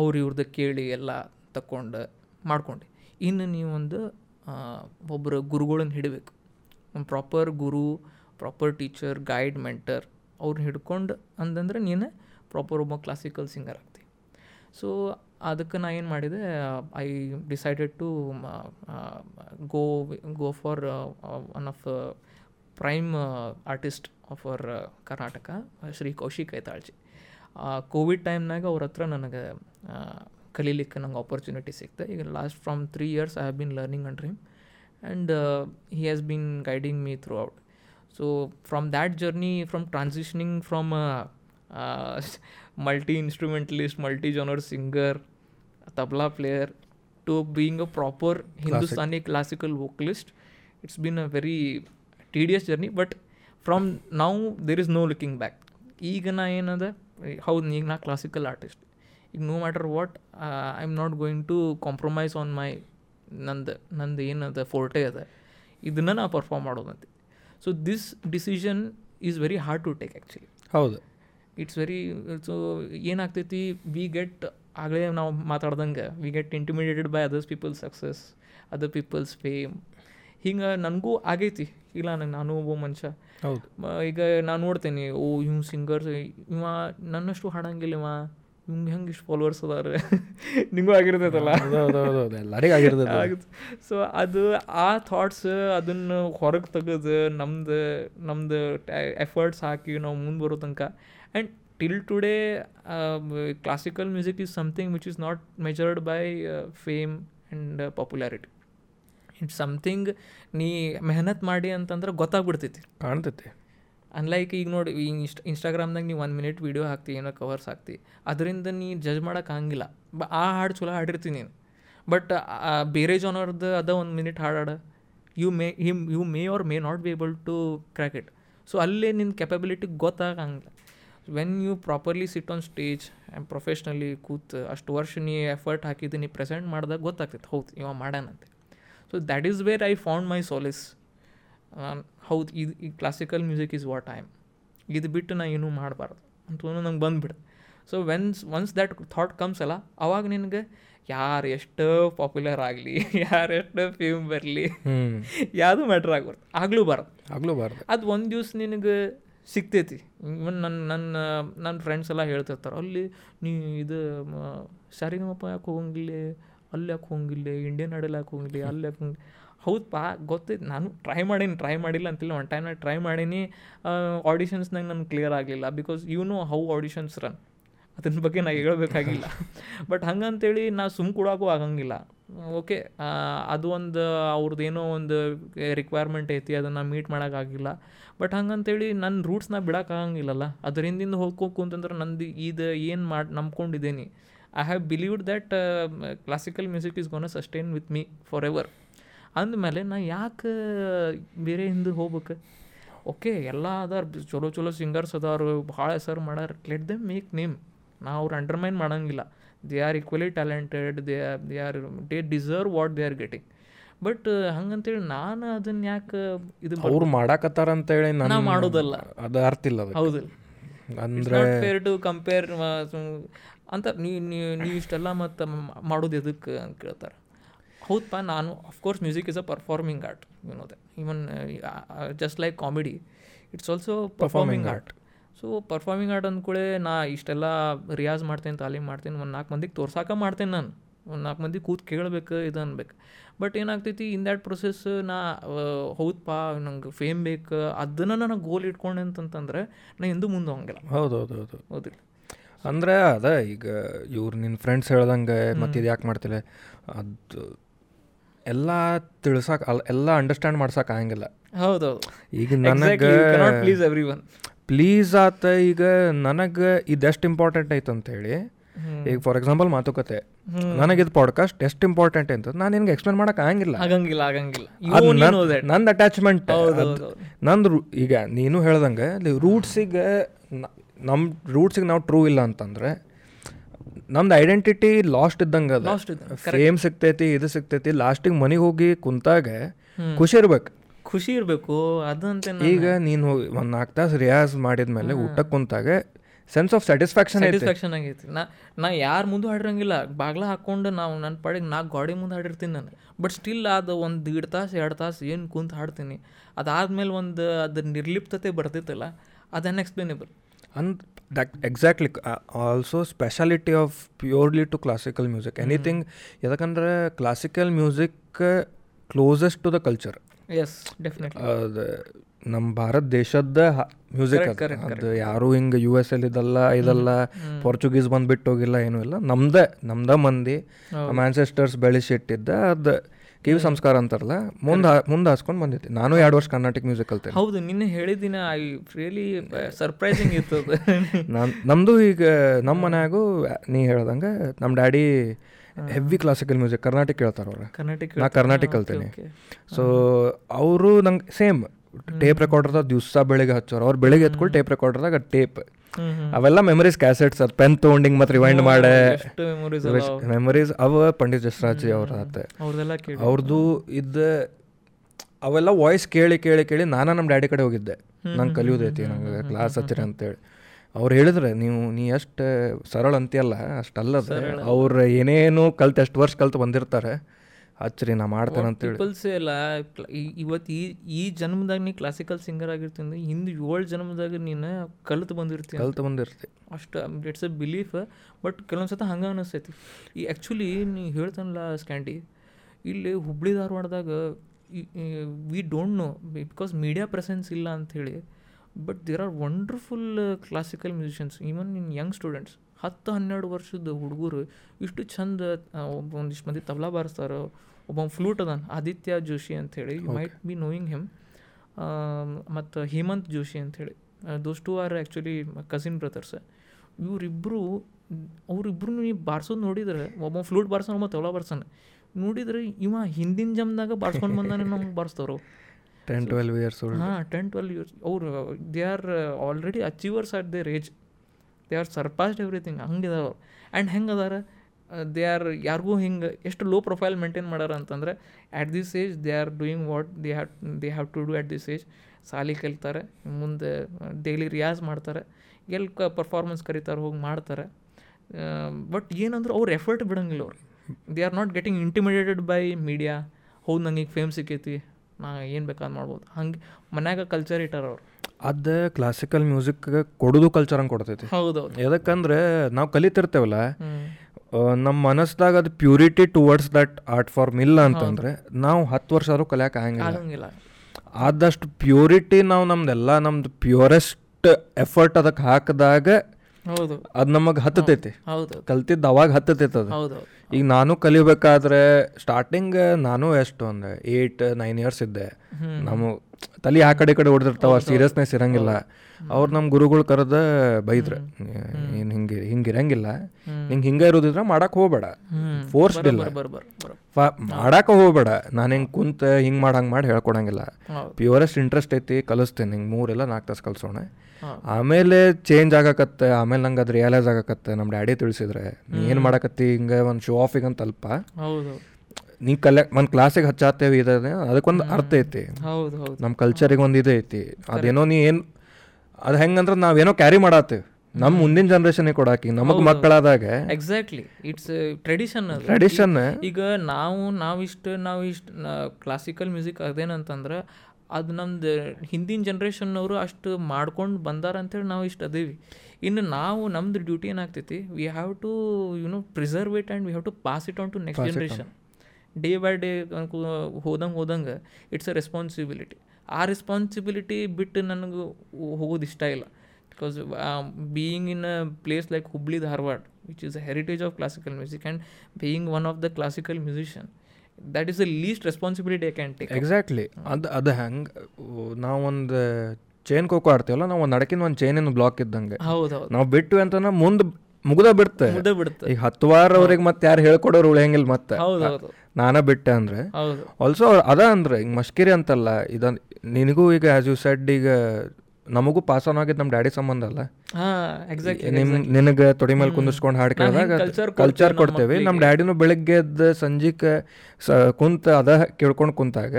ಅವ್ರು ಇವ್ರದ್ದು ಕೇಳಿ ಎಲ್ಲ ತಕ್ಕೊಂಡು ಮಾಡ್ಕೊಂಡು. ಇನ್ನು ನೀವೊಂದು ಒಬ್ಬರು ಗುರುಗಳನ್ನ ಹಿಡಬೇಕು. ಒಂದು proper guru proper teacher guide mentor ಅವ್ರನ್ನ ಹಿಡ್ಕೊಂಡು ಅಂತಂದ್ರೆ ನೀನು ಪ್ರಾಪರ್ ಒಬ್ಬ ಕ್ಲಾಸಿಕಲ್ ಸಿಂಗರ್ ಆಗ್ತಿ. ಸೊ ಅದಕ್ಕೆ ನಾ ಏನು ಮಾಡಿದೆ I decided to go go for one of prime artist our Karnataka Shri Kaushik ಐತಾಳ್ಜಿ Covid ಟೈಮ್ನಾಗ ಅವ್ರ ಹತ್ರ ನನಗೆ ಕಲೀಲಿಕ್ಕೆ ನಂಗೆ ಆಪರ್ಚುನಿಟಿ ಸಿಕ್ತು. ಈಗ last from three years I have been learning and him and he has been guiding me throughout so from that journey from transitioning from multi instrumentalist multi genre singer tabla player to being a proper Hindustani classical vocalist it's been a very tedious journey but from now there is no looking back ಈಗ ನಾ ಏನದ ಹೌದು ಈಗ ನಾ classical artist ಈಗ no matter what I am not going to compromise on my ನಂದು ನಂದು ಏನದ ಫೋರ್ಟೆ ಅದ. ಇದನ್ನ ನಾ perform ಮಾಡೋದಂತೆ. So this decision is very hard to take actually ಹೌದು. ಇಟ್ಸ್ ವೆರಿ ಸೊ ಏನಾಗ್ತೈತಿ ವಿ ಗೆಟ್ ಆಗಲೇ ನಾವು ಮಾತಾಡ್ದಂಗೆ we get intimidated by others people's success other people's fame ಹಿಂಗೆ ನನಗೂ ಆಗೈತಿ. ಇಲ್ಲ ನಂಗೆ ನಾನು ಒಬ್ಬ ಮನುಷ್ಯ. ಹೌದು. ಈಗ ನಾನು ನೋಡ್ತೇನೆ ಓ ಇವ್ ಸಿಂಗರ್ಸ್ ಇವ ನನ್ನಷ್ಟು ಹಾಡಂಗಿಲ್ಲ ಇವ. ಹಿಂಗೆ ಹೆಂಗೆ ಇಷ್ಟು ಫಾಲೋವರ್ಸ್ ಅದಾರ? [laughs] ನಿಂಗೂ ಆಗಿರ್ತೈತಲ್ಲ. ಎಲ್ಲರಿಗೂ ಸೊ ಅದು ಆ ಥಾಟ್ಸ್ ಅದನ್ನು ಹೊರಗೆ ತೆಗೆದು ನಮ್ದು ನಮ್ದು ಎಫರ್ಟ್ಸ್ ಹಾಕಿ ನಾವು ಮುಂದೆ ಬರೋ ತನಕ. And till today classical music is something which is not measured by fame and popularity it's something ನೀ ಮೆಹನತ್ ಮಾಡಿ ಅಂತಂದ್ರೆ ಗೊತ್ತಾಗ್ಬಿಡ್ತೈತಿ. ಕಾಣ್ತೈತಿ. ಅನ್ಲೈಕ್ ಈಗ ನೋಡಿ ಈ ಇನ್ಸ್ಟ್ ಇನ್ಸ್ಟಾಗ್ರಾಮ್ದಾಗ ನೀವು ಒಂದು ಮಿನಿಟ್ ವೀಡಿಯೋ ಹಾಕ್ತಿ ಏನೋ ಕವರ್ಸ್ ಹಾಕ್ತಿ ಅದರಿಂದ ನೀ ಜಜ್ ಮಾಡೋಕೆ ಆಗಂಗಿಲ್ಲ. ಬ ಆ ಹಾಡು ಚಲೋ ಹಾಡಿರ್ತೀನಿ ನೀನು. ಬಟ್ ಬೇರೆ ಜನರದ್ದು ಅದ ಒಂದು minute ಹಾಡಾಡ you may him you may or may not be able to crack it so ಅಲ್ಲೇ ನಿನ್ನ capability ಗೊತ್ತಾಗಂಗಿಲ್ಲ. When you properly sit on stage and professionally ಕೂತ್ ಅಷ್ಟು ವರ್ಷ ನೀ ಎಫರ್ಟ್ ಹಾಕಿದ್ದು ನೀ ಪ್ರೆಸೆಂಟ್ ಮಾಡಿದಾಗ ಗೊತ್ತಾಗ್ತೈತೆ ಹೌದು ಇವ ಮಾಡ್ಯಾನಂತೆ. So that is where I found my solace ಹೌದು ಇದು ಈ classical music is what I'm ಇದು ಬಿಟ್ಟು ನಾ ಏನೂ ಮಾಡಬಾರ್ದು. ಅಂತ ನಂಗೆ ಬಂದುಬಿಡು so whence once that thought comes ಅಲ್ಲ ಅವಾಗ ನಿನಗೆ ಯಾರು ಎಷ್ಟು ಪಾಪ್ಯುಲರ್ ಆಗಲಿ [laughs] ಯಾರು ಎಷ್ಟು ಫೇಮ್ ಬರಲಿ ಯಾವುದು ಮ್ಯಾಟ್ರ್ ಆಗ್ಬಾರ್ದು. ಆಗ್ಲೂ ಬಾರ್ದು. ಆಗ್ಲೂ ಬಾರ್ದು. ಅದು ಒಂದು ದಿವ್ಸ ನಿನಗೆ ಸಿಗ್ತೈತಿ. ಇವನ್ ನನ್ನ ನನ್ನ ನನ್ನ ಫ್ರೆಂಡ್ಸ್ ಎಲ್ಲ ಹೇಳ್ತಿರ್ತಾರೆ ಅಲ್ಲಿ ನೀ ಇದು ಸಾರಿಗಮಪ್ಪ ಯಾಕೆ ಹೋಗಂಗಿಲ್ಲ ಅಲ್ಲಿ ಯಾಕೆ ಹೋಗಿಲ್ಲ ಇಂಡಿಯನ್ ಐಡಲ್ ಯಾಕೆ ಹೋಗಿಲ್ಲ, ಅಲ್ಲಿ ಯಾಕೆ ಹೋಗಿ ಹೌದಪ್ಪ ಗೊತ್ತೈತೆ ನಾನು ಟ್ರೈ ಮಾಡೀನಿ ಟ್ರೈ ಮಾಡಿಲ್ಲ ಅಂತಿಲ್ಲ ಒನ್ ಟೈಮ್ ನಾನು ಟ್ರೈ ಮಾಡೀನಿ ಆಡಿಷನ್ಸ್ನಾಗ ನನಗೆ ಕ್ಲಿಯರ್ ಆಗಲಿಲ್ಲ because you know how auditions run ಅದನ್ನ ಬಗ್ಗೆ ನಾ ಹೇಳಬೇಕಾಗಿಲ್ಲ. ಬಟ್ ಹಂಗಂತೇಳಿ ನಾ ಸುಮ್ ಕೊಡೋಕ್ಕೂ ಆಗಂಗಿಲ್ಲ. ಓಕೆ ಅದು ಒಂದು ಅವ್ರದ್ದು ಏನೋ ಒಂದು ರಿಕ್ವೈರ್ಮೆಂಟ್ ಐತಿ, ಅದನ್ನು ಮೀಟ್ ಮಾಡೋಕ್ಕಾಗಿಲ್ಲ ಬಟ್ ಹಂಗಂತೇಳಿ ನನ್ನ ರೂಟ್ಸ್ನ ಬಿಡೋಕ್ಕಾಗಂಗಿಲ್ಲಲ್ಲ ಅದರಿಂದ ಹೋಗ್ಕೋಕು ಅಂತಂದ್ರೆ ನಂದು ಇದು ಏನು ಮಾಡಿ, ನಂಬ್ಕೊಂಡಿದ್ದೀನಿ. I have believed that classical music is gonna sustain with me forever ಅಂದಮೇಲೆ ನಾ ಯಾಕೆ ಬೇರೆ ಹಿಂದೆ ಹೋಗ್ಬೇಕು? ಓಕೆ ಎಲ್ಲ ಅದಾರ ಚಲೋ ಚಲೋ ಸಿಂಗರ್ಸ್ ಅದಾರು ಭಾಳ ಹೆಸರು ಮಾಡಾರ. ಲೆಟ್ ದೆಮ್ ಮೇಕ್ ನೇಮ್ ನಾ ಅವ್ರು ಅಂಡರ್ಮೈನ್ ಮಾಡೋಂಗಿಲ್ಲ. They are equally talented they are they are they deserve what they are getting but ಹಂಗಂತೇಳಿ ನಾನು ಅದನ್ನ ಯಾಕೆ ಇದು ಅವ್ರು ಮಾಡಾಕತ್ತಾರ ಅಂತೇಳಿ ನಾನು ಮಾಡೋದಲ್ಲ. ಅದು ಅರ್ಥ ಇಲ್ಲ ಹೌದು. ಅಂದ್ರೆ ಫೇರ್ ಟು ಕಂಪೇರ್ ಅಂತ ನೀ ನೀವು ಇಷ್ಟೆಲ್ಲ ಮತ್ತು ಮಾಡೋದು ಎದಕ್ಕೆ ಅಂತ ಕೇಳ್ತಾರೆ. ಹೌದಪ್ಪ ನಾನು of course music is a performing art you know even just like comedy it's also performing art so performing art ಅಂದ್ಕೂಳೆ ನಾ ಇಷ್ಟೆಲ್ಲ ರಿಯಾಜ್ ಮಾಡ್ತೇನೆ ತಾಲೀಮ್ ಮಾಡ್ತೇನೆ ಒಂದು ನಾಲ್ಕು ಮಂದಿಗೆ ತೋರ್ಸಾಕ ಮಾಡ್ತೇನೆ ನಾನು. ಒಂದು ನಾಲ್ಕು ಮಂದಿ ಕೂತ್ ಕೇಳಬೇಕು ಇದು ಅನ್ಬೇಕು. ಬಟ್ ಏನಾಗ್ತೈತಿ ಇನ್ ದ್ಯಾಟ್ ಪ್ರೊಸೆಸ್ ನಾ ಹೌದಪ್ಪ ನಂಗೆ ಫೇಮ್ ಬೇಕು ಅದನ್ನು ನನಗೆ ಗೋಲ್ ಇಟ್ಕೊಂಡೆ ಅಂತಂತಂದ್ರೆ ನಾ ಹಿಂದೂ ಮುಂದೆ ಹೋಗಂಗಿಲ್ಲ. ಹೌದು ಹೌದು ಹೌದು. ಹೌದಿಲ್ಲ. ಅಂದ್ರೆ ಅದ ಈಗ ಇವ್ರು ನಿನ್ನ ಫ್ರೆಂಡ್ಸ್ ಹೇಳ್ದಂಗೆ ಮತ್ತು ಇದು ಯಾಕೆ ಮಾಡ್ತಿಲ್ಲ ಅದು ಎಲ್ಲ ತಿಳ್ಸಕ್ಕೆ ಅಲ್ಲ ಎಲ್ಲ ಅಂಡರ್ಸ್ಟ್ಯಾಂಡ್ ಮಾಡ್ಸಕ್ಕೆ ಆಗಂಗಿಲ್ಲ. ಹೌದು ಈಗ ನನಗೆ ಪ್ಲೀಸ್ ಎವ್ರಿ ಒನ್ ಪ್ಲೀಸ್ ಆತ ಈಗ ನನಗೆ ಇದೆಷ್ಟು ಇಂಪಾರ್ಟೆಂಟ್ ಐತೆ ಅಂತೇಳಿ ಈಗ ಫಾರ್ ಎಕ್ಸಾಂಪಲ್ ಮಾತುಕತೆ. ನನಗೆ ಇದು ಪಾಡ್ಕಾಸ್ಟ್ ಎಷ್ಟು ಇಂಪಾರ್ಟೆಂಟ್ ಅಂತ ನಾನು ನಿನ್ಗೆ ಎಕ್ಸ್ಪ್ಲೇನ್ ಮಾಡಕ್ಕೆ ಆಗಂಗಿಲ್ಲ. ಆಗಂಗಿಲ್ಲ ಆಗಂಗಿಲ್ಲ. ನಂದ್ ಅಟ್ಯಾಚ್ಮೆಂಟ್. ನಂದು ಈಗ ನೀನು ಹೇಳ್ದಂಗೆ ರೂಟ್ಸಿಗೆ ನಮ್ಮ ರೂಟ್ಸಿಗೆ ನಾವು ಟ್ರೂ ಇಲ್ಲ ಅಂತಂದರೆ ನಮ್ದು ಐಡೆಂಟಿಟಿ ಲಾಸ್ಟ್ ಇದ್ದಂಗೆ ಅದ. ಫೇಮ್ ಸಿಗ್ತೈತಿ ಇದು ಸಿಗ್ತೈತಿ ಲಾಸ್ಟಿಗೆ ಮನೆಗೆ ಹೋಗಿ ಕುಂತಾಗ ಖುಷಿ ಇರ್ಬೇಕು. ಖುಷಿ ಇರಬೇಕು ಅದಂತ ಈಗ ನೀನು ಹೋಗಿ ಒಂದು ನಾಲ್ಕು ತಾಸು ರಿಯಾಜ್ ಮಾಡಿದ್ಮೇಲೆ ಊಟಕ್ಕೆ ಕುಂತಾಗ ಸೆನ್ಸ್ ಆಫ್ ಸ್ಯಾಟಿಸ್ಫ್ಯಾಕ್ಷನ್ ಸ್ಯಾಟಿಸ್ಫ್ಯಾಕ್ಷನ್ ಆಗೈತಿ. ನಾ ನಾ ಯಾರು ಮುಂದೆ ಹಾಡಿರಂಗಿಲ್ಲ ಬಾಗ್ಲ ಹಾಕೊಂಡು ನಾವು ನನ್ನ ಪಾಡಿಗೆ ನಾಲ್ಕು ಗಾಡಿ ಮುಂದೆ ಹಾಡಿರ್ತೀನಿ ನಾನು. ಬಟ್ ಸ್ಟಿಲ್ ಅದು ಒಂದು ದೀಡ್ ತಾಸು ಎರಡು ತಾಸು ಏನು ಕುಂತು ಹಾಡ್ತೀನಿ. ಅದಾದ್ಮೇಲೆ ಒಂದು ಅದು ನಿರ್ಲಿಪ್ತತೆ ಬರ್ತಿತ್ತಲ್ಲ ಅದು unexplainable and that exactly also speciality of purely to classical music anything ಯಾಕಂದ್ರೆ classical music closest to the culture is definitely ಅದು. ನಮ್ಮ ಭಾರತ ದೇಶದ ಮ್ಯೂಸಿಕ್ ಅದು ಯಾರು ಹಿಂಗೆ ಯು ಎಸ್ ಎಲ್ ಇದಲ್ಲ ಇದಲ್ಲ ಪೋರ್ಚುಗೀಸ್ ಬಂದ್ಬಿಟ್ಟು ಹೋಗಿಲ್ಲ ಏನೂ ಇಲ್ಲ ನಮ್ದೇ ನಮ್ದ ಮಂದಿ ನಮ್ಮ ಆನ್ಸೆಸ್ಟರ್ಸ್ ಬೆಳೆಸಿಟ್ಟಿದ್ದ ಅದು ಕಿವಿ ಸಂಸ್ಕಾರ ಅಂತಾರಲ್ಲ? ಮುಂದೆ ಮುಂದೆ ಹಾಸ್ಕೊಂಡು ಬಂದಿದ್ದೆ. ನಾನು ಎರಡು ವರ್ಷ ಕರ್ನಾಟಕ ಮ್ಯೂಸಿಕ್ ಕಲ್ತೆ. ಹೌದು ನಿನ್ನೆ ಹೇಳಿದಿನ ಐ ರಿಯಲಿ ಸರ್ಪ್ರೈಸಿಂಗ್ ಇತ್ತು [laughs] ನಾನು ನಮ್ಮದು ಈಗ ನಮ್ಮ ಮನ್ಯಾಗೂ ನೀ ಹೇಳ್ದಂಗೆ ನಮ್ಮ daddy heavy classical music Carnatic ಕೇಳ್ತಾರೆ ಅವ್ರು. ಕರ್ನಾಟಕ ನಾ ಕರ್ನಾಟಕ ಕಲ್ತೀನಿ. ಸೊ ಅವರು ನಂಗೆ ಸೇಮ್ ಟೇಪ್ ರೆಕಾರ್ಡರ್ದಾಗ ದಿವಸ ಬೆಳಿಗ್ಗೆ ಹಚ್ಚೋರು ಅವ್ರು ಬೆಳಿಗ್ಗೆ ಎತ್ಕೊಂಡು ಟೇಪ್ ರೆಕಾರ್ಡರ್ದಾಗ ಟೇಪ್ ಅವೆಲ್ಲ ಮೆಮರೀಸ್ ಕ್ಯಾಸೆಟ್ಸ್ ಅದು ಪೆನ್ ತೊಗೊಂಡಿಂಗ್ ಮತ್ತೆ ರಿವೈಂಡ್ ಮಾಡೆ. ಮೆಮರೀಸ್ ಅವ ಪಂಡಿತ್ ಜಸ್ರಾಜಿ ಅವ್ರ ಆತ ಅವ್ರದ್ದು ಇದ್ದ ಅವೆಲ್ಲ ವಾಯ್ಸ್ ಕೇಳಿ ಕೇಳಿ ಕೇಳಿ ನಾನು ನಮ್ಮ ಡ್ಯಾಡಿ ಕಡೆ ಹೋಗಿದ್ದೆ. ನಂಗೆ ಕಲಿಯೋದೈತಿ ನಂಗೆ ಕ್ಲಾಸ್ ಹಚ್ಚಿರಿ ಅಂತೇಳಿ. ಅವ್ರು ಹೇಳಿದ್ರೆ ನೀವು ನೀ ಎಷ್ಟು ಸರಳ ಅಂತೀಯಲ್ಲ ಅಷ್ಟಲ್ಲದ ಅವ್ರು ಏನೇನು ಕಲ್ತು ಎಷ್ಟು ವರ್ಷ ಕಲ್ತು ಬಂದಿರ್ತಾರೆ ಹಚ್ಚ್ರಿ ನಾ ಮಾಡ್ತೇನೆ ಅಂತೇಳಿ ಹೇಳಿ. ಪಲ್ಸೇ ಕ್ಲ- ಇವತ್ತು ಈ ಈ ಜನ್ಮದಾಗ ನೀ ಕ್ಲಾಸಿಕಲ್ ಸಿಂಗರ್ ಆಗಿರ್ತೀನಿ ಹಿಂದೆ ಏಳು ಜನ್ಮದಾಗ ನೀನು ಕಲಿತು ಬಂದಿರ್ತೀನಿ ಕಲ್ತು ಬಂದಿರ್ತಿ. ಅಷ್ಟು ಇಟ್ಸ್ ಅ ಬಿಲೀಫ್ ಬಟ್ ಕೆಲವೊಂದು ಸತ ಹಂಗೆ ಅನಿಸ್ತೈತಿ. ಈ ಆ್ಯಕ್ಚುಲಿ ನೀ ಹೇಳ್ತಾನಲ್ಲ ಸ್ಕ್ಯಾಂಡಿ ಇಲ್ಲಿ ಹುಬ್ಳಿ ಧಾರವಾಡದಾಗ we don't know because media presence ಇಲ್ಲ ಅಂಥೇಳಿ but there are wonderful classical musicians even in young students ಹತ್ತು ಹನ್ನೆರಡು ವರ್ಷದ ಹುಡುಗರು ಇಷ್ಟು ಚಂದ ಒಬ್ಬ ಒಂದಿಷ್ಟು ಮಂದಿ ತಬಲಾ ಬಾರಿಸ್ತಾರೆ ಒಬ್ಬ ಫ್ಲೂಟ್ ಅದಾನ ಆದಿತ್ಯ ಜೋಶಿ ಅಂಥೇಳಿ you might be knowing him ಮತ್ತು ಹೇಮಂತ್ ಜೋಶಿ ಅಂಥೇಳಿ those two are actually cousin brothers ಇವರಿಬ್ಬರು ಅವರಿಬ್ರು ನೀವು ಬಾರ್ಸೋದು ನೋಡಿದ್ರೆ ಒಬ್ಬ ಫ್ಲೂಟ್ ಬಾರ್ಸೋಣ ಒಬ್ಬ ತಬಲಾ ಬಾರ್ಸೋಣ ನೋಡಿದ್ರೆ ಇವ ಹಿಂದಿನ ಜಮ್ದಾಗ ಬಾರ್ಸ್ಕೊಂಡು ಬಂದಾನೆ ನಮ್ಗೆ ಬಾರಿಸ್ತವ್ರು. ಟೆನ್ ಟ್ವೆಲ್ವ್ ಇಯರ್ಸ್ ಹಾಂ ಟೆನ್ ಟ್ವೆಲ್ ಇಯರ್ಸ್ ಅವರು they are already achievers at the age they are surpassed everything ಹಂಗಿದಾರ ಅವ್ರು ಆ್ಯಂಡ್ ಹೆಂಗೆ ಅದಾರ? ದೇ ಆರ್ ಯಾರಿಗೂ ಹಿಂಗೆ ಎಷ್ಟು ಲೋ ಪ್ರೊಫೈಲ್ ಮೇಂಟೈನ್ ಮಾಡ್ಯಾರ ಅಂತಂದ್ರೆ at this age they are doing what they have they have to do at this age ಸಾಲಿ ಕಲಿತಾರೆ, ಮುಂದೆ ಡೈಲಿ ರಿಯಾಜ್ ಮಾಡ್ತಾರೆ ಎಲ್ಲಿ ಕ ಪರ್ಫಾರ್ಮೆನ್ಸ್ ಕರೀತಾರೆ, ಹೋಗಿ ಮಾಡ್ತಾರೆ. ಬಟ್ ಏನಂದ್ರೆ ಅವ್ರು ಎಫರ್ಟ್ ಬಿಡಂಗಿಲ್ಲ ಅವ್ರಿಗೆ. They are not getting intimidated by media ಹೌದು ನಂಗೆ ಈಗ ಫೇಮ್ ಸಿಕ್ಕೈತಿ. ನಾ ಏನು ಬೇಕಾದ್ ಮಾಡ್ಬೋದು. ಹಂಗೆ ಮನ್ಯಾಗ ಕಲ್ಚರ್ ಇಟ್ಟಾರ ಅವ್ರು. ಅದು ಕ್ಲಾಸಿಕಲ್ ಮ್ಯೂಸಿಕ್ ಕೊಡೋದು ಕಲ್ಚರ್ ಹಂಗೆ ಕೊಡ್ತೈತಿ. ಹೌದು ಯಾಕಂದ್ರೆ ನಾವು ಕಲಿತಿರ್ತೇವಲ್ಲ ನಮ್ಮ ಮನಸ್ದಾಗ ಅದು purity towards that art form ಇಲ್ಲ ಅಂತಂದ್ರೆ ನಾವು ಹತ್ತು ವರ್ಷ ಆದರೂ ಕಲಿಯಕ್ಕೆ ಆಗಂಗಿಲ್ಲ. ಆದಷ್ಟು ಪ್ಯೂರಿಟಿ ನಾವು ನಮ್ದೆಲ್ಲ ನಮ್ದು ಪ್ಯೂರೆಸ್ಟ್ ಎಫರ್ಟ್ ಅದಕ್ಕೆ ಹಾಕಿದಾಗ ಹೌದು. ಅದು ನಮಗೆ ಹತ್ತತೈತಿ. ಹೌದು ಕಲ್ತಿದ್ದು ಅವಾಗ ಹತ್ತತೈತೆ ಅದು ಹೌದು. ಈಗ ನಾನು ಕಲಿಬೇಕಾದ್ರೆ ಸ್ಟಾರ್ಟಿಂಗ್ ನಾನು ಎಷ್ಟು ಒಂದು ಏಯ್ಟ್ ನೈನ್ ಇಯರ್ಸ್ ಇದ್ದೆ. ನಮ್ಮ ತಲೆ ಆ ಕಡೆ ಕಡೆ ಹೊಡೆದಿರ್ತಾವ ಸೀರಿಯಸ್ನೆಸ್ ಇರಂಗಿಲ್ಲ. ಅವ್ರು ನಮ್ಮ ಗುರುಗಳು ಕರೆದ ಬೈದ್ರ. ಏನು ಹಿಂಗೆ ಹಿಂಗೆ ಇರಂಗಿಲ್ಲ ನಿಂಗೆ ಹಿಂಗೆ ಇರೋದಿದ್ರೆ ಮಾಡಕ್ಕೆ ಹೋಗ್ಬೇಡ. ಫೋರ್ಸ್ ಇಲ್ಲ. ಮಾಡಕ್ಕೆ ಹೋಗ್ಬೇಡ. ನಾನು ಹಿಂಗೆ ಕುಂತ ಹಿಂಗೆ ಮಾಡಂಗೆ ಮಾಡಿ ಹೇಳ್ಕೊಡಂಗಿಲ್ಲ. ಪ್ಯೂರೆಸ್ಟ್ ಇಂಟ್ರೆಸ್ಟ್ ಐತಿ ಕಲಿಸ್ತೇನೆ. ಹಿಂಗೆ ಮೂರೆಲ್ಲ ನಾಲ್ಕು ತಾಸು ಕಲಿಸೋಣ. ಆಮೇಲೆ ಚೇಂಜ್ ಆಗಕತ್ತೆ ಆಮೇಲೆ ನಂಗೆ ಅದು ರಿಯಲೈಸ್ ಆಗಕತ್ತೆ. ನಮ್ಮ ಡ್ಯಾಡಿ ತಿಳಿಸಿದ್ರೆ ನೀ ಏನು ಮಾಡಕತ್ತಿ? ಹಿಂಗೆ ಒಂದು ಶೋ ಆಫಿಗೆ ಅಂತ ಅಲ್ಪ. ನೀ ಕಲೆ ಒಂದು ಕ್ಲಾಸಿಗೆ ಹಚ್ಚಾತೇವೆ ಇದೆ ಅದಕ್ಕೊಂದು ಅರ್ಥ ಐತಿ. ನಮ್ಮ ಕಲ್ಚರಿಗೆ ಒಂದು ಇದು ಐತಿ. ಅದೇನೋ ನೀ ಏನು ಅದು ಹೆಂಗಂದ್ರೆ ನಾವೇನೋ ಕ್ಯಾರಿ ಮಾಡತ್ತೀವಿ. ನಮ್ಮ ಮುಂದಿನ ಜನ್ರೇಷನಿಗೆ ಕೊಡಾಕಿ ನಮಗೆ ಮಕ್ಕಳಾದಾಗ ಎಕ್ಸಾಕ್ಟ್ಲಿ ಇಟ್ಸ್ ಟ್ರೆಡಿಷನ್ ಟ್ರೆಡಿಷನ್ ಈಗ ನಾವು ನಾವಿಷ್ಟು ನಾವು ಇಷ್ಟು ಕ್ಲಾಸಿಕಲ್ ಮ್ಯೂಸಿಕ್ ಅದೇನಂತಂದ್ರೆ ಅದು ನಮ್ದು ಹಿಂದಿನ ಜನ್ರೇಷನ್ನವರು ಅಷ್ಟು ಮಾಡ್ಕೊಂಡು ಬಂದಾರ ಅಂತೇಳಿ ನಾವು ಇಷ್ಟು ಅದೀವಿ. ಇನ್ನು ನಾವು ನಮ್ದು ಡ್ಯೂಟಿ ಏನಾಗ್ತೈತಿ we have to you know preserve it and we have to pass it on to next generation day by day ಹೋದಂಗೆ ಹೋದಂಗೆ it's a responsibility a responsibility ಬಿಟ್ಟು ನನಗೆ ಹೋಗೋದು ಇಷ್ಟ ಇಲ್ಲ. Because being in a place like Hubli Dharwad which is a heritage of classical music and being one of the classical musician that is the least responsibility I can take exactly ಅದು ಅದು ಹೆಂಗೆ ನಾವೊಂದು chain kho kho ಆಡ್ತೀವಲ್ಲ ನಾವು ಒಂದು ನಡಕಿನ ಒಂದು ಚೈನಿನ block ಇದ್ದಂಗೆ. ಹೌದು ಹೌದು. ನಾವು ಬಿಟ್ಟು ಅಂತಂದ್ರೆ ಮುಂದೆ ಮುಗ್ದ ಬಿಡ್ತೆ. ಬಿಡುತ್ತೆ ಈಗ ಹತ್ತು ವಾರ ಅವ್ರಿಗೆ ಮತ್ತೆ ಯಾರು ಹೇಳ್ಕೊಡೋರು ಉಳಿಯಂಗಿಲ್ಲ ಮತ್ತೆ. ನಾನ ಬಿಟ್ಟೆ ಅಂದ್ರೆ. ಆಲ್ಸೋ ಅದ ಅಂದ್ರೆ ಈಗ ಮಷ್ಕಿರಿ ಅಂತಲ್ಲ ಇದ ನಿನಗೂ ಈಗ ಆಸ್ ಯು ಸೆಡ್ ಈಗ ನಮಗೂ ಪಾಸ್ ಆನ್ ಆಗಿದ್ದು ನಮ್ಮ ಡ್ಯಾಡಿ ಸಂಬಂಧ ಅಲ್ಲ? ನಿಮ್ ನಿನಗೆ ತೊಡಿ ಮೇಲೆ ಕುಂದಿಸ್ಕೊಂಡು ಹಾಡು ಕೇಳಿದಾಗ ಕಲ್ಚರ್ ಕೊಡ್ತೇವೆ. ನಮ್ಮ ಡ್ಯಾಡಿನೂ ಬೆಳಿಗ್ಗೆ ಎದ್ದ ಸಂಜಿಕ ಕುಂತ ಅದ ಕೇಳ್ಕೊಂಡು ಕುಂತಾಗ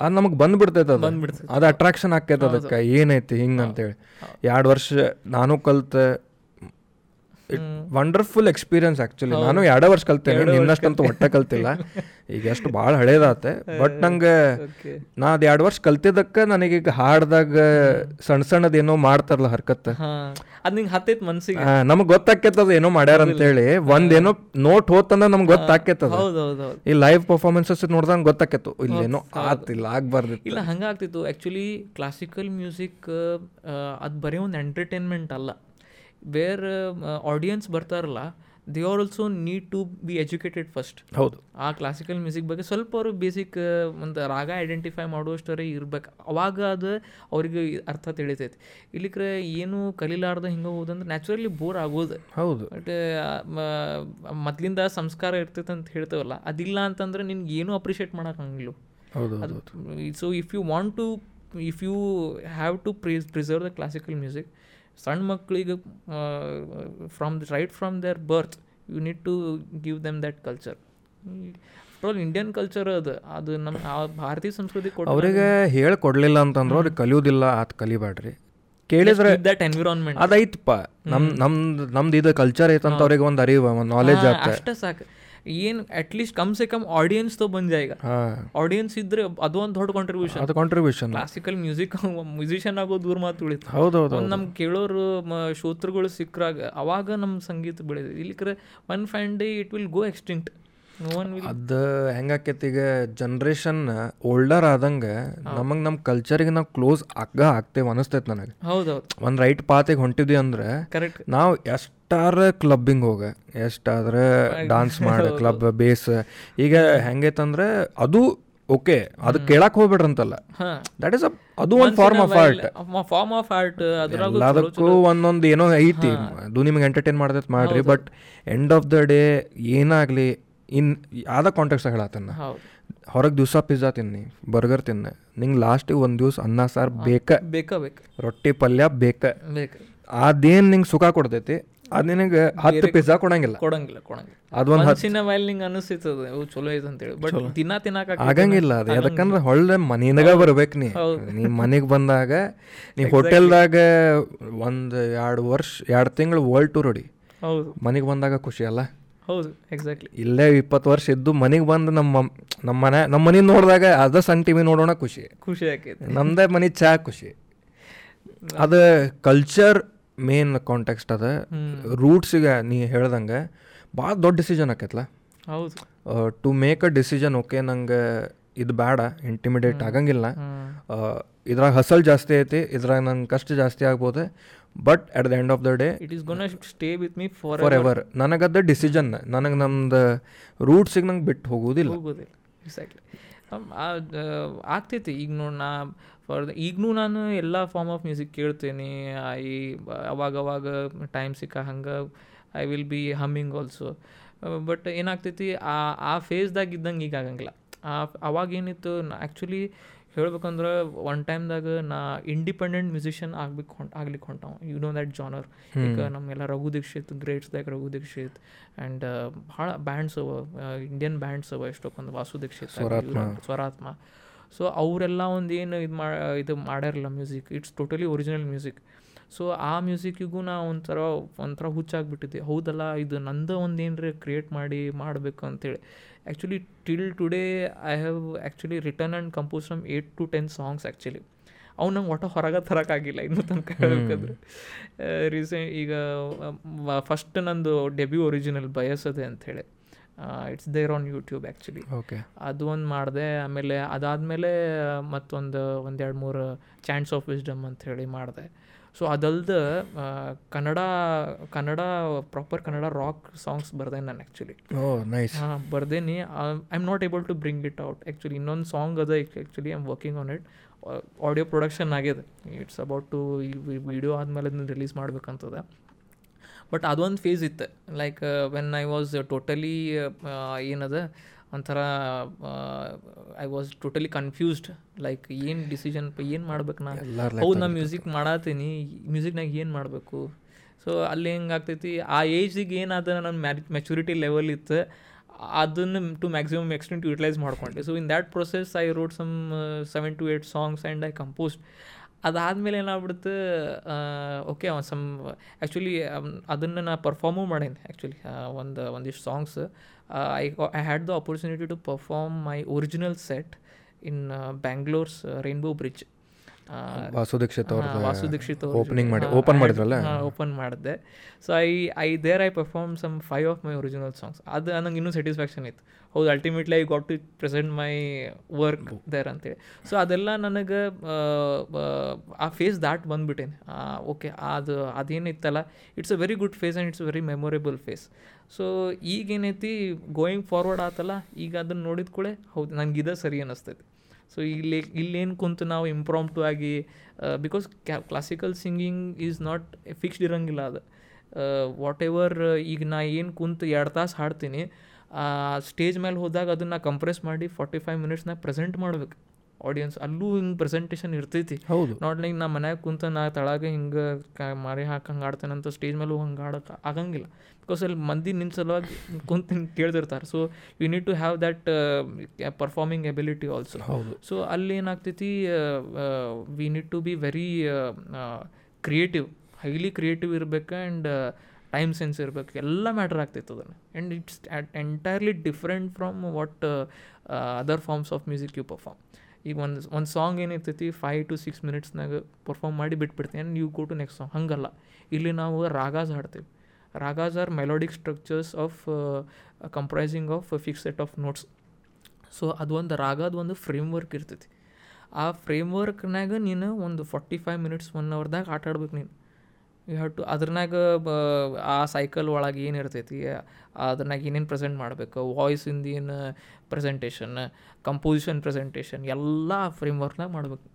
ಅದ್ ನಮಗ್ ಬಂದ್ ಬಂದ್ಬಿಡ್ತೈತೆ ಅದು. ಅದು ಅಟ್ರಾಕ್ಷನ್ ಆಕೈತೆ ಅದಕ್ಕೆ. ಏನೈತಿ ಹಿಂಗೆ ಅಂತೇಳಿ. ಎರಡು ವರ್ಷ ನಾನು ಕಲ್ತೆ ವಂಡರ್ಫುಲ್ ಎಕ್ಸ್ಪೀರಿಯನ್ಸ್ ಆ್ಯಕ್ಚುಲಿ ನಾನು ಎರಡೇ ವರ್ಷ ಕಲ್ತೇನೆ ನಿನ್ನಷ್ಟಂತೂ ಒಟ್ಟ ಕಲ್ತಿಲ್ಲ. [laughs] ಈಗ ಎಷ್ಟು ಭಾಳ ಹಳೇದಾತೆ. ಬಟ್ ನಂಗೆ ನಾ ಅದು ಎರಡು ವರ್ಷ ಕಲ್ತಿದ್ದಕ್ಕೆ ನನಗೀಗ ಹಾಡ್ದಾಗ ಸಣ್ಣ ಸಣ್ಣದೇನೋ ಮಾಡ್ತಾರಲ್ಲ ಹರ್ಕತ್. ಹಾಂ. ಅದು ನಿಂಗೆ ಹತ್ತೈತೆ ಮನ್ಸಿಗೆ. ನಮಗೆ ಗೊತ್ತಾಕೈತೆ ಅದು ಏನೋ ಮಾಡ್ಯಾರ ಅಂತೇಳಿ. ಒಂದೇನೋ ನೋಟ್ ಹೋತಂದ ನಮ್ಗೆ ಗೊತ್ತಾಕೇತದ ಈ ಲೈವ್ ಪರ್ಫಾರ್ಮೆನ್ಸಸ್ ನೋಡ್ದಂಗೆ ಗೊತ್ತಾಕೈತು ಇಲ್ಲೇನೋ ಆತಿಲ್ಲ ಆಗ್ಬಾರ್ದಿತ್ತು. ಇಲ್ಲ ಹಂಗಾಗ್ತಿತ್ತು. ಆ್ಯಕ್ಚುಲಿ ಕ್ಲಾಸಿಕಲ್ ಮ್ಯೂಸಿಕ್ ಅದು ಬರೀ ಒಂದು ಎಂಟರ್ಟೈನ್ಮೆಂಟ್ ಅಲ್ಲ. ವೇರ್ ಆಡಿಯನ್ಸ್ ಬರ್ತಾರಲ್ಲ they are also need to be educated first ಹೌದು. ಆ ಕ್ಲಾಸಿಕಲ್ ಮ್ಯೂಸಿಕ್ ಬಗ್ಗೆ ಸ್ವಲ್ಪ ಅವರು ಬೇಸಿಕ್ ಒಂದು ರಾಗ ಐಡೆಂಟಿಫೈ ಮಾಡುವಷ್ಟರೇ ಇರ್ಬೇಕು. ಅವಾಗ ಅದು ಅವ್ರಿಗೆ ಅರ್ಥ ತಿಳಿತೈತಿ. ಇಲ್ಲಿಕ್ರೆ ಏನು ಕಲೀಲಾರ್ದ ಹಿಂಗೆ ಹೋದಂದ್ರೆ ನ್ಯಾಚುರಲಿ ಬೋರ್ ಆಗೋದು. ಹೌದು. ಬಟ್ ಮೊದಲಿಂದ ಸಂಸ್ಕಾರ ಇರ್ತೈತೆ ಅಂತ ಹೇಳ್ತೇವಲ್ಲ ಅದಿಲ್ಲ ಅಂತಂದ್ರೆ ನಿನ್ಗೆ ಏನೂ ಅಪ್ರಿಷಿಯೇಟ್ ಮಾಡೋಕ್ಕಾಗಿಲ್ಲ ಹೌದು so if you want to if you have to ಪ್ರಿಸ್ preserve the classical music ಸಣ್ಣ ಮಕ್ಕಳಿಗೆ from right from their birth you need to give them that culture after Indian culture ಅದು. ಅದು ನಮ್ಮ ಆ ಭಾರತೀಯ ಸಂಸ್ಕೃತಿ ಅವರಿಗೆ ಹೇಳಿ ಹೇಳ್ಕೊಡ್ಲಿಲ್ಲ ಅಂತಂದ್ರೆ ಅವ್ರಿಗೆ ಕಲಿಯೋದಿಲ್ಲ ಅದು ಕಲಿಬೇಡ್ರಿ. ಕೇಳಿದ್ರೆ ದಟ್ ಎನ್ವಿರಾನ್ಮೆಂಟ್ ಅದೈತಪ್ಪ ನಮ್ಮ ನಮ್ದು ನಮ್ದು ಇದು ಕಲ್ಚರ್ ಐತಂತ ಅವ್ರಿಗೆ ಒಂದು ಅರಿವು ಒಂದು ನಾಲೆಜ್ ಅಷ್ಟೇ ಸಾಕು. ಏನು ಅಟ್ಲೀಸ್ಟ್ ಕಮ್ ಸೆ ಕಮ್ ಆಡಿಯನ್ಸ್ ತೊ ಬಂದ್ ಹಾ. ಆಡಿಯನ್ಸ್ ಇದ್ರೆ ಅದು ಒಂದು ದೊಡ್ಡ ಕಾಂಟ್ರಿಬ್ಯೂಷನ್ ಅದು ಕಾಂಟ್ರಿಬ್ಯೂಷನ್ ಕ್ಲಾಸಿಕಲ್ ಮ್ಯೂಸಿಕ್ ಮ್ಯೂಸಿಷಿಯನ್ ಆಗೋ ದೂರ ಮಾತು ಉಳಿತು. ಹೌದು ಹೌದು. ನಮ್ಗೆ ಕೇಳೋರು ಶ್ರೋತೃಗಳು ಸಿಕ್ಕರಾಗ ಅವಾಗ ನಮ್ಮ ಸಂಗೀತ ಬೆಳೆದು ಇಲ್ಲಿಕ್ರೆ one fine day it will go extinct ಅದು ಹೆಂಗಾಕೈತಿ ಈಗ ಜನ್ರೇಷನ್ ಓಲ್ಡರ್ ಆದಂಗೆ ನಮಗೆ ನಮ್ಮ ಕಲ್ಚರಿಗೆ ನಾವು ಕ್ಲೋಸ್ ಆಗ ಆಗ್ತೇವೆ ಅನಿಸ್ತೈತೆ ನನಗೆ. ಹೌದೌದು. ಒಂದು ರೈಟ್ ಪಾತಿಗೆ ಹೊಂಟಿದ್ವಿ ಅಂದ್ರೆ ನಾವು ಎಷ್ಟಾರ ಕ್ಲಬ್ಬಿಂಗ್ ಹೋಗ ಎಷ್ಟಾದ್ರೆ ಡಾನ್ಸ್ ಮಾಡ ಕ್ಲಬ್ ಬೇಸ್ ಈಗ ಹೆಂಗೈತಂದ್ರೆ ಅದು ಓಕೆ ಅದು ಕೇಳಕ್ ಹೋಗ್ಬೇಡ್ರಂತಲ್ಲ ದಟ್ ಇಸ್ ಅ ಅದು ಒಂದು form of art form of art ಅದಕ್ಕೂ ಒಂದೊಂದು ಏನೋ ಐತಿ. ಅದು ನಿಮಗೆ ಎಂಟರ್ಟೈನ್ ಮಾಡ್ದೈತೆ ಮಾಡ್ರಿ but end of the day ಏನಾಗ್ಲಿ ಇನ್ ಯಾವ್ದ ಕಾಂಟ್ಯಾಕ್ಟ್ಸ್ ಹೇಳತ್ತನ್ನ ಹೊರಗೆ ದಿವಸ ಪಿಜ್ಜಾ ತಿನ್ನಿ ಬರ್ಗರ್ ತಿನ್ನ ನಿಂಗ್ ಲಾಸ್ಟಿಗೆ ಒಂದು ದಿವ್ಸ ಅನ್ನ ಸಾರ್ ಬೇಕ. ಬೇಕ ಬೇಕು. ರೊಟ್ಟಿ ಪಲ್ಯ ಬೇಕ. ಬೇಕು. ಅದೇನು ನಿಂಗೆ ಸುಖ ಕೊಡ್ತೈತಿ ಅದ್ ನಿನಗ ಹತ್ತು ಪಿಜ್ಜಾ ಕೊಡಂಗಿಲ್ಲ. ಕೊಡಂಗಿಲ್ಲ ಕೊಡಂಗಿಲ್ಲ. ಅದೊಂದು ಮನ್ಸಿನ ಮೇಲೆ ನಿಂಗೆ ಅನಿಸ್ತದ ಅವು ಚಲೋ ಐತೆ ಅಂತೇಳಿ. ಬಟ್ ದಿನ ತಿನ್ನಾಕ ಆಗಂಗಿಲ್ಲ ಅದು. ಯಾಕಂದ್ರೆ ಹೊಳ್ಳೆ ಮನಿನಾಗ ಬರ್ಬೇಕು ನೀ. ನೀ ಮನೆಗೆ ಬಂದಾಗ ನೀ ಹೋಟೆಲ್ದಾಗ ಒಂದು ಎರಡು ವರ್ಷ ಎರಡು ತಿಂಗಳು ವರ್ಲ್ಡ್ ಟೂರ್ ಹೊಡಿ. ಹೌದು. ಮನೆಗೆ ಬಂದಾಗ ಖುಷಿ ಅಲ್ಲ? ಹೌದು ಎಕ್ಸಾಕ್ಟ್ಲಿ ಇಲ್ಲೇ ಇಪ್ಪತ್ತು ವರ್ಷ ಇದ್ದು ಮನೆಗೆ ಬಂದು ನಮ್ಮ ನಮ್ಮ ಮನೆ ನಮ್ಮ ಮನೆ ನೋಡಿದಾಗ ಅದ ಸಣ್ಣ ಟಿವಿ ನೋಡೋಣ ಖುಷಿ. ಖುಷಿ ಆಕೈತಿ ನಮ್ಮದೇ ಮನೆ ಚಾ ಖುಷಿ. ಅದು ಕಲ್ಚರ್ ಮೇನ್ ಕಾಂಟೆಕ್ಸ್ಟ್ ಅದ. ರೂಟ್ಸಿಗೆ ನೀ ಹೇಳ್ದಂಗೆ ಭಾಳ ದೊಡ್ಡ ಡಿಸಿಷನ್ ಆಕೈತ್ಲ. ಹೌದು. To make a decision okay ನಂಗೆ ಇದು ಬೇಡ ಇಂಟಿಮಿಡೇಟ್ ಆಗಂಗಿಲ್ಲ. ಇದ್ರಾಗ ಹಸಲ್ ಜಾಸ್ತಿ ಐತಿ ಇದ್ರಾಗ ನಂಗೆ ಕಷ್ಟ ಜಾಸ್ತಿ ಆಗ್ಬೋದು. But at the end of the day it is gonna stay with me for forever ನನಗದ decision ನನಗೆ ನಮ್ದು ರೂಟ್ಸಿಗೆ ನಂಗೆ ಬಿಟ್ಟು ಹೋಗೋದಿಲ್ಲ. ಹೋಗೋದಿಲ್ಲ. ಎಕ್ಸಾಕ್ಟ್ಲಿ ಆಗ್ತೈತಿ. ಈಗ ನೋಡಿ ನಾ ಫಾರ್ ಈಗಲೂ ನಾನು ಎಲ್ಲ ಫಾರ್ಮ್ ಆಫ್ ಮ್ಯೂಸಿಕ್ ಕೇಳ್ತೇನೆ. ಐ ಅವಾಗವಾಗ ಅವಾಗ ಟೈಮ್ ಸಿಕ್ಕ ಹಂಗೆ I will be humming also but ಏನಾಗ್ತೈತಿ ಆ ಆ ಫೇಸ್ದಾಗ ಇದ್ದಂಗೆ ಈಗ ಆಗಂಗಿಲ್ಲ. ಆ ಅವಾಗ ಏನಿತ್ತು ಆ್ಯಕ್ಚುಲಿ ಹೇಳ್ಬೇಕಂದ್ರೆ ಒನ್ ಟೈಮ್ದಾಗ ನಾ ಇಂಡಿಪೆಂಡೆಂಟ್ ಮ್ಯೂಸಿಷಿಯನ್ ಆಗ್ಬೇಕು ಹೊಂಟ್ ಆಗ್ಲಿಕ್ಕೆ ಹೊಂಟಾವ. ಯು ನೋ ದ್ಯಾಟ್ ಜಾನರ್ ಈಗ ನಮ್ಮೆಲ್ಲ ರಘು ದೀಕ್ಷಿತ್ ಗ್ರೇಟ್ಸ್ ದಾಗ ರಘು ದೀಕ್ಷಿತ್ ಆ್ಯಂಡ್ ಭಾಳ ಬ್ಯಾಂಡ್ಸ್ ಅವ ಇಂಡಿಯನ್ ಬ್ಯಾಂಡ್ಸ್ ಅವ ಎಷ್ಟೊಂದು ವಾಸು ದೀಕ್ಷಿತ್ ಸ್ವರಾತ್ಮ. ಸ್ವರಾತ್ಮ. ಸೊ ಅವರೆಲ್ಲ ಒಂದು ಏನು ಇದು ಮಾ ಇದು ಮಾಡ್ಯಾರಲ್ಲ music it's totally original music so ಆ ಮ್ಯೂಸಿಕ್ಕಿಗೂ ನಾ ಒಂಥರ ಒಂಥರ ಹುಚ್ಚಾಗ್ಬಿಟ್ಟಿದ್ದೆ ಹೌದಲ್ಲ ಇದು ನಂದು ಒಂದು ಏನರ ಕ್ರಿಯೇಟ್ ಮಾಡಿ ಮಾಡಬೇಕು ಅಂತೇಳಿ. Actually till today I have actually written and compose from eight to ten songs actually ಅವು ನಂಗೆ ಒಟ್ಟು ಹೊರಗೆ ತರೋಕ್ಕಾಗಿಲ್ಲ ಇನ್ನೂ ತನಕ ಹೇಳ್ಬೇಕಂದ್ರೆ. ರೀಸೆಂಟ್ ಈಗ ಫಸ್ಟ್ ನಂದು ಡೆಬ್ಯೂ ಒರಿಜಿನಲ್ ಬಯಸದೆ ಅಂಥೇಳಿ it's there on YouTube actually okay ಅದು ಒಂದು ಮಾಡಿದೆ ಆಮೇಲೆ ಅದಾದಮೇಲೆ ಮತ್ತೊಂದು ಒಂದೆರಡು ಮೂರು ಚಾನ್ಸ್ ಆಫ್ ವಿಸ್ಡಮ್ ಅಂತ ಹೇಳಿ ಮಾಡಿದೆ. So ಅದಲ್ದೆ Kannada Kannada proper Kannada rock songs ಬರ್ದೇನೆ ನಾನು ಆ್ಯಕ್ಚುಲಿ ಹಾಂ ಬರ್ದೇನಿ. I am not able to bring it out actually ಇನ್ನೊಂದು ಸಾಂಗ್ ಅದ actually I am working on it audio production ಆಗಿದೆ. ಇಟ್ಸ್ ಅಬೌಟ್ ಟು ಈ video ಆದಮೇಲೆ ಅದನ್ನ ರಿಲೀಸ್ ಮಾಡ್ಬೇಕಂತದ. But ಅದೊಂದು ಫೇಸ್ ಇತ್ತು. Like when I was totally ಏನದ ಒಂಥರ I was totally confused like ಏನು ಡಿಸಿಷನ್ ಏನು ಮಾಡ್ಬೇಕು ನಾ? ಹೌದು ನಾ ಮ್ಯೂಸಿಕ್ ಮಾಡತ್ತೀನಿ ಮ್ಯೂಸಿಕ್ನಾಗ ಏನು ಮಾಡಬೇಕು? ಸೊ ಅಲ್ಲಿ ಹೆಂಗಾಗ್ತೈತಿ ಆ ಏಜಿಗೆ ಏನಾದ ನನ್ನ ಮ್ಯಾರಿ ಮೆಚುರಿಟಿ ಲೆವೆಲ್ ಇತ್ತು ಅದನ್ನು ಟು ಮ್ಯಾಕ್ಸಿಮಮ್ ಎಕ್ಸ್ಟೆಂಟ್ ಯುಟಿಲೈಸ್ ಮಾಡ್ಕೊಂಡೆ. So in that process I wrote some seven to eight songs and I composed ಅದಾದಮೇಲೆ ಏನಾಗ್ಬಿಡ್ತು ಓಕೆ ಸಮ್ ಆ್ಯಕ್ಚುಲಿ ಅದನ್ನು ನಾನು ಪರ್ಫಾಮು ಮಾಡೇನಿ ಆ್ಯಕ್ಚುಲಿ ಒಂದು, ಒಂದಿಷ್ಟು songs I I had the opportunity to perform my original set in Bangalore's Rainbow Bridge Vasu Dixit ಅವ್ರದ್ದು Vasu Dixit open ಮಾಡಿ- open ಮಾಡಿದ್ರಲ್ಲ? ಓಪನ್ ಮಾಡಿದೆ so I I there I perform some five of my original songs ಅದು ನನಗೆ ಇನ್ನೂ satisfaction ಇತ್ತು. ಹೌದು ultimately I got to present my work there ಅಂತೇಳಿ. ಸೊ ಅದೆಲ್ಲ ನನಗೆ ಆ ಫೇಸ್ ದಾಟ್ ಬಂದ್ಬಿಟ್ಟೇನೆ. ಓಕೆ ಅದು ಅದೇನಿತ್ತಲ್ಲ it's a very good phase and it's a very memorable phase so ಈಗೇನೈತಿ going forward ಆತಲ್ಲ ಈಗ ಅದನ್ನು ನೋಡಿದ ಕೂಡಲೇ ಹೌದು ನಂಗೆ ಇದೇ ಸರಿ ಅನ್ನಿಸ್ತೈತಿ ಸೊ ಇಲ್ಲಿ, ಇಲ್ಲೇನು ಕುಂತು ನಾವು ಇಂಪ್ರಾಂಪ್ಟು ಆಗಿ ಬಿಕಾಸ್ ಕ್ಯಾ classical singing is not fixed ಇರೋಂಗಿಲ್ಲ ಅದು. ವಾಟ್ ಎವರ್ ಈಗ ನಾ ಏನು ಕುಂತು ಎರಡು ತಾಸು ಹಾಡ್ತೀನಿ ಸ್ಟೇಜ್ ಮೇಲೆ ಹೋದಾಗ ಅದನ್ನು ಕಂಪ್ರೆಸ್ ಮಾಡಿ ಫಾರ್ಟಿ ಫೈವ್ ಮಿನಿಟ್ಸ್ನಾಗ ಪ್ರೆಸೆಂಟ್ ಮಾಡ್ಬೇಕು. ಆಡಿಯನ್ಸ್ ಅಲ್ಲೂ ಹಿಂಗೆ ಪ್ರೆಸೆಂಟೇಷನ್ ಇರ್ತೈತಿ. ಹೌದು. ನಾಟ್ ಲೈಕ್ ನಾ ಮನ್ಯಾಗ ಕುಂತ ನಾ ತಳಗೆ ಹಿಂಗೆ ಕ ಮಾರಿ ಹಾಕಿ ಹಂಗೆ ಆಡ್ತೇನಂತ ಸ್ಟೇಜ್ ಮೇಲೂ ಹಂಗೆ ಆಡೋಕೆ ಆಗಂಗಿಲ್ಲ. ಬಿಕಾಸ್ ಅಲ್ಲಿ ಮಂದಿ ನಿನ್ನ ಸಲುವಾಗಿ ಕುಂತು ಹಿಂಗೆ ಕೇಳ್ತಿರ್ತಾರೆ so you need to have that performing ability also ಹೌದು. ಸೊ ಅಲ್ಲಿ ಏನಾಗ್ತೈತಿ we need to be very creative highly creative ಇರಬೇಕು ಆ್ಯಂಡ್ ಟೈಮ್ ಸೆನ್ಸ್ ಇರಬೇಕು. ಎಲ್ಲ ಮ್ಯಾಟ್ರ್ ಆಗ್ತೈತೆ ಅದನ್ನು. And it's entirely different from what other forms of music you perform ಈಗ ಒಂದು ಒಂದು ಸಾಂಗ್ ಏನಿರ್ತೈತಿ ಫೈವ್ ಟು ಸಿಕ್ಸ್ ಮಿನಿಟ್ಸ್ನಾಗ ಪರ್ಫಾರ್ಮ್ ಮಾಡಿ ಬಿಟ್ಬಿಡ್ತೀನಿ. And go to next song ಹಂಗಲ್ಲ. ಇಲ್ಲಿ ನಾವು ragas ಹಾಡ್ತೇವೆ. Ragas are melodic structures of comprising of fix set of notes so ಅದು ಒಂದು ರಾಗದ ಒಂದು ಫ್ರೇಮ್ ವರ್ಕ್ ಇರ್ತೈತಿ. ಆ ಫ್ರೇಮ್ ವರ್ಕ್ನಾಗ ನೀನು ಒಂದು ಫಾರ್ಟಿ ಫೈವ್ ಮಿನಿಟ್ಸ್ ಒನ್ ಅವರ್ದಾಗ ಆಟಾಡ್ಬೇಕು ನೀನು. ಯು ಹ್ಯಾವ್ ಟು ಅದ್ರನಾಗ ಆ ಸೈಕಲ್ ಒಳಗೆ ಏನು ಇರ್ತೈತಿ ಅದ್ರನಾಗ ಏನೇನು ಪ್ರೆಸೆಂಟ್ ಮಾಡಬೇಕು ವಾಯ್ಸಿಂದ ಏನು ಪ್ರೆಸೆಂಟೇಷನ್ ಕಂಪೋಸಿಷನ್ ಪ್ರೆಸೆಂಟೇಷನ್ ಎಲ್ಲ ಫ್ರೇಮ್ ವರ್ಕ್ನಾಗ ಮಾಡ್ಬೇಕು.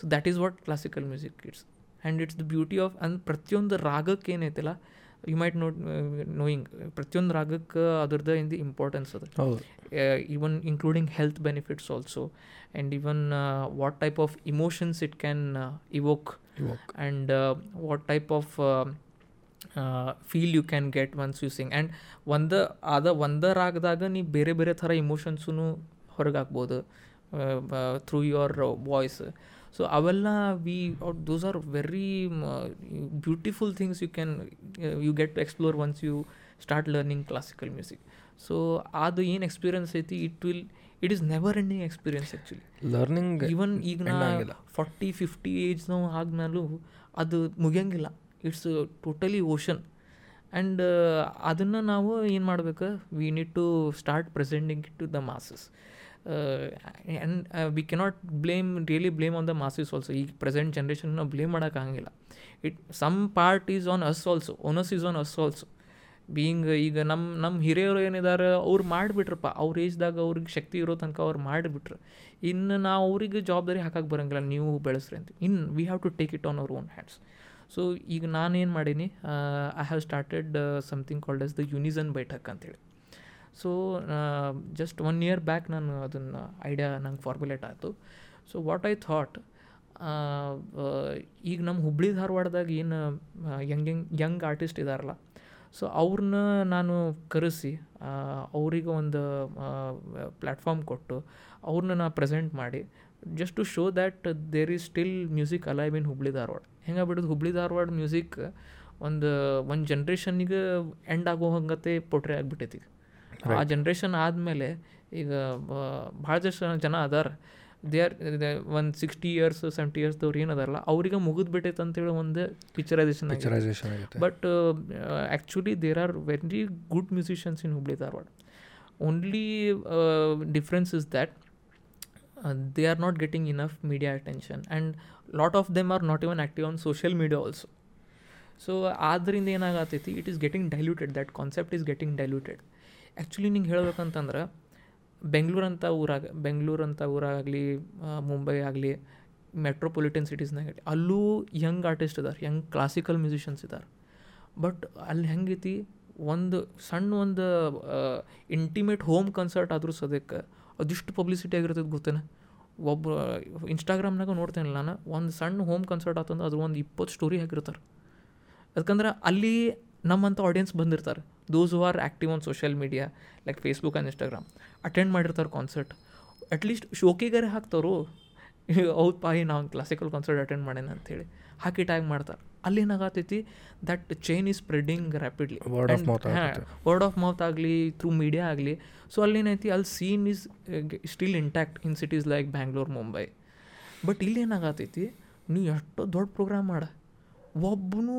So that is what classical music it's and it's the beauty of ಅಂದ್ ಪ್ರತಿಯೊಂದು ರಾಗಕ್ಕೆ ಏನೈತಿಲ್ಲ ಯು ಮೈಟ್ ನೋಟ್ ನೋಯಿಂಗ್ ಪ್ರತಿಯೊಂದು ರಾಗಕ್ಕೆ ಅದ್ರದ್ದು ಇನ್ ದಿ ಇಂಪಾರ್ಟೆನ್ಸ್ ಅದು even including health benefits also and even what type of type of emotions it can what type of and you what type of you sing and ಒಂದ ಅದ ಒಂದ ರಾಗದಾಗ ನೀ ಬೇರೆ ಬೇರೆ ಥರ ಇಮೋಷನ್ಸೂ ಹೊರಗೆ ಹಾಕ್ಬೋದು ಥ್ರೂ ಯುವರ್ ವಾಯ್ಸ್ ಸೊ ಅವೆಲ್ಲ we those are very beautiful things you can you get to explore once you start learning classical music so ಅದು ಏನು ಎಕ್ಸ್ಪೀರಿಯನ್ಸ್ ಐತಿ it will it is never ending experience actually learning even ಈಗ ನಾ. Forty fifty age ನಾವು ಆದ್ಮೇಲೂ ಅದು ಮುಗಿಯಂಗಿಲ್ಲ. It's totally ocean and ಅದನ್ನು ನಾವು ಏನು ಮಾಡ್ಬೇಕು? We need to start presenting it to the masses and we cannot blame really blame on the masses also ಈಗ ಪ್ರೆಸೆಂಟ್ ಜನ್ರೇಷನ್ ನಾವು blame ಮಾಡೋಕ್ಕಾಗಂಗಿಲ್ಲ it some part is on us also onus is on us also being ಈಗ ನಮ್ಮ ನಮ್ಮ ಹಿರಿಯರು ಏನಿದ್ದಾರೆ ಅವ್ರು ಮಾಡಿಬಿಟ್ರಪ್ಪ. ಅವ್ರ ಏಜ್ದಾಗ ಅವ್ರಿಗೆ ಶಕ್ತಿ ಇರೋ ತನಕ ಅವ್ರು ಮಾಡಿಬಿಟ್ರು. ಇನ್ನು ನಾವು ಅವ್ರಿಗೆ ಜವಾಬ್ದಾರಿ ಹಾಕಕ್ಕೆ ಬರೋಂಗಿಲ್ಲ. ನೀವು ಬೆಳೆಸ್ರಿ ಅಂತ. In we have to take it on our own hands so ಈಗ ನಾನೇನು ಮಾಡೀನಿ I have started something called as the Unison Baithak ಅಂತೇಳಿ so just one year back ನಾನು ಅದನ್ನು ಐಡಿಯಾ ನಂಗೆ ಫಾರ್ಮುಲೇಟ್ ಆಯಿತು. ಸೊ ವಾಟ್ ಐ ಥಾಟ್ ಈಗ ನಮ್ಮ ಹುಬ್ಳಿ ಧಾರವಾಡದಾಗ ಏನು ಯಂಗ್ ಯಂಗ್ ಯಂಗ್ ಆರ್ಟಿಸ್ಟ್ ಇದಾರಲ್ಲ ಸೊ ಅವ್ರನ್ನ ನಾನು ಕರೆಸಿ ಅವರಿಗೆ ಒಂದು ಪ್ಲ್ಯಾಟ್ಫಾರ್ಮ್ ಕೊಟ್ಟು ಅವ್ರನ್ನ ನಾ ಪ್ರೆಸೆಂಟ್ ಮಾಡಿ just to show that there is still music alive in Hubli Dharwad ಹೆಂಗಾಗ್ಬಿಡೋದು Hubli Dharwad music ಒಂದು ಒಂದು ಜನ್ರೇಷನ್ನಿಗೆ ಎಂಡ್ ಆಗೋ ಹಂಗತೆ ಪೊಟ್ರೆ ಆಗಿಬಿಟ್ಟೈತಿ. ಈಗ ಆ ಜನ್ರೇಷನ್ ಆದಮೇಲೆ ಈಗ ಭಾಳ ಜನ ಅದಾರ. ದೇ ಆರ್ ಒಂದು ಸಿಕ್ಸ್ಟಿ ಇಯರ್ಸ್ ಸೆವೆಂಟಿ ಇಯರ್ಸ್ದವ್ರು ಏನು ಅದಾರಲ್ಲ ಅವ್ರಿಗೆ ಮುಗಿದು ಬಿಟ್ಟೈತೆ ಅಂತೇಳಿ ಒಂದು picturisation picturisation but actually there are very good musicians in Hubli Dharwad only difference is that they are not getting enough media attention and lot of them are not even active on social media also so ಆದ್ದರಿಂದ ಏನಾಗತ್ತೈತಿ it is getting diluted that concept is getting diluted actually ನಿಂಗೆ ಹೇಳ್ಬೇಕಂತಂದ್ರೆ ಬೆಂಗಳೂರು ಅಂತ ಊರಾಗ, ಬೆಂಗಳೂರಂಥ ಊರಾಗಲಿ ಮುಂಬೈ ಆಗಲಿ metropolitan ಸಿಟೀಸ್ನಾಗಲಿ ಅಲ್ಲೂ young artist ಇದ್ದಾರೆ young classical musicians ಇದ್ದಾರೆ ಬಟ್ ಅಲ್ಲಿ ಹೆಂಗೈತಿ, ಒಂದು ಸಣ್ಣ ಒಂದು ಇಂಟಿಮೇಟ್ ಹೋಮ್ ಕನ್ಸರ್ಟ್ ಆದರೂ ಸದ್ಯಕ್ಕೆ ಅದಿಷ್ಟು ಪಬ್ಲಿಸಿಟಿ ಆಗಿರ್ತದೆ ಗೊತ್ತೇನೆ? ಒಬ್ಬ ಇನ್ಸ್ಟಾಗ್ರಾಮ್ನಾಗ ನೋಡ್ತೇನೆ ನಾನು, ಒಂದು ಸಣ್ಣ ಹೋಮ್ ಕನ್ಸರ್ಟ್ ಆತಂದ್ರೆ ಅದು ಒಂದು ಇಪ್ಪತ್ತು ಸ್ಟೋರಿ ಹಾಕಿರ್ತಾರೆ. ಯಾಕಂದ್ರೆ ಅಲ್ಲಿ ನಮ್ಮಂಥ ಆಡಿಯನ್ಸ್ ಬಂದಿರ್ತಾರೆ. Those who are active on social media like Facebook and Instagram attend ಮಾಡಿರ್ತಾರೆ ಕಾನ್ಸರ್ಟ್ ಅಟ್ಲೀಸ್ಟ್ ಶೋಕಿಗಾರೆ ಹಾಕ್ತಾರೋ ಹೌದು ಪಾಯಿ ನಾವು ಕ್ಲಾಸಿಕಲ್ ಕಾನ್ಸರ್ಟ್ ಅಟೆಂಡ್ ಮಾಡೇನ ಅಂಥೇಳಿ ಹಾಕಿ ಟ್ಯಾಗ್ ಮಾಡ್ತಾರೆ. ಅಲ್ಲಿ ಏನಾಗತೈತಿ? That chain is spreading rapidly word of mouth. Word of mouth ಆಗಲಿ ಥ್ರೂ ಮೀಡಿಯಾ ಆಗಲಿ. ಸೊ ಅಲ್ಲಿ ಏನೈತಿ ಅಲ್ಲಿ scene is still intact in cities like Bangalore Mumbai but ಇಲ್ಲಿ ಏನಾಗತೈತಿ? ನೀವು ಎಷ್ಟೋ ದೊಡ್ಡ ಪ್ರೋಗ್ರಾಮ್ ಮಾಡ. ಒಬ್ಬನೂ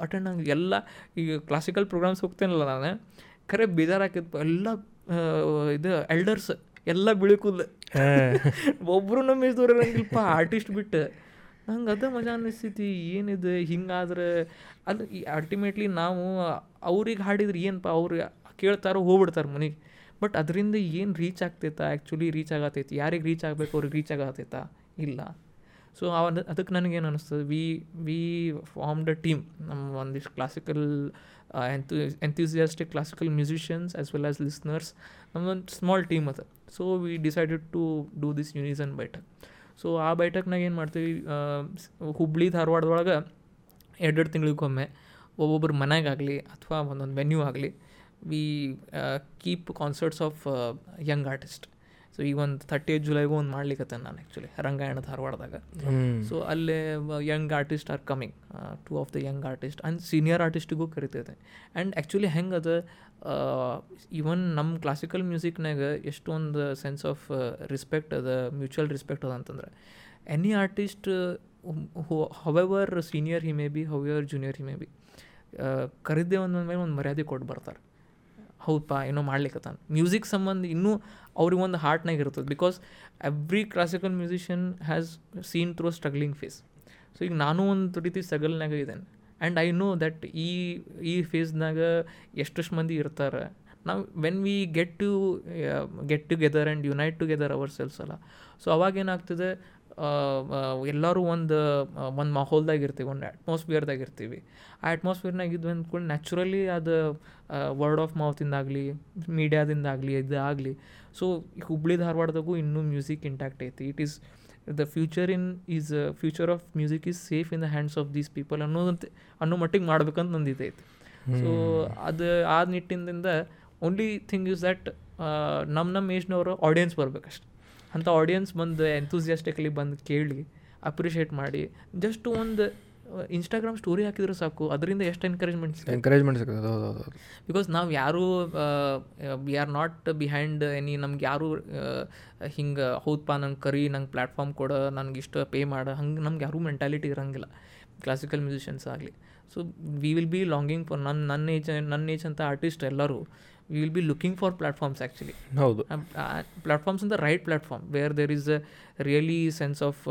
ಅಟೆಂಡ್ ಆಗಿ ಎಲ್ಲ ಈಗ ಕ್ಲಾಸಿಕಲ್ ಪ್ರೋಗ್ರಾಮ್ಸ್ ಹೋಗ್ತೇನಲ್ಲ ನಾನು ಖರೆ ಬೇಜಾರಾಕಿತ್ತು ಎಲ್ಲ ಇದು ಎಲ್ಡರ್ಸ್ ಎಲ್ಲ ಬಿಳಿಕುದ [laughs] ಒಬ್ಬರು ನಮ್ಮ ಇರಂಗಿಲ್ಲಪ್ಪ ಆರ್ಟಿಸ್ಟ್ ಬಿಟ್ಟು. ನಂಗೆ ಅದು ಮಜಾ ಅನ್ನಿಸ್ತೈತಿ ಏನಿದೆ ಹಿಂಗಾದ್ರೆ ಅದು ಅಲ್ಟಿಮೇಟ್ಲಿ ನಾವು ಅವ್ರಿಗೆ ಹಾಡಿದ್ರೆ ಏನಪ್ಪ ಅವ್ರು ಕೇಳ್ತಾರೋ ಹೋಗ್ಬಿಡ್ತಾರೆ ಮನೆಗೆ. ಬಟ್ ಅದರಿಂದ ಏನು ರೀಚ್ ಆಗ್ತೈತಾ ಆ್ಯಕ್ಚುಲಿ ರೀಚ್ ಆಗತೈತಿ ಯಾರಿಗೆ ರೀಚ್ ಆಗಬೇಕು ಅವ್ರಿಗೆ ರೀಚ್ ಆಗತೈತಾ? ಇಲ್ಲ. ಸೊ ಅವ ಅದಕ್ಕೆ ನನಗೇನು ಅನ್ನಿಸ್ತದೆ we we form a team ನಮ್ಮ ಒಂದಿಷ್ಟು ಕ್ಲಾಸಿಕಲ್ ಎಂಥ enthusiastic classical musicians as well as listeners ನಮ್ಮದೊಂದು ಸ್ಮಾಲ್ ಟೀಮ್ ಅದ. So we decided to do this unison baithak so ಆ ಬೈಠಕ್ನಾಗ ಏನು ಮಾಡ್ತೀವಿ ಹುಬ್ಳಿ ಧಾರವಾಡದೊಳಗೆ ಎರಡೆರಡು ತಿಂಗಳಿಗೊಮ್ಮೆ ಒಬ್ಬೊಬ್ಬರು ಮನೆಗಾಗಲಿ ಅಥವಾ ಒಂದೊಂದು ವೆನ್ಯೂ ಆಗಲಿ we keep concerts of young artist so ಈಗ ಒಂದು ತರ್ಟಿ ಏಟ್ ಜುಲೈಗೂ ಒಂದು ಮಾಡ್ಲಿಕ್ಕೆ ನಾನು ಆ್ಯಕ್ಚುಲಿ ರಂಗಾಯಣ ಧಾರವಾಡದಾಗ. ಸೊ ಅಲ್ಲೇ young artist are coming two of the young artist and senior ಆರ್ಟಿಸ್ಟಿಗೂ ಕರಿತೈತೆ. ಆ್ಯಂಡ್ ಆ್ಯಕ್ಚುಲಿ ಹೆಂಗೆ ಅದ ಈವನ್ ನಮ್ಮ ಕ್ಲಾಸಿಕಲ್ ಮ್ಯೂಸಿಕ್ನಾಗ ಎಷ್ಟೊಂದು ಸೆನ್ಸ್ ಆಫ್ ರಿಸ್ಪೆಕ್ಟ್ ಅದ ಮ್ಯೂಚುವಲ್ ರಿಸ್ಪೆಕ್ಟ್ ಅದ ಅಂತಂದ್ರೆ any artist however senior he may be however junior he may be ಕರಿದ್ದೆ ಒಂದು ಮೇಲೆ ಒಂದು ಮರ್ಯಾದೆ ಕೊಟ್ಟು ಬರ್ತಾರೆ. ಹೌದಪ್ಪ ಏನೋ ಮಾಡ್ಲಿಕ್ಕತ್ತಾನ ಮ್ಯೂಸಿಕ್ ಸಂಬಂಧ ಇನ್ನೂ ಅವ್ರಿಗೆ ಒಂದು ಹಾರ್ಟ್ನಾಗ ಇರ್ತದೆ. Because every classical musician has seen through struggling phase so ಈಗ ನಾನು ಒಂದು ರೀತಿ ಸ್ಟ್ರಗಲ್ನಾಗ ಇದ್ದೇನೆ ಆ್ಯಂಡ್ ಐ ನೋ ದಟ್ ಈ ಈ ಫೇಸ್ನಾಗ ಎಷ್ಟೆಷ್ಟು ಮಂದಿ ಇರ್ತಾರೆ. ನಾವು when we get to get together and unite together ourselves ಅಲ್ಲ. ಸೊ ಅವಾಗೇನಾಗ್ತದೆ ಎಲ್ಲರೂ ಒಂದು ಒಂದು ಮಾಹೋಲ್ದಾಗ ಇರ್ತೀವಿ, ಒಂದು ಅಟ್ಮಾಸ್ಫಿಯರ್ದಾಗ ಇರ್ತೀವಿ. ಆ ಅಟ್ಮಾಸ್ಫಿಯರ್ನಾಗ ಇದ್ವಿ ಅಂದ್ಕೊಂಡು ನ್ಯಾಚುರಲಿ ಅದು ವರ್ಡ್ ಆಫ್ ಮೌತಿಂದಾಗಲಿ ಮೀಡ್ಯಾದಿಂದಾಗಲಿ ಇದಾಗಲಿ ಸೊ ಹುಬ್ಳಿ ಧಾರವಾಡದಾಗೂ ಇನ್ನೂ ಮ್ಯೂಸಿಕ್ ಇಂಟ್ಯಾಕ್ಟ್ ಐತಿ it is the future in is future of music is safe in the hands of these people ಅನ್ನೋದಂತೆ ಅನ್ನೋ ಮಟ್ಟಿಗೆ ಮಾಡ್ಬೇಕಂತ ನಂದು ಐತಿ ಸೊ ಅದು ಆ ನಿಟ್ಟಿನಿಂದ ಓನ್ಲಿ ಥಿಂಗ್ ಇಸ್ ದಟ್ ನಮ್ಮ ನಮ್ಮ ಏಜ್ನವರು ಆಡಿಯನ್ಸ್ ಬರ್ಬೇಕಷ್ಟೆ. ಅಂಥ ಆಡಿಯನ್ಸ್ ಬಂದು ಎಂಥೂಸಿಯಾಸ್ಟಿಕಲಿ ಬಂದು ಕೇಳಿ ಅಪ್ರಿಷಿಯೇಟ್ ಮಾಡಿ ಜಸ್ಟ್ ಒಂದು ಇನ್ಸ್ಟಾಗ್ರಾಮ್ ಸ್ಟೋರಿ ಹಾಕಿದ್ರೆ ಸಾಕು. ಅದರಿಂದ ಎಷ್ಟು ಎನ್ಕರೇಜ್ಮೆಂಟ್ ಎನ್ಕರೇಜ್ಮೆಂಟ್ ಸಿಗ್ತದೆ ಹೌದು ಹೌದು ಬಿಕಾಸ್ ನಾವು ಯಾರೂ we are not behind any ನಮ್ಗೆ ಯಾರು ಹಿಂಗೆ ಹೌದಪ್ಪ ನಂಗೆ ಕರಿ ನಂಗೆ ಪ್ಲ್ಯಾಟ್ಫಾರ್ಮ್ ಕೊಡು ನನಗೆ ಇಷ್ಟು ಪೇ ಮಾಡು ಹಂಗೆ ನಮ್ಗೆ ಯಾರೂ ಮೆಂಟಾಲಿಟಿ ಇರೋಂಗಿಲ್ಲ. ಕ್ಲಾಸಿಕಲ್ ಮ್ಯೂಸಿಷಿಯನ್ಸ್ ಆಗಲಿ. So we will be longing for ನನ್ನ ನನ್ನ ಏಜ್ ನನ್ನ ಏಜ್ ಅಂತ ಆರ್ಟಿಸ್ಟ್ ಎಲ್ಲರೂ we will be looking for platforms actually ಹೌದು platforms in the right platform where there is a really sense of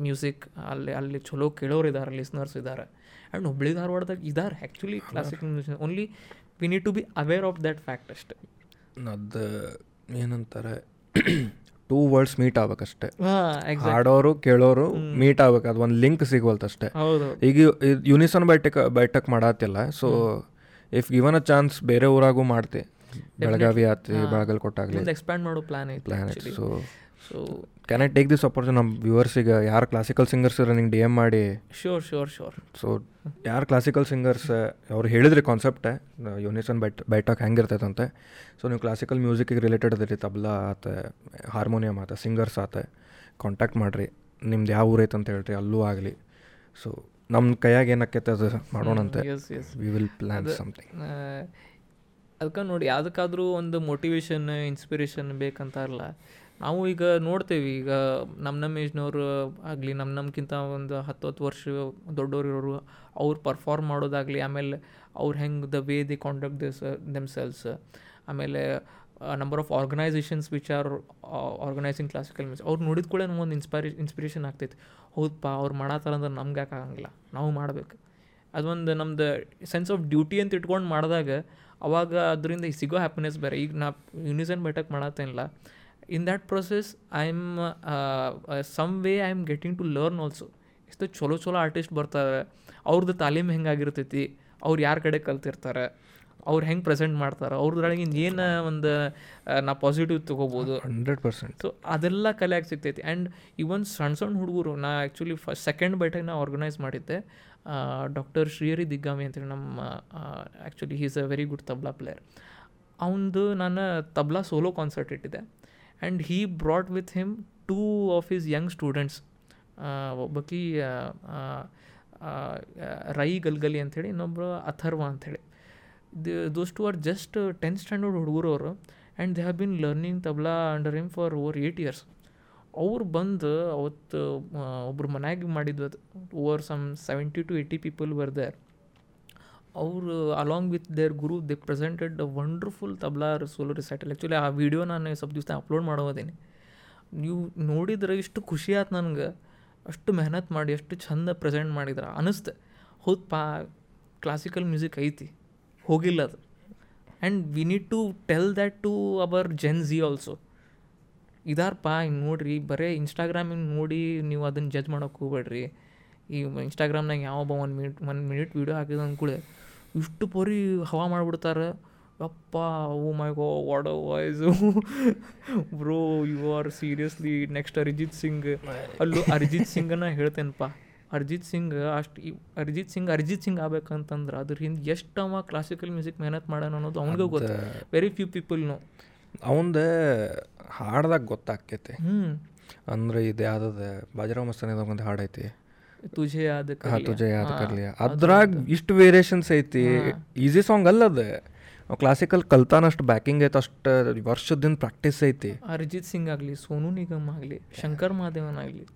music ಅಲ್ಲಿ ಅಲ್ಲಿ ಚಲೋ ಕೇಳೋರು ಇದ್ದಾರೆ ಲಿಸ್ನರ್ಸ್ ಇದ್ದಾರೆ ಆ್ಯಂಡ್ ಹುಬ್ಳಿ ಧಾರವಾಡದಾಗ ಇದ್ದಾರೆ actually classical music only we need to be aware of that fact ಅಷ್ಟೇ. ಅದು ಏನಂತಾರೆ ಟೂ ವರ್ಡ್ಸ್ ಮೀಟ್ ಆಗ್ಬೇಕಷ್ಟೆ. ಹಾಡೋರು ಕೇಳೋರು ಮೀಟ್ ಆಗ್ಬೇಕು ಅದು ಒಂದು ಲಿಂಕ್ ಸಿಗೋಲ್ತಷ್ಟೇ ಈಗ unison ಬೈಟಕ್ ಬೈಟಕ್ ಮಾಡತ್ತಿಲ್ಲ so if given a chance ಬೇರೆ ಊರಾಗೂ ಮಾಡ್ತೆ. ಬೆಳಗಾವಿ ಆತು ಬೆಳಗಲ್ ಕೊಟ್ಟಾಗಲಿ ಎಕ್ಸ್ಪ್ಯಾಂಡ್ ಮಾಡೋ ಪ್ಲಾನ್ ಐತೆ ಪ್ಲಾನ್ ಐತೆ so so can I take this opportunity ನಮ್ಮ ವ್ಯೂವರ್ಸಿಗೆ ಯಾರು ಕ್ಲಾಸಿಕಲ್ ಸಿಂಗರ್ಸ್ ಇರೋ ನಿಂಗೆ ಡಿ ಎಂ ಮಾಡಿ? ಶೋರ್ ಶೋರ್ ಶೋರ್ ಸೊ ಯಾರು ಕ್ಲಾಸಿಕಲ್ ಸಿಂಗರ್ಸ್ ಅವ್ರು ಹೇಳಿದ್ರಿ ಕಾನ್ಸೆಪ್ಟ್ ಯೂನಿಸನ್ ಬೈಟ್ ಬೈಟಾಕ್ ಹೆಂಗಿರ್ತೈತಂತೆ. ಸೊ ನೀವು ಕ್ಲಾಸಿಕಲ್ ಮ್ಯೂಸಿಕ್ಗೆ ರಿಲೇಟೆಡ್ ಅದಿರಿ ತಬ್ಲಾ ಆತ ಹಾರ್ಮೋನಿಯಮ್ ಆತ ಸಿಂಗರ್ಸ್ ಆತ ಕಾಂಟ್ಯಾಕ್ಟ್ ಮಾಡಿರಿ. ನಿಮ್ದು ಯಾವ ಊರೈತೆ ಅಂತ ಹೇಳ್ರಿ ಅಲ್ಲೂ ಆಗಲಿ. ಸೊ ನಮ್ಮ ಕೈಯಾಗ ಏನಕ್ಕೈತೆ ಅದು ಮಾಡೋಣಂತೆ. ವಿ ವಿಲ್ ಪ್ಲ್ಯಾನ್ ಸಮಥಿಂಗ್ ಅದಕ್ಕೆ ನೋಡಿ ಯಾವುದಕ್ಕಾದ್ರೂ ಒಂದು ಮೋಟಿವೇಶನ್ ಇನ್ಸ್ಪಿರೇಷನ್ ಬೇಕಂತಾರಲ್ಲ ನಾವು ಈಗ ನೋಡ್ತೇವೆ. ಈಗ ನಮ್ಮ ನಮ್ಮ ಏಜ್ನವರು ಆಗಲಿ ನಮ್ಮ ನಮ್ಗಿಂತ ಒಂದು ಹತ್ತು ಹತ್ತು ವರ್ಷ ದೊಡ್ಡವ್ರು ಇರೋರು ಅವ್ರು ಪರ್ಫಾರ್ಮ್ ಮಾಡೋದಾಗಲಿ ಆಮೇಲೆ ಅವ್ರು ಹೆಂಗೆ the way they conduct this themselves ಆಮೇಲೆ number of organisations which are organising classical music ಅವ್ರು ನೋಡಿದ ಕೂಡ ನಮಗೊಂದು ಇನ್ಸ್ಪೈರಿ ಇನ್ಸ್ಪಿರೇಷನ್ ಆಗ್ತೈತಿ. ಹೌದಪ್ಪ ಅವ್ರು ಮಾಡತ್ತಾರ ಅಂದ್ರೆ ನಮ್ಗೆ ಯಾಕೆ ಆಗಂಗಿಲ್ಲ, ನಾವು ಮಾಡಬೇಕು. ಅದೊಂದು ನಮ್ದು ಸೆನ್ಸ್ ಆಫ್ ಡ್ಯೂಟಿ ಅಂತ ಇಟ್ಕೊಂಡು ಮಾಡಿದಾಗ ಅವಾಗ ಅದರಿಂದ ಸಿಗೋ ಹ್ಯಾಪಿನೆಸ್ ಬೇರೆ. ಈಗ ನಾ unison baithak ಮಾಡತ್ತೇನಿಲ್ಲ. In that process I am some way I am getting to learn also ಎಷ್ಟು ಚಲೋ ಚಲೋ ಆರ್ಟಿಸ್ಟ್ ಬರ್ತಾರೆ ಅವ್ರದ್ದು ತಾಲೀಮ್ ಹೆಂಗಾಗಿರ್ತೈತಿ, ಅವ್ರು ಯಾರ ಕಡೆ ಕಲ್ತಿರ್ತಾರೆ ಅವ್ರು ಹೆಂಗೆ ಪ್ರೆಸೆಂಟ್ ಮಾಡ್ತಾರೆ ಅವ್ರದ್ರೊಳಗಿನ ಏನು ಒಂದು ನಾ ಪಾಸಿಟಿವ್ ತೊಗೋಬೋದು. ಹಂಡ್ರೆಡ್ ಪರ್ಸೆಂಟ್ ಸೊ ಅದೆಲ್ಲ ಕಲೆಯಾಗಿ ಸಿಗ್ತೈತಿ ಆ್ಯಂಡ್ ಇವನ್ ಸಣ್ಣ ಸಣ್ಣ ಹುಡುಗರು ನಾ ಆ್ಯಕ್ಚುಲಿ ಫಸ್ಟ್ ಸೆಕೆಂಡ್ ಬೈಟಾಗ ನಾ ಆರ್ಗನೈಸ್ ಮಾಡಿದ್ದೆ. ಡಾಕ್ಟರ್ ಶ್ರೀಹರಿ ದಿಗ್ಗಾಮಿ ಅಂತೇಳಿ ನಮ್ಮ actually he's a very good tabla player ಅವನದು ನಾನು ತಬ್ಲಾ ಸೋಲೋ ಕಾನ್ಸರ್ಟ್ ಇಟ್ಟಿದ್ದೆ. And he brought with him two of his young students ಒಬ್ಬಕಿ Rai Galgali ಅಂಥೇಳಿ ಇನ್ನೊಬ್ಬರು ಅಥರ್ವ ಅಂಥೇಳಿ those two are just tenth standard ಹುಡುಗರು ಅವರು and they have been learning tabla under him for over eight years ಅವ್ರು ಬಂದು ಅವತ್ತು ಒಬ್ರು ಮನ್ಯಾಗ ಮಾಡಿದ್ದು ಅದು over some seventy to eighty people were there ಅವರು along with their guru they presented a wonderful tabla solo recital actually ಆ video ನಾನು ಸ್ವಲ್ಪ ದಿವಸ ಅಪ್ಲೋಡ್ ಮಾಡೋದೇನೆ. ನೀವು ನೋಡಿದ್ರೆ ಇಷ್ಟು ಖುಷಿ ಆಯ್ತು ನನಗೆ. ಅಷ್ಟು ಮೆಹನತ್ ಮಾಡಿ ಎಷ್ಟು ಚಂದ ಪ್ರೆಸೆಂಟ್ ಮಾಡಿದ್ರೆ. ಅನಿಸ್ತೆ. ಹೌದಪ್ಪ ಕ್ಲಾಸಿಕಲ್ ಮ್ಯೂಸಿಕ್ ಐತಿ. ಹೋಗಿಲ್ಲ ಅದು. And we need to tell that to our gen Z also ಇದಾರಪ್ಪ ಹಿಂಗೆ ನೋಡ್ರಿ ಬರೀ ಇನ್ಸ್ಟಾಗ್ರಾಮಿಂಗ್ ನೋಡಿ ನೀವು ಅದನ್ನು ಜಜ್ ಮಾಡೋಕೆ ಹೋಗ್ಬೇಡ್ರಿ. ಈ ಇನ್ಸ್ಟಾಗ್ರಾಮ್ನಾಗ ಯಾವೊಬ್ಬ ಒಂದು ಮಿನಿಟ್ ಒಂದು ಮಿನಿಟ್ ವೀಡಿಯೋ ಹಾಕಿದ ಅಂದ್ಕೂಳೆ ಇಷ್ಟು ಪರಿ ಹವಾ ಮಾಡಿಬಿಡ್ತಾರೆ. ಅಪ್ಪ ಓ my god what voice bro you are seriously next Arijit Singh ಅಲ್ಲೂ ಅರಿಜಿತ್ ಸಿಂಗನ್ನ ಹೇಳ್ತೇನಪ್ಪ. ಅರಿಜಿತ್ ಸಿಂಗ್ ಅಷ್ಟು ಅರ್ಜಿತ್ ಸಿಂಗ್ ಅರ್ಜಿತ್ ಸಿಂಗ್ ಆಗ್ಬೇಕಂತಂದ್ರೆ ಅದ್ರ ಹಿಂದೆ ಎಷ್ಟು ಅವ ಕ್ಲಾಸಿಕಲ್ ಮ್ಯೂಸಿಕ್ ಮೆಹನತ್ ಮಾಡೋಣ ಅನ್ನೋದು ಅವ್ನಿಗೂ ಗೊತ್ತು. ವೆರಿ ಫ್ಯೂ ಪೀಪಲ್ನು ಅವಂದ ಹಾಡ್ದಾಗ ಗೊತ್ತಾಕೈತಿ ಹ್ಞೂ ಅಂದ್ರೆ ಇದು ಯಾವ್ದದ? ಬಾಜರಾವ್ ಮಸ್ತಾನಿದಾಗ ಒಂದು ಹಾಡು ಐತಿ. ತುಜೆ ಯಾದ ಹಾ ತುಜೆ ಯಾದ ಕರ್ಲಿ. ಅದ್ರಾಗ ಇಷ್ಟು ವೇರಿಯೇಷನ್ಸ್ ಐತಿ. ಈಸಿ ಸಾಂಗ್ ಅಲ್ಲ ಅದು ಕ್ಲಾಸಿಕಲ್ ಕಲ್ತಾನಷ್ಟು ಬ್ಯಾಕಿಂಗ್ ಐತೆ ಅಷ್ಟು ವರ್ಷದಿಂದ ಪ್ರಾಕ್ಟೀಸ್ ಐತಿ. ಅರಿಜಿತ್ ಸಿಂಗ್ ಆಗಲಿ ಸೋನು ನಿಗಮ್ ಆಗಲಿ ಶಂಕರ್ ಮಹಾದೇವನ್ ಆಗಲಿ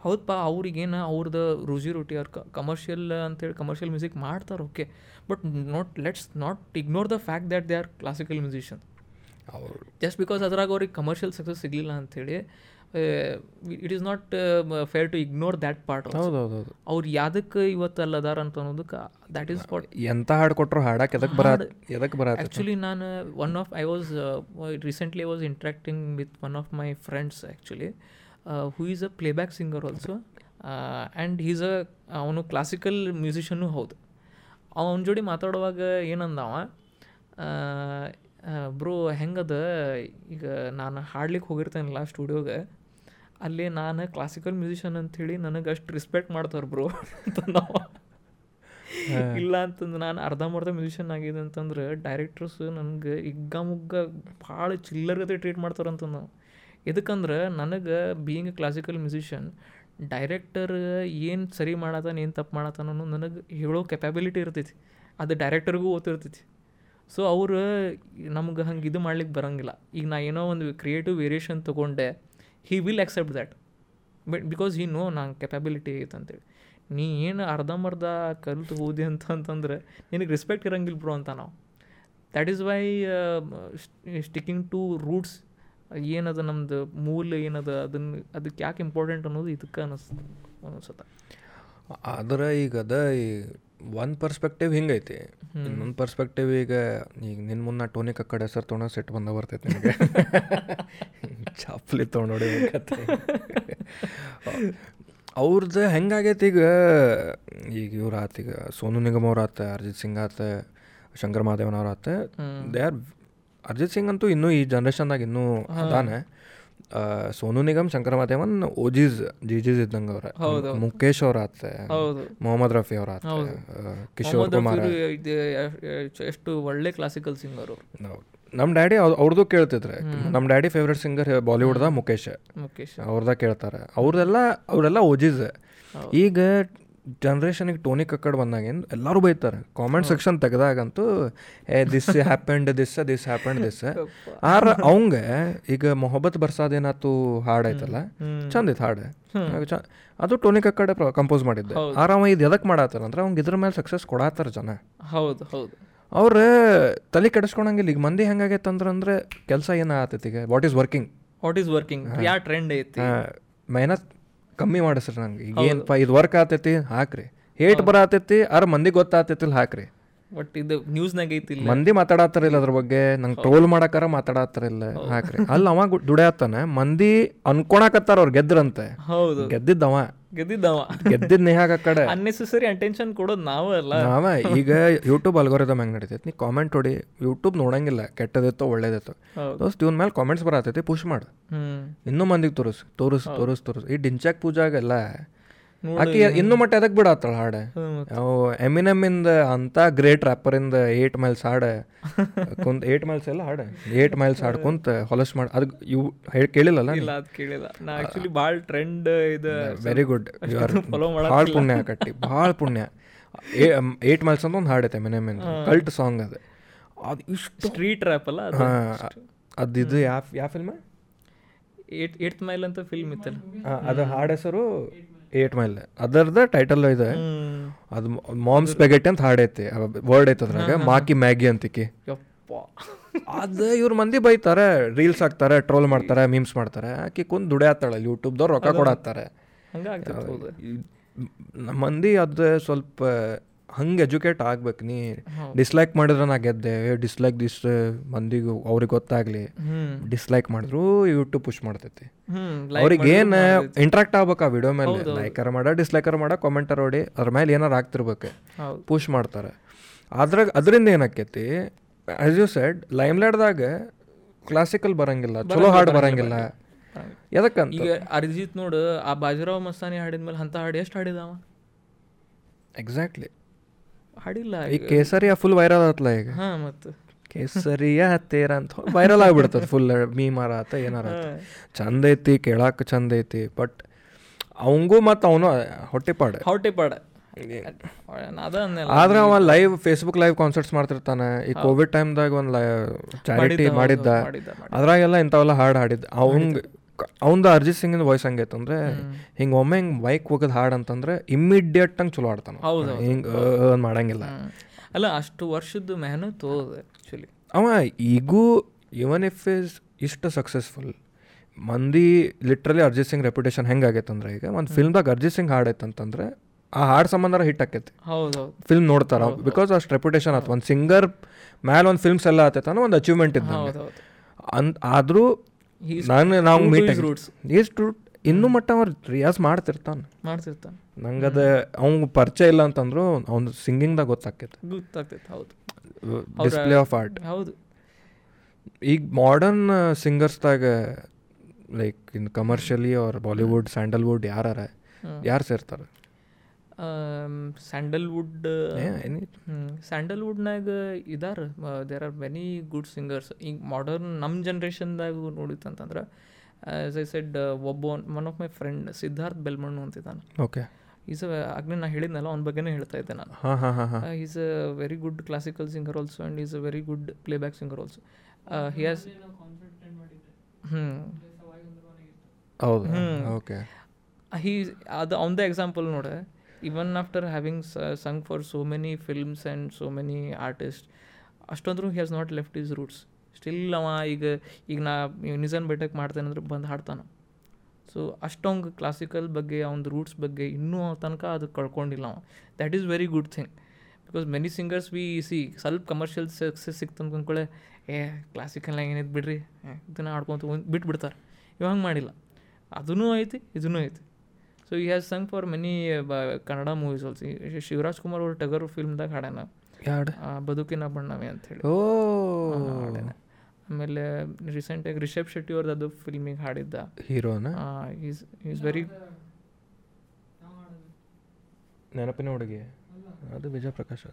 ಹೌದಪ್ಪ ಅವ್ರಿಗೇನು ಅವ್ರದ್ದು ರುಜಿ ರೊಟ್ಟಿ ಅವ್ರ ಕಮರ್ಷಿಯಲ್ ಅಂತೇಳಿ ಕಮರ್ಷಿಯಲ್ ಮ್ಯೂಸಿಕ್ ಮಾಡ್ತಾರೆ okay but not let's not ignore the fact that they are classical musician ಅವ್ರು ಜಸ್ಟ್ ಬಿಕಾಸ್ ಅದ್ರಾಗ ಅವ್ರಿಗೆ ಕಮರ್ಷಿಯಲ್ ಸಕ್ಸಸ್ ಸಿಗಲಿಲ್ಲ ಅಂಥೇಳಿ it is not fair to ignore that part ಹೌದೌದು ಹೌದು ಹೌದು ಅವ್ರು ಯಾದಕ್ಕೆ ಇವತ್ತು ಅಲ್ಲದಾರ ಅಂತ ಅನ್ನೋದಕ್ಕೆ ದ್ಯಾಟ್ ಈಸ್ ವಾಟ್ ಎಂತ ಹಾಡು ಕೊಟ್ಟರು ಹಾಡಕ್ಕೆ ಎದಕ್ಕೆ ಬರ ಎದಕ್ಕೆ ಬರ ಆ್ಯಕ್ಚುಲಿ ನಾನು one of I was recently I was interacting with one of my friends actually who is a playback singer also and he's a ಅವನು ಕ್ಲಾಸಿಕಲ್ ಮ್ಯೂಸಿಷಿಯನ್ನು ಹೌದು. ಅವನ ಜೋಡಿ ಮಾತಾಡುವಾಗ ಏನಂದವ ಬ್ರೋ ಹೆಂಗದ ಈಗ ನಾನು ಹಾಡ್ಲಿಕ್ಕೆ ಹೋಗಿರ್ತೇನಲ್ಲ ಸ್ಟುಡಿಯೋಗೆ ಅಲ್ಲಿ ನಾನು ಕ್ಲಾಸಿಕಲ್ ಮ್ಯೂಸಿಷಿಯನ್ ಅಂಥೇಳಿ ನನಗೆ ಅಷ್ಟು ರಿಸ್ಪೆಕ್ಟ್ ಮಾಡ್ತಾರೆ ಬ್ರೋ ಅಂತಂದವ ಇಲ್ಲ ಅಂತಂದು ನಾನು ಅರ್ಧಂಬರ್ಧ ಮ್ಯೂಸಿಷಿಯನ್ ಆಗಿದೆ ಅಂತಂದ್ರೆ ಡೈರೆಕ್ಟರ್ಸ್ ನನಗೆ ಇಗ್ಗ ಮುಗ್ಗ ಭಾಳ ಚಿಲ್ಲರ್ ಗತೆ ಟ್ರೀಟ್ ಮಾಡ್ತಾರಂತ ನಾವು ಎದಕ್ಕಂದ್ರೆ ನನಗೆ being a classical musician director ಏನು ಸರಿ ಮಾಡತ್ತಾನ ಏನು ತಪ್ಪು ಮಾಡತ್ತಾನ ನನಗೆ ಹೇಳೋ ಕೆಪಾಬಿಲಿಟಿ ಇರ್ತೈತಿ. ಅದು ಡೈರೆಕ್ಟರ್ಗೂ ಓದ್ತಿರ್ತೈತಿ. ಸೊ ಅವರು ನಮ್ಗೆ ಹಂಗೆ ಇದು ಮಾಡ್ಲಿಕ್ಕೆ ಬರಂಗಿಲ್ಲ. ಈಗ ನಾ ಏನೋ ಒಂದು ಕ್ರಿಯೇಟಿವ್ ವೇರಿಯೇಷನ್ ತೊಗೊಂಡೆ he will accept that but because he know ನಂಗೆ ಕೆಪಾಬಿಲಿಟಿ ಐತೆ ಅಂತೇಳಿ. ನೀ ಏನು ಅರ್ಧಂಬರ್ಧ ಕಲಿತು ಹೋದಿ ಅಂತ ಅಂತಂದ್ರೆ ನಿನಗೆ ರೆಸ್ಪೆಕ್ಟ್ ಇರಂಗಿಲ್ಲ ಬ್ರೋ ಅಂತ ನಾವು. That is why sticking to roots ಏನದ ನಮ್ಮದು ಮೂಲ ಏನದ ಅದನ್ನು ಅದಕ್ಕೆ ಯಾಕೆ ಇಂಪಾರ್ಟೆಂಟ್ ಅನ್ನೋದು ಇದಕ್ಕೆ ಅನ್ನಿಸ್ತದೆ ಅನಿಸುತ್ತೆ ಆದ್ರೆ ಈಗ ಅದ ಈ ಒಂದು ಪರ್ಸ್ಪೆಕ್ಟಿವ್ ಹಿಂಗೈತಿ. ಇನ್ನೊಂದು ಪರ್ಸ್ಪೆಕ್ಟಿವ್ ಈಗ ಈಗ ನಿನ್ನ ಮುನ್ನ ಟೋನಿ ಕಕ್ಕಡ ಹೆಸರು ತೊಗೊಂಡು ಸೆಟ್ ಬಂದ ಬರ್ತೈತೆ ನಿಮಗೆ [laughs] ಚಾಪ್ಲಿ ತೊಗೊಂಡೋಡಿ ಅವ್ರದ್ದು ಹೆಂಗಾಗೈತಿ ಈಗ ಈಗ ಇವ್ರು ಆತ ಈಗ ಸೋನು ನಿಗಮ್ ಅವ್ರು ಆತ ಅರ್ಜಿತ್ ಸಿಂಗ್ ಆತ ಶಂಕರ್ ಮಹಾದೇವನ್ ಅವ್ರು ಆತ. ದೇ ಆರ್ ಅರ್ಜಿತ್ ಸಿಂಗ್ ಅಂತೂ ಇನ್ನೂ ಈ ಜನ್ರೇಷನ್ದಾಗ ಇನ್ನೂ ಅದಾನೆ. ಸೋನು ನಿಗಮ್ ಶಂಕರ ಮಾದೇವನ್ ಓಜೀಸ್ ಜಿಜಿಸ್ ಇದ್ದಂಗೆ ಅವ್ರ. ಮುಖೇಶ್ ಅವ್ರ ಆತ ಹೌದು. ಮೊಹಮ್ಮದ್ ರಫಿ ಅವ್ರ ಆತ ಕಿಶೋರ್ ಕುಮಾರ್. ಎಷ್ಟು ಒಳ್ಳೆ ಕ್ಲಾಸಿಕಲ್ ಸಿಂಗರ್ ನಮ್ಮ ಡ್ಯಾಡಿ ಅವ್ರದ್ದು ಕೇಳ್ತಿದ್ರೆ. ನಮ್ಮ ಡ್ಯಾಡಿ ಫೇವ್ರೆಟ್ ಸಿಂಗರ್ ಬಾಲಿವುಡ್ದ ಮುಖೇಶ್ ಮುಖೇಶ್ ಅವ್ರದ ಕೇಳ್ತಾರೆ. ಅವ್ರದೆಲ್ಲ ಅವರೆಲ್ಲ ಓಜಿಸ್ ಈಗ ಜನ್ರೇಷನಿಗೆ ಟೋನಿ ಕಕ್ಕಡ್ ಬಂದಾಗೇನು ಎಲ್ಲರೂ ಬೈತಾರೆ ಕಾಮೆಂಟ್ ಸೆಕ್ಷನ್ ತೆಗ್ದಾಗಂತೂ ಏ this happened this this happened this ಆರ ಅವಂಗ ಈಗ ಮೊಹಬ್ಬತ್ ಬರ್ಸಾದ್ ಏನಾತು ಹಾಡ್ ಐತಲ್ಲ ಚಂದ ಐತೆ ಹಾಡು. ಅದು ಟೋನಿ ಕಕ್ಕಡೆ ಕಂಪೋಸ್ ಮಾಡಿದ್ದೆ. ಆರ ಅವ ಇದು ಎದಕ್ಕೆ ಮಾಡತ್ತಾರ ಅಂದ್ರೆ ಅವ್ಗೆ ಇದ್ರ ಮೇಲೆ ಸಕ್ಸಸ್ ಕೊಡತ್ತಾರ ಜನ. ಹೌದು ಹೌದು. ಅವ್ರ ತಲೆ ಕೆಡಿಸ್ಕೊಳಂಗಿಲ್ಲ ಈಗ ಮಂದಿ ಹೆಂಗಾಗೈತೆ ಅಂದ್ರೆ ಅಂದ್ರೆ ಕೆಲಸ ಏನು ಆತೈತಿ ಈಗ what is working what is working yeah trend ಐತಿ? ಮೆಹನತ್ ಕಮ್ಮಿ ಮಾಡಿಸ್ರಿ ನಂಗೆ. ಈಗ ಏನಪ್ಪ ಇದು ವರ್ಕ್ ಆತೈತಿ ಹಾಕ್ರಿ. ಹೇಟ್ ಬರತೈತಿ ಆರ ಮಂದಿ ಗೊತ್ತಾತೈತಿಲ್ಲ ಹಾಕ್ರಿ. ಬಟ್ ಇದು ನ್ಯೂಸ್ನಾಗ ಐತಿ ಮಂದಿ ಮಾತಾಡತ್ತಾರಿಲ್ಲ ಅದ್ರ ಬಗ್ಗೆ. ನಂಗೆ ಟ್ರೋಲ್ ಮಾಡಕ್ಕಾರ ಮಾತಾಡತ್ತಾರಿಲ್ಲ ಹಾಕ್ರಿ. ಅಲ್ಲಿ ಅವ ದುಡ್ಯಾತಾನ ಮಂದಿ ಅನ್ಕೊಳಕತ್ತಾರ ಅವ್ರು ಗೆದ್ರಂತೆ. ಹೌದು. ಗೆದ್ದಿದ್ದವ. ಗೆದ್ದಿದ್ದವ. ಗೆದ್ದಿದ್ ನೇಹಾಗ ಕಡೆ ಅನ್ನೆಸೆಸರಿ ಅಟೆನ್ಷನ್ ಕೊಡೋದು ನಾವೇ ಅಲ್ಲ. ನಾವ ಈಗ ಯೂಟ್ಯೂಬ್ ಅಲ್ಗೋರಿದಮ್ ಹೆಂಗ್ ನಡೀತೈತಿ? ನೀ ಕಾಮೆಂಟ್ ಹೊಡಿ ಯೂಟ್ಯೂಬ್ ನೋಡಂಗಿಲ್ಲ. ಕೆಟ್ಟದಿತ್ತೋ ಒಳ್ಳೇದಿತ್ತೋ. ದೋಸ್ತ ಇವ್ನ ಮೇಲೆ ಕಾಮೆಂಟ್ಸ್ ಬರತೈತಿ ಪುಷ್ ಮಾಡು. ಇನ್ನೂ ಮಂದಿಗೆ ತೋರಿಸ್ ತೋರಿಸ್ ತೋರಿಸ್ ತೋರಿಸ್. ಈ ಡಿಂಚಾಕ್ ಪೂಜಾಗೆಲ್ಲ ಆಕಿ ಇನ್ನು ಮಟ್ಟ ಎದಕ್ ಬಿಡತ್ತಾಳ ಹಾಡ. ಅವು ಎಮಿನಮ್ ಇಂದ ಅಂತ ಗ್ರೇಟ್ ರ್ಯಾಪರ್ ಇಂದ ಏಟ್ ಮೈಲ್ಸ್ ಹಾಡ. ಕುಂತ ಏಟ್ ಮೈಲ್ಸ್ ಎಲ್ಲ ಹಾಡ. ಏಟ್ ಮೈಲ್ಸ್ ಹಾಡ್ ಕುಂತ ಹೊಲಸ್ ಮಾಡಿ ಅದ್ ಇವು ಹೇಳಿ ಕೇಳಿಲ್ಲಲ್ಲ ಇಲ್ಲ ಅದ್ ಕೇಳಿಲ್ಲ. ನಾ ಆಕ್ಚುಲಿ ಭಾಳ ಟ್ರೆಂಡ್ ಇದು ವೆರಿ ಗುಡ್ ಯು ಭಾಳ ಪುಣ್ಯ ಕಟ್ಟಿ. ಭಾಳ ಪುಣ್ಯ. ಏಟ್ ಮೈಲ್ಸ್ ಅಂತ ಒಂದು ಹಾಡೈತೆ ಎಮಿನಮ್ ಇಂದ ಕಲ್ಟ್ ಸಾಂಗ್ ಅದು. ಅದು ಇಷ್ಟು ಸ್ಟ್ರೀಟ್ ರ್ಯಾಪ್ ಅಲ್ಲ ಅದು? ಇದು ಯಾವ ಯಾವ ಫಿಲ್ಮ್ ಏಟ್ ಏಟ್ ಮೈಲ್ ಅಂತ ಫಿಲ್ಮ್ ಇತ್ತಲ್ಲ. ಅದು ಹಾಡ ಹೆಸರು ಏಟ್ ಮೈಲ್ ಅದರದ ಟೈಟಲ್ ಇದೆ. ಅದು ಮಾಮ್ ಸ್ಪೆಗೆಟಿ ಅಂತ ಹಾಡೈತಿ ವರ್ಡ್ ಐತೆ ಅದ್ರಾಗ ಮಾಕಿ ಮ್ಯಾಗಿ ಅಂತಿಕಿ ಅದ ಇವ್ರ ಮಂದಿ ಬೈತಾರೆ ರೀಲ್ಸ್ ಹಾಕ್ತಾರೆ ಟ್ರೋಲ್ ಮಾಡ್ತಾರೆ ಮೀಮ್ಸ್ ಮಾಡ್ತಾರೆ. ಆಕಿ ಕುಂದ್ ದುಡಿಯಾತಾಳೆ ಯೂಟ್ಯೂಬ್ದವ್ರು ರೊಕ್ಕ ಕೊಡತ್ತಾರೆ ನಮ್ಮ ಮಂದಿ ಅದು ಸ್ವಲ್ಪ ಹಂಗೆ ಎಜುಕೇಟ್ ಆಗ್ಬೇಕು ನೀ. ಡಿಸ್ಲೈಕ್ ಮಾಡಿದ್ರೆ ನಾ ಗೆದ್ದೆ ಡಿಸ್ಲೈಕ್ ದಿಸ್ ಮಂದಿಗೂ ಅವ್ರಿಗೆ ಗೊತ್ತಾಗ್ಲಿ. ಡಿಸ್ಲೈಕ್ ಮಾಡಿದ್ರು ಯೂಟ್ಯೂಬ್ ಪುಷ್ ಮಾಡ್ತೈತಿ. ಅವ್ರಿಗೆ ಏನ್ ಇಂಟ್ರಾಕ್ಟ್ ಆಗ್ಬೇಕು ಆ ವಿಡಿಯೋ ಮೇಲೆ. ಲೈಕರ್ ಮಾಡ ಡಿಸ್ಲೈಕರ್ ಮಾಡ ಕಾಮೆಂಟರ್ ಹೊಡಿ ಅದ್ರ ಮೇಲೆ ಏನಾರು ಆಗ್ತಿರ್ಬೇಕು. ಪುಷ್ ಮಾಡ್ತಾರೆ. ಅದ್ರಾಗ ಅದರಿಂದ ಏನಾಕೈತಿ ಆಸ್ ಯು ಸೆಡ್ ಲೈಮ್ಲೈಟ್ದಾಗ ಕ್ಲಾಸಿಕಲ್ ಬರಂಗಿಲ್ಲ ಚಲೋ ಹಾಡು ಬರಂಗಿಲ್ಲ. ಯಾಕಂತ? ಈಗ ಅರಿಜಿತ್ ನೋಡು ಆ ಬಾಜಿರಾವ್ ಮಸ್ತಾನಿ ಹಾಡಿದ್ಮೇಲೆ ಅಂತ ಹಾಡು ಎಷ್ಟು ಹಾಡಿದಾವ? ಎಕ್ಸಾಕ್ಟ್ಲಿ ಹಾಡಿಲ್ಲ ಈಗ. ಕೇಸರಿಯ ಫುಲ್ ವೈರಲ್ ಆತ್ಲ ಈಗ. ಹಾ ಮತ್ತು. ಕೇಸರಿಯ ತೇರ ಅಂತ ವೈರಲ್ ಆಗ್ಬಿಡ್ತದ ಫುಲ್ ಮೀಮಾರ ಆತ ಏನಾರ ಚಂದ ಐತಿ ಕೇಳಾಕ ಚಂದ ಐತಿ ಬಟ್ ಅವಂಗೂ ಮತ್ತು ಅವನು ಹೊಟ್ಟೆಪಾಡ. ಹೊಟ್ಟೆಪಾಡ. ಆದ್ರೆ ಅವ ಲೈವ್ ಫೇಸ್ಬುಕ್ ಲೈವ್ ಕಾನ್ಸರ್ಟ್ಸ್ ಮಾಡ್ತಿರ್ತಾನೆ. ಈ ಕೋವಿಡ್ ಟೈಮ್ದಾಗ ಒಂದು ಚಾರಿಟಿ ಮಾಡಿದ್ದ ಮಾಡಿದ್ದ. ಅದ್ರಾಗೆಲ್ಲ ಇಂಥವೆಲ್ಲ ಹಾಡು ಹಾಡಿದ್ದ. ಅವಂಗ ಅವಂದ ಅರ್ಜಿತ್ ಸಿಂಗಿನ ವಾಯ್ಸ್ ಹಂಗೈತಂದ್ರೆ ಹಿಂಗೆ ಒಮ್ಮೆ ಹಿಂಗೆ ಬೈಕ್ ಹೋಗೋದು ಹಾಡು ಅಂತಂದ್ರೆ ಇಮ್ಮಿಡಿಯೇಟ್ ಹಂಗೆ ಚಲೋ ಆಡ್ತಾನ ಹೌದು, ಹಿಂಗೆ ಮಾಡಂಗಿಲ್ಲ. ಅಲ್ಲ ಅಷ್ಟು ವರ್ಷದ ಮೆಹನತ್ ಆ್ಯಕ್ಚುಲಿ ಅವ ಈಗೂ ಇವನ್ ಇಫ್ ಇಸ್ ಇಷ್ಟು ಸಕ್ಸಸ್ಫುಲ್ ಮಂದಿ ಲಿಟ್ರಲಿ ಅರ್ಜಿತ್ ಸಿಂಗ್ ರೆಪ್ಯುಟೇಷನ್ ಹೆಂಗಾಗೈತೆ ಅಂದ್ರೆ ಈಗ ಒಂದು ಫಿಲ್ಮ್ದಾಗ ಅರ್ಜಿತ್ ಸಿಂಗ್ ಹಾಡೈತಂತಂದ್ರೆ ಆ ಹಾಡು ಸಂಬಂಧ ಹಿಟ್ ಆಕೈತಿ. ಫಿಲ್ಮ್ ನೋಡ್ತಾರ ಬಿಕಾಸ್ ಅಷ್ಟು ರೆಪ್ಯುಟೇಷನ್ ಆಯ್ತು ಒಂದು ಸಿಂಗರ್ ಮ್ಯಾಲ ಒಂದು ಫಿಲ್ಮ್ಸ್ ಎಲ್ಲ ಆತೈತೆ ಅನ್ನೋ ಒಂದು ಅಚೀವ್ಮೆಂಟ್ ಇದ್ದ ಅನ್ ಆದರೂ ನಾನು ನಾವು ಮೀಟ್ ರೂಟ್ಸ್. ಈಸ್ ಟ್ರೂ ಇನ್ನೂ ಮಟ್ಟ ಅವ್ರು ರಿಯಾಸ್ ಮಾಡ್ತಿರ್ತಾನೆ. ಮಾಡ್ತಿರ್ತಾನೆ. ನಂಗೆ ಅದು ಅವ್ನಿಗೆ ಪರಿಚಯ ಇಲ್ಲ ಅಂತಂದ್ರು ಅವ್ನು ಸಿಂಗಿಂಗ್ದಾಗ ಗೊತ್ತಾಕೈತೆ ಗೊತ್ತಾಗ್ತೈತೆ. ಹೌದು. ಡಿಸ್ಪ್ಲೇ ಆಫ್ ಆರ್ಟ್ ಹೌದು. ಈಗ ಮಾಡರ್ನ್ ಸಿಂಗರ್ಸ್ದಾಗ ಲೈಕ್ ಇನ್ ಕಮರ್ಷಿಯಲಿ ಅವ್ರ ಬಾಲಿವುಡ್ ಸ್ಯಾಂಡಲ್ವುಡ್ ಯಾರ ಯಾರು ಸೇರ್ತಾರೆ? ಸ್ಯಾಂಡಲ್ವುಡ್ any- ಸ್ಯಾಂಡಲ್ವುಡ್ನಾಗ ಇದಾರ. There are many good singers ಈಗ ಮಾಡರ್ನ್ ನಮ್ಮ ಜನ್ರೇಷನ್ದಾಗ ನೋಡಿತ್ತಂತಂದ್ರೆ ಆಸ್ ಐ ಸೆಡ್ ಒಬ್ಬ one of my friend Siddharth Belmannu ಅಂತಿದ್ದಾನೆ ಓಕೆ ಈಸ್ ಅಗ್ನಿ ನಾ ಹೇಳಿದ್ನಲ್ಲ ಅವ್ನ ಬಗ್ಗೆನೇ ಹೇಳ್ತಾ ಇದ್ದೆ ನಾನು. ಹಾಂ ಹಾಂ ಹಾಂ ಹಾಂ. Is a very good classical singer also and is a very good playback singer also he has ಹ್ಞೂ ಹೌದು. ಓಕೆ ಹೀ ಅದು ಅವನದೇ ಎಕ್ಸಾಂಪಲ್ ನೋಡೆ. Even after having sung for so many films and so many artist ಅಷ್ಟೊಂದ್ರೂ he has not left his roots still ಅವ ಈಗ ಈಗ ನಾ ನಿಜನ್ ಬೆಟ್ಟಕ್ಕೆ ಮಾಡ್ತೇನೆ ಅಂದ್ರೆ ಬಂದು ಹಾಡ್ತಾನೆ. ಸೊ ಅಷ್ಟೊಂದು ಕ್ಲಾಸಿಕಲ್ ಬಗ್ಗೆ ಅವ್ನ ರೂಟ್ಸ್ ಬಗ್ಗೆ ಇನ್ನೂ ತನಕ ಅದು ಕಳ್ಕೊಂಡಿಲ್ಲ ಅವ. That is very good thing because many singers we see ಸ್ವಲ್ಪ ಕಮರ್ಷಿಯಲ್ ಸಕ್ಸಸ್ ಸಿಕ್ತು ಅಂದ್ಕೊಂಡ್ಕೊಳ್ಳೆ ಏ ಕ್ಲಾಸಿಕಲ್ ಏನಿದೆ ಬಿಡ್ರಿ? ಇದನ್ನು ಆಡ್ಕೊತ ಬಿಟ್ಬಿಡ್ತಾರೆ. ಇವಾಗ ಮಾಡಿಲ್ಲ. ಅದೂ ಐತಿ ಇದೂ ಐತಿ. So he has sung for many Kannada movies also Shivaraj Kumar ಅವ್ರ ಟಗರ್ ಫಿಲ್ಮ್ದಾಗ ಹಾಡ್ಯಾನ. ಯಾಡ್? ಆ, ಬದುಕಿನ ಬಣ್ಣವೇ ಅಂತ ಹೇಳಿ. ಆಮೇಲೆ ರೀಸೆಂಟಾಗಿ ರಿಷಬ್ ಶೆಟ್ಟಿ ಅವ್ರದ್ದು ಅದು ಫಿಲ್ಮಿಗೆ ಹಾಡಿದ್ದ. ಹೀರೋನ? ಈಸ್ ಈಸ್ ವೆರಿ ನೆನಪಿನ ಹುಡುಗಿ ಅದು ವಿಜಯ ಪ್ರಕಾಶ್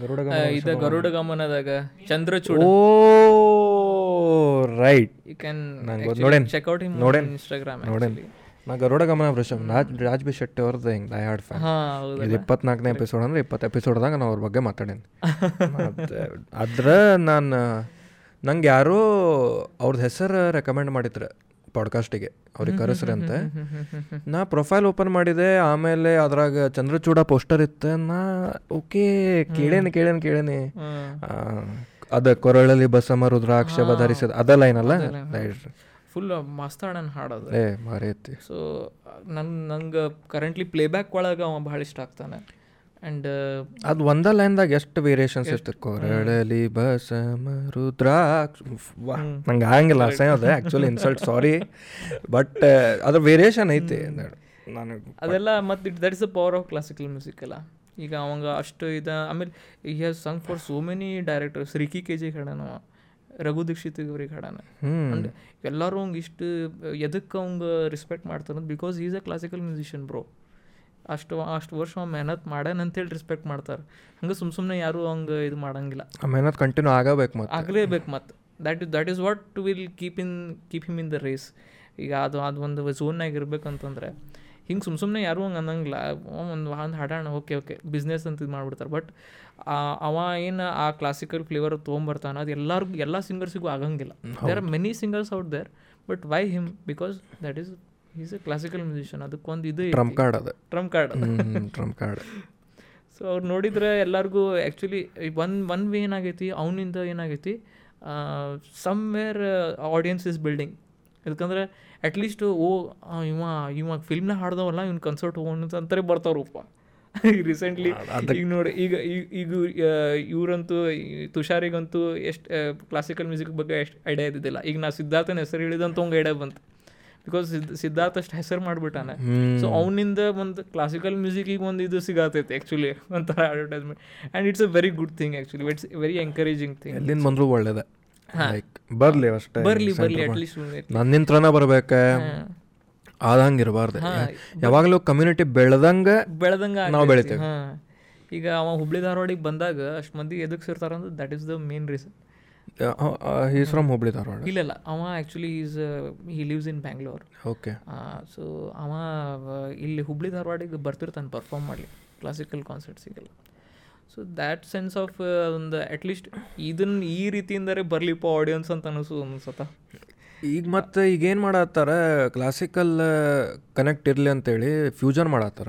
ಗರುಡ ಇದ ಗರುಡ ಗಮನದಾಗ Chandrachud. Oh! Right you can ನೋಡೇನ್. ಚೆಕ್ಔಟ್ ಹಿಮ್ ನೋಡೇನ್. ಇನ್ಸ್ಟಾಗ್ರಾಮ್ ನೋಡೇನ್. ನಾ ಗರುಡ ಗಮನ ವೃಷಭ್ ರಾಜ್ ರಾಜ್ ಬಿ ಶೆಟ್ಟಿ ಅವ್ರದ್ದು ಹಿಂಗೆ ದೈ ಹಾಡ್ ಫ್ಯಾನ್ ಇದು ಇಪ್ಪತ್ನಾಲ್ಕನೇ ಎಪಿಸೋಡ್ ಅಂದ್ರೆ ಇಪ್ಪತ್ತು ಎಪಿಸೋಡ್ದಾಗ ನಾನು ಅವ್ರ ಬಗ್ಗೆ ಮಾತಾಡೇನಿ. [laughs] ಅದ್ರ ನಾನು ನಂಗೆ ಯಾರೋ ಅವ್ರದ್ದು ಹೆಸರು ರೆಕಮೆಂಡ್ ಮಾಡಿದ್ರು ಪಾಡ್ಕಾಸ್ಟಿಗೆ ಅವ್ರಿಗೆ ಕರೆಸ್ರಿ ಅಂತ. ನಾ ಪ್ರೊಫೈಲ್ ಓಪನ್ ಮಾಡಿದೆ ಆಮೇಲೆ ಅದ್ರಾಗ ಚಂದ್ರಚೂಡ ಪೋಸ್ಟರ್ ಇತ್ತು ನಾ ಓಕೆ ಕೇಳೇನಿ ಕೇಳೇನಿ ಕೇಳೇನಿ. ಅದ ಕೊರಳಲ್ಲಿ ಬಸಮ ರುದ್ರಾಕ್ಷ ಧರಿಸಿದ ಅದ ಲೈನ್ ಅಲ್ಲ? ಫುಲ್ ಮಸ್ತ್ ಹಾಡನ್ ಹಾಡೋದು. ಏ ಭಾರಿ ಐತಿ. ಸೊ ನನ್ ನಂಗೆ ಕರೆಂಟ್ಲಿ ಪ್ಲೇಬ್ಯಾಕ್ ಒಳಗೆ ಅವ ಭಾಳ ಇಷ್ಟ ಆಗ್ತಾನೆ. ಆ್ಯಂಡ್ ಅದು ಒಂದ ಲೈನ್ದಾಗ ಎಷ್ಟು ವೇರಿಯೇಷನ್ಸ್ ಇರ್ತದೆ ಕೊರಳಲಿ ಬಸಮ ರುದ್ರಾಕ್ಷ. ನಂಗೆ ಆಗಂಗಿಲ್ಲ ಅಸಹ್ಯ ಅದ ಆ್ಯಕ್ಚುಲಿ ಇನ್ಸಲ್ಟ್ ಸಾರಿ ಬಟ್ ಅದ್ರ ವೇರಿಯೇಷನ್ ಐತಿ ನನಗೆ ಅದೆಲ್ಲ ಮತ್ತು that is the power of classical music ಅಲ್ಲ. ಈಗ ಅವಂಗ ಅಷ್ಟು ಇದು ಆಮೇಲೆ ಈ has sung for so many directors Ricky Kej ಖಡಾನ ಅವ. ರಘು ದೀಕ್ಷಿತ್ ಇವ್ರಿಗೆ ಹಾಡಾನ. ಅಂಡ್ ಎಲ್ಲರೂ ಅವ್ಗೆ ಇಷ್ಟು ಎದಕ್ಕೆ ಅವ್ಗೆ ರೆಸ್ಪೆಕ್ಟ್ ಮಾಡ್ತಾರೆ because is a classical musician bro ಅಷ್ಟು ಅಷ್ಟು ವರ್ಷ ಅವ್ನು ಮೆಹನತ್ ಮಾಡ್ಯಾನ ಅಂತೇಳಿ ರೆಸ್ಪೆಕ್ಟ್ ಮಾಡ್ತಾರೆ. ಹಂಗೆ ಸುಮ್ ಸುಮ್ಮನೆ ಯಾರು ಹಂಗೆ ಇದು ಮಾಡೋಂಗಿಲ್ಲ. ಮೆಹನತ್ ಕಂಟಿನ್ಯೂ ಆಗಬೇಕು ಮತ್ತೆ. ಆಗಲೇಬೇಕು ಮತ್ತು. That is that is what will keep in keep him in the race ಈಗ ಅದು ಅದು ಒಂದು ಝೋನ್ನಾಗ ಇರ್ಬೇಕಂತಂದ್ರೆ ಹಿಂಗೆ ಸುಮ್ಮ ಸುಮ್ಮನೆ ಯಾರೂ ಹಂಗೆ ಅನ್ನಂಗಿಲ್ಲ. ಒಂದು ಒಂದು ಹಾಡೋಣ ಓಕೆ ಓಕೆ ಬಿಸ್ನೆಸ್ ಅಂತ ಇದು ಮಾಡಿಬಿಡ್ತಾರೆ. ಬಟ್ ಅವ ಏನು ಆ ಕ್ಲಾಸಿಕಲ್ ಫ್ಲೇವರ್ ತೊಗೊಂಬರ್ತಾನೆ ಅದು ಎಲ್ಲರಿಗೂ ಎಲ್ಲ ಸಿಂಗರ್ಸಿಗೂ ಆಗಂಗಿಲ್ಲ. There are many singers out there but why him because that is is a classical musician ಅದಕ್ಕೊಂದು ಇದು ಟ್ರಂಪ್ ಕಾರ್ಡ್ ಅದು. Trump card trump trump card so ಅವ್ರು ನೋಡಿದ್ರೆ ಎಲ್ಲರಿಗೂ ಆ್ಯಕ್ಚುಲಿ ಒನ್ ಒನ್ ವೇ ಏನಾಗೈತಿ ಅವನಿಂದ ಏನಾಗೈತಿ ಸಮ್ವೇರ್ ಆಡಿಯನ್ಸ್ ಇಸ್ ಬಿಲ್ಡಿಂಗ್ ಯಾಕಂದ್ರೆ ಅಟ್ಲೀಸ್ಟ್ ಓ ಇವ ಇವ ಇವಾಗ ಫಿಲ್ಮ್ನ ಹಾಡ್ದವಲ್ಲ ಇವ್ನ ಕನ್ಸರ್ಟ್ ಹೋಗೋಣ ಅಂತಾರೆ ಈಗ ರೀಸೆಂಟ್ಲಿ ಈಗ ನೋಡಿ ಈಗ ಈಗ ಇವರಂತೂ ತುಷಾರಿಗಂತೂ ಎಷ್ಟು ಕ್ಲಾಸಿಕಲ್ ಮ್ಯೂಸಿಕ್ ಬಗ್ಗೆ ಎಷ್ಟು ಐಡಿಯಾ ಇದ್ದಿದ್ದಿಲ್ಲ. ಈಗ ನಾ ಸಿದ್ಧಾರ್ಥನ ಹೆಸರು ಹೇಳಿದಂತ ಅವ್ಗೆ ಐಡಿಯಾ ಬಂತು. ಬಿಕಾಸ್ ಸಿದ್ಧಾರ್ಥ ಅಷ್ಟು ಹೆಸರು ಮಾಡಿಬಿಟ್ಟಾನೆ. ಸೊ ಅವನಿಂದ ಒಂದು ಕ್ಲಾಸಿಕಲ್ ಮ್ಯೂಸಿಕ್ ಈಗ ಒಂದು ಇದು ಸಿಗತೈತೆ ಆ್ಯಕ್ಚುಲಿ ಒಂಥರ advertisement and it's a very good thing actually it's very encouraging thing ಎಲ್ಲಿಂದ ಬಂದರೂ ಒಳ್ಳೇದ. ಬರ್ಲಿ ಅಷ್ಟೇ ಬರ್ಲಿ ಬರ್ಲಿ ನನ್ನ ನಿಂತ್ರನ ಬರ್ಬೇಕ? ಆದಂಗ ಇರಬಾರ್ದು. ಯಾವಾಗಲೂ ಕಮ್ಯುನಿಟಿ ಬೆಳೆದಂಗ ಬೆಳೆದಂಗೆ ನಾವು ಬೆಳಿತೇವೆ. ಈಗ ಅವ ಹುಬ್ಳಿ ಧಾರವಾಡಿಗೆ ಬಂದಾಗ ಅಷ್ಟು ಮಂದಿ ಎದಕ್ಕೆ ಸೇರ್ತಾರ ಅಂದ್ರೆ that is the main reason is from Hubli Dharwad ಇಲ್ಲ ಇಲ್ಲ. ಅವ actually is he lives in Bangalore okay so ಅವ ಇಲ್ಲಿ ಹುಬ್ಳಿ ಧಾರವಾಡಿಗೆ ಬರ್ತಿರ್ತಾನೆ ಪರ್ಫಾರ್ಮ್ ಮಾಡಲಿ. ಕ್ಲಾಸಿಕಲ್ ಕಾನ್ಸರ್ಟ್ಸಿಗೆಲ್ಲ ಸೊ ದ್ಯಾಟ್ ಸೆನ್ಸ್ ಆಫ್ ಒಂದು ಅಟ್ಲೀಸ್ಟ್ ಇದನ್ನ ಈ ರೀತಿಯಿಂದರೆ ಬರಲಿಪ್ಪ ಆಡಿಯನ್ಸ್ ಅಂತ ಅನಿಸು ಅನ್ಸತ್ತ ಈಗ ಮತ್ತೆ ಈಗ ಏನು ಮಾಡತ್ತಾರ? ಕ್ಲಾಸಿಕಲ್ ಕನೆಕ್ಟ್ ಇರಲಿ ಅಂತೇಳಿ ಫ್ಯೂಜನ್ ಮಾಡತ್ತಾರ?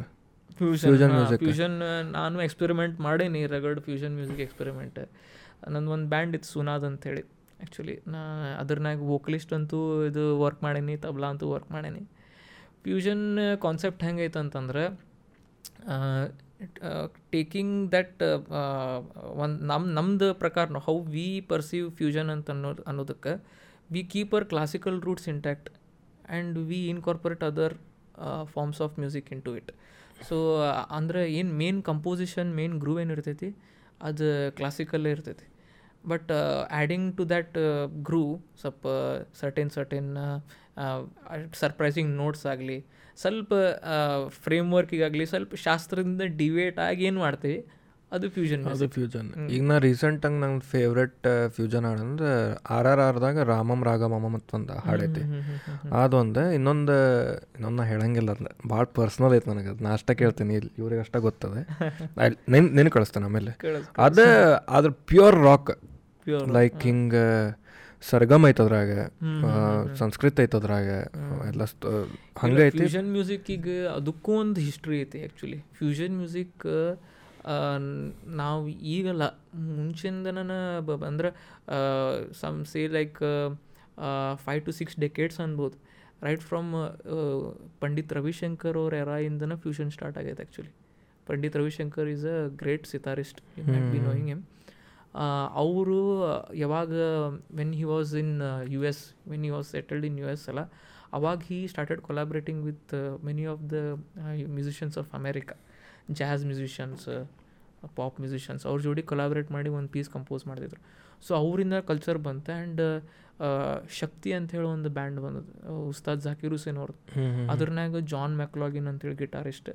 ಫ್ಯೂಷನ್ ಫ್ಯೂಷನ್ ನಾನು ಎಕ್ಸ್ಪೆರಿಮೆಂಟ್ ಮಾಡೇನಿ ರಗಡ್ ಫ್ಯೂಷನ್ ಮ್ಯೂಸಿಕ್ ಎಕ್ಸ್ಪೆರಿಮೆಂಟ್ ನಂದು ಒಂದು ಬ್ಯಾಂಡ್ ಇತ್ತು ಸುನಾದ್ ಅಂತೇಳಿ. ಆ್ಯಕ್ಚುಲಿ ನಾ ಅದ್ರನಾಗ ವೋಕಲಿಸ್ಟ್ ಅಂತೂ ಇದು ವರ್ಕ್ ಮಾಡೀನಿ ತಬ್ಲಾ ಅಂತೂ ವರ್ಕ್ ಮಾಡೀನಿ. ಫ್ಯೂಷನ್ ಕಾನ್ಸೆಪ್ಟ್ ಹೆಂಗೈತೆ ಅಂತಂದ್ರೆ ಟೇಕಿಂಗ್ ದಟ್ ಒಂದು ನಮ್ಮ ನಮ್ಮದು ಪ್ರಕಾರ ಹೌ ವಿ ಪರ್ಸೀವ್ ಫ್ಯೂಷನ್ ಅಂತ ಅನ್ನೋದು ಅನ್ನೋದಕ್ಕೆ we keep our classical roots intact and we incorporate other forms of music into it so ಅಂದರೆ ಏನು ಮೇನ್ ಕಂಪೋಸಿಷನ್ ಮೇನ್ ಗ್ರೂವ್ ಏನು ಇರ್ತೈತಿ ಅದು ಕ್ಲಾಸಿಕಲ್ಲೇ ಇರ್ತೈತಿ ಬಟ್ ಆ್ಯಡಿಂಗ್ ಟು ದ್ಯಾಟ್ ಗ್ರೂ ಸ್ವಲ್ಪ ಸರ್ಟೆನ್ ಸರ್ಟೆನ್ ಸರ್ಪ್ರೈಸಿಂಗ್ ನೋಟ್ಸ್ ಆಗಲಿ ಸ್ವಲ್ಪ ಫ್ರೇಮ್ವರ್ಕಿಗಾಗಲಿ ಸ್ವಲ್ಪ ಶಾಸ್ತ್ರದಿಂದ ಡಿವೇಟ್ ಆಗಿ ಏನು ಮಾಡ್ತೀವಿ? ಅದು ಫ್ಯೂಷನ್ ಅದು ಫ್ಯೂಜನ್ ಈಗ ನಾ ರೀಸೆಂಟಾಗಿ ನಂಗೆ ಫೇವ್ರೆಟ್ ಫ್ಯೂಜನ್ ಹಾಡು ಅಂದ್ರೆ ಆರ್ ಆರ್ ಆರ್ದಾಗ ರಾಮಂ ರಾಗಮಮ ಒಂದು ಹಾಡೈತಿ ಅದೊಂದು ಇನ್ನೊಂದು ಇನ್ನೊಂದು ನಾ ಹೇಳಂಗಿಲ್ಲ ಅದ್ನ. ಭಾಳ ಪರ್ಸ್ನಲ್ ಐತೆ ನನಗೆ ಅದು ನಾ ಅಷ್ಟೇ ಕೇಳ್ತೀನಿ ಇಲ್ಲಿ. ಇವ್ರಿಗೆ ಅಷ್ಟೇ ಗೊತ್ತದೆ. [laughs] ನೆನ್ ನೆನ್ ಕಳಿಸ್ತೇನೆ ಆಮೇಲೆ. ಅದು ಅದ್ರ ಪ್ಯೂರ್ ರಾಕ್ ಲೈಕ್ ಹಿಂಗೆ ಸರ್ಗಮ್ ಐತದ್ರಾಗ ಸಂಸ್ಕೃತ ಐತದ್ರಾಗ ಎಲ್ಲ ಹಂಗೆ ಐತಿ? ಫ್ಯೂಷನ್ ಮ್ಯೂಸಿಕ್ಕಿಗೆ ಅದಕ್ಕೂ ಒಂದು ಹಿಸ್ಟ್ರಿ ಐತಿ ಆ್ಯಕ್ಚುಲಿ ಫ್ಯೂಷನ್ ಮ್ಯೂಸಿಕ್ ನಾವು ಈಗಲ್ಲ ಮುಂಚಿಂದನ ಬ ಅಂದ್ರೆ some say like five to six decades ಅನ್ಬೋದು. ರೈಟ್ ಫ್ರಮ್ ಪಂಡಿತ್ ರವಿಶಂಕರ್ ಅವ್ರ ಎರಾಯಿಂದನ ಫ್ಯೂಷನ್ ಸ್ಟಾರ್ಟ್ ಆಗೈತೆ actually Pandit Ravishankar is a great sitarist you be knowing him ಅವರು ಯಾವಾಗ when he was in U S when he was settled in U S ಅಲ್ಲ ಅವಾಗ he started collaborating with many of the musicians of America jazz musicians pop musicians ಅವ್ರ ಜೋಡಿ collaborate ಮಾಡಿ ಒಂದು piece compose ಮಾಡ್ತಿದ್ರು. So ಅವರಿಂದ culture ಬಂತು and Shakti ಅಂತ ಹೇಳಿ ಒಂದು ಬ್ಯಾಂಡ್ ಬಂದದ್ದು. ಉಸ್ತಾದ್ ಜಾಕಿರ್ ಹುಸೇನ್ ಅವ್ರದ್ದು ಅದ್ರನ್ಯಾಗ ಜಾನ್ ಮ್ಯಾಕ್ಲಾಗಿನ್ ಅಂತೇಳಿ ಗಿಟಾರಿಸ್ಟ್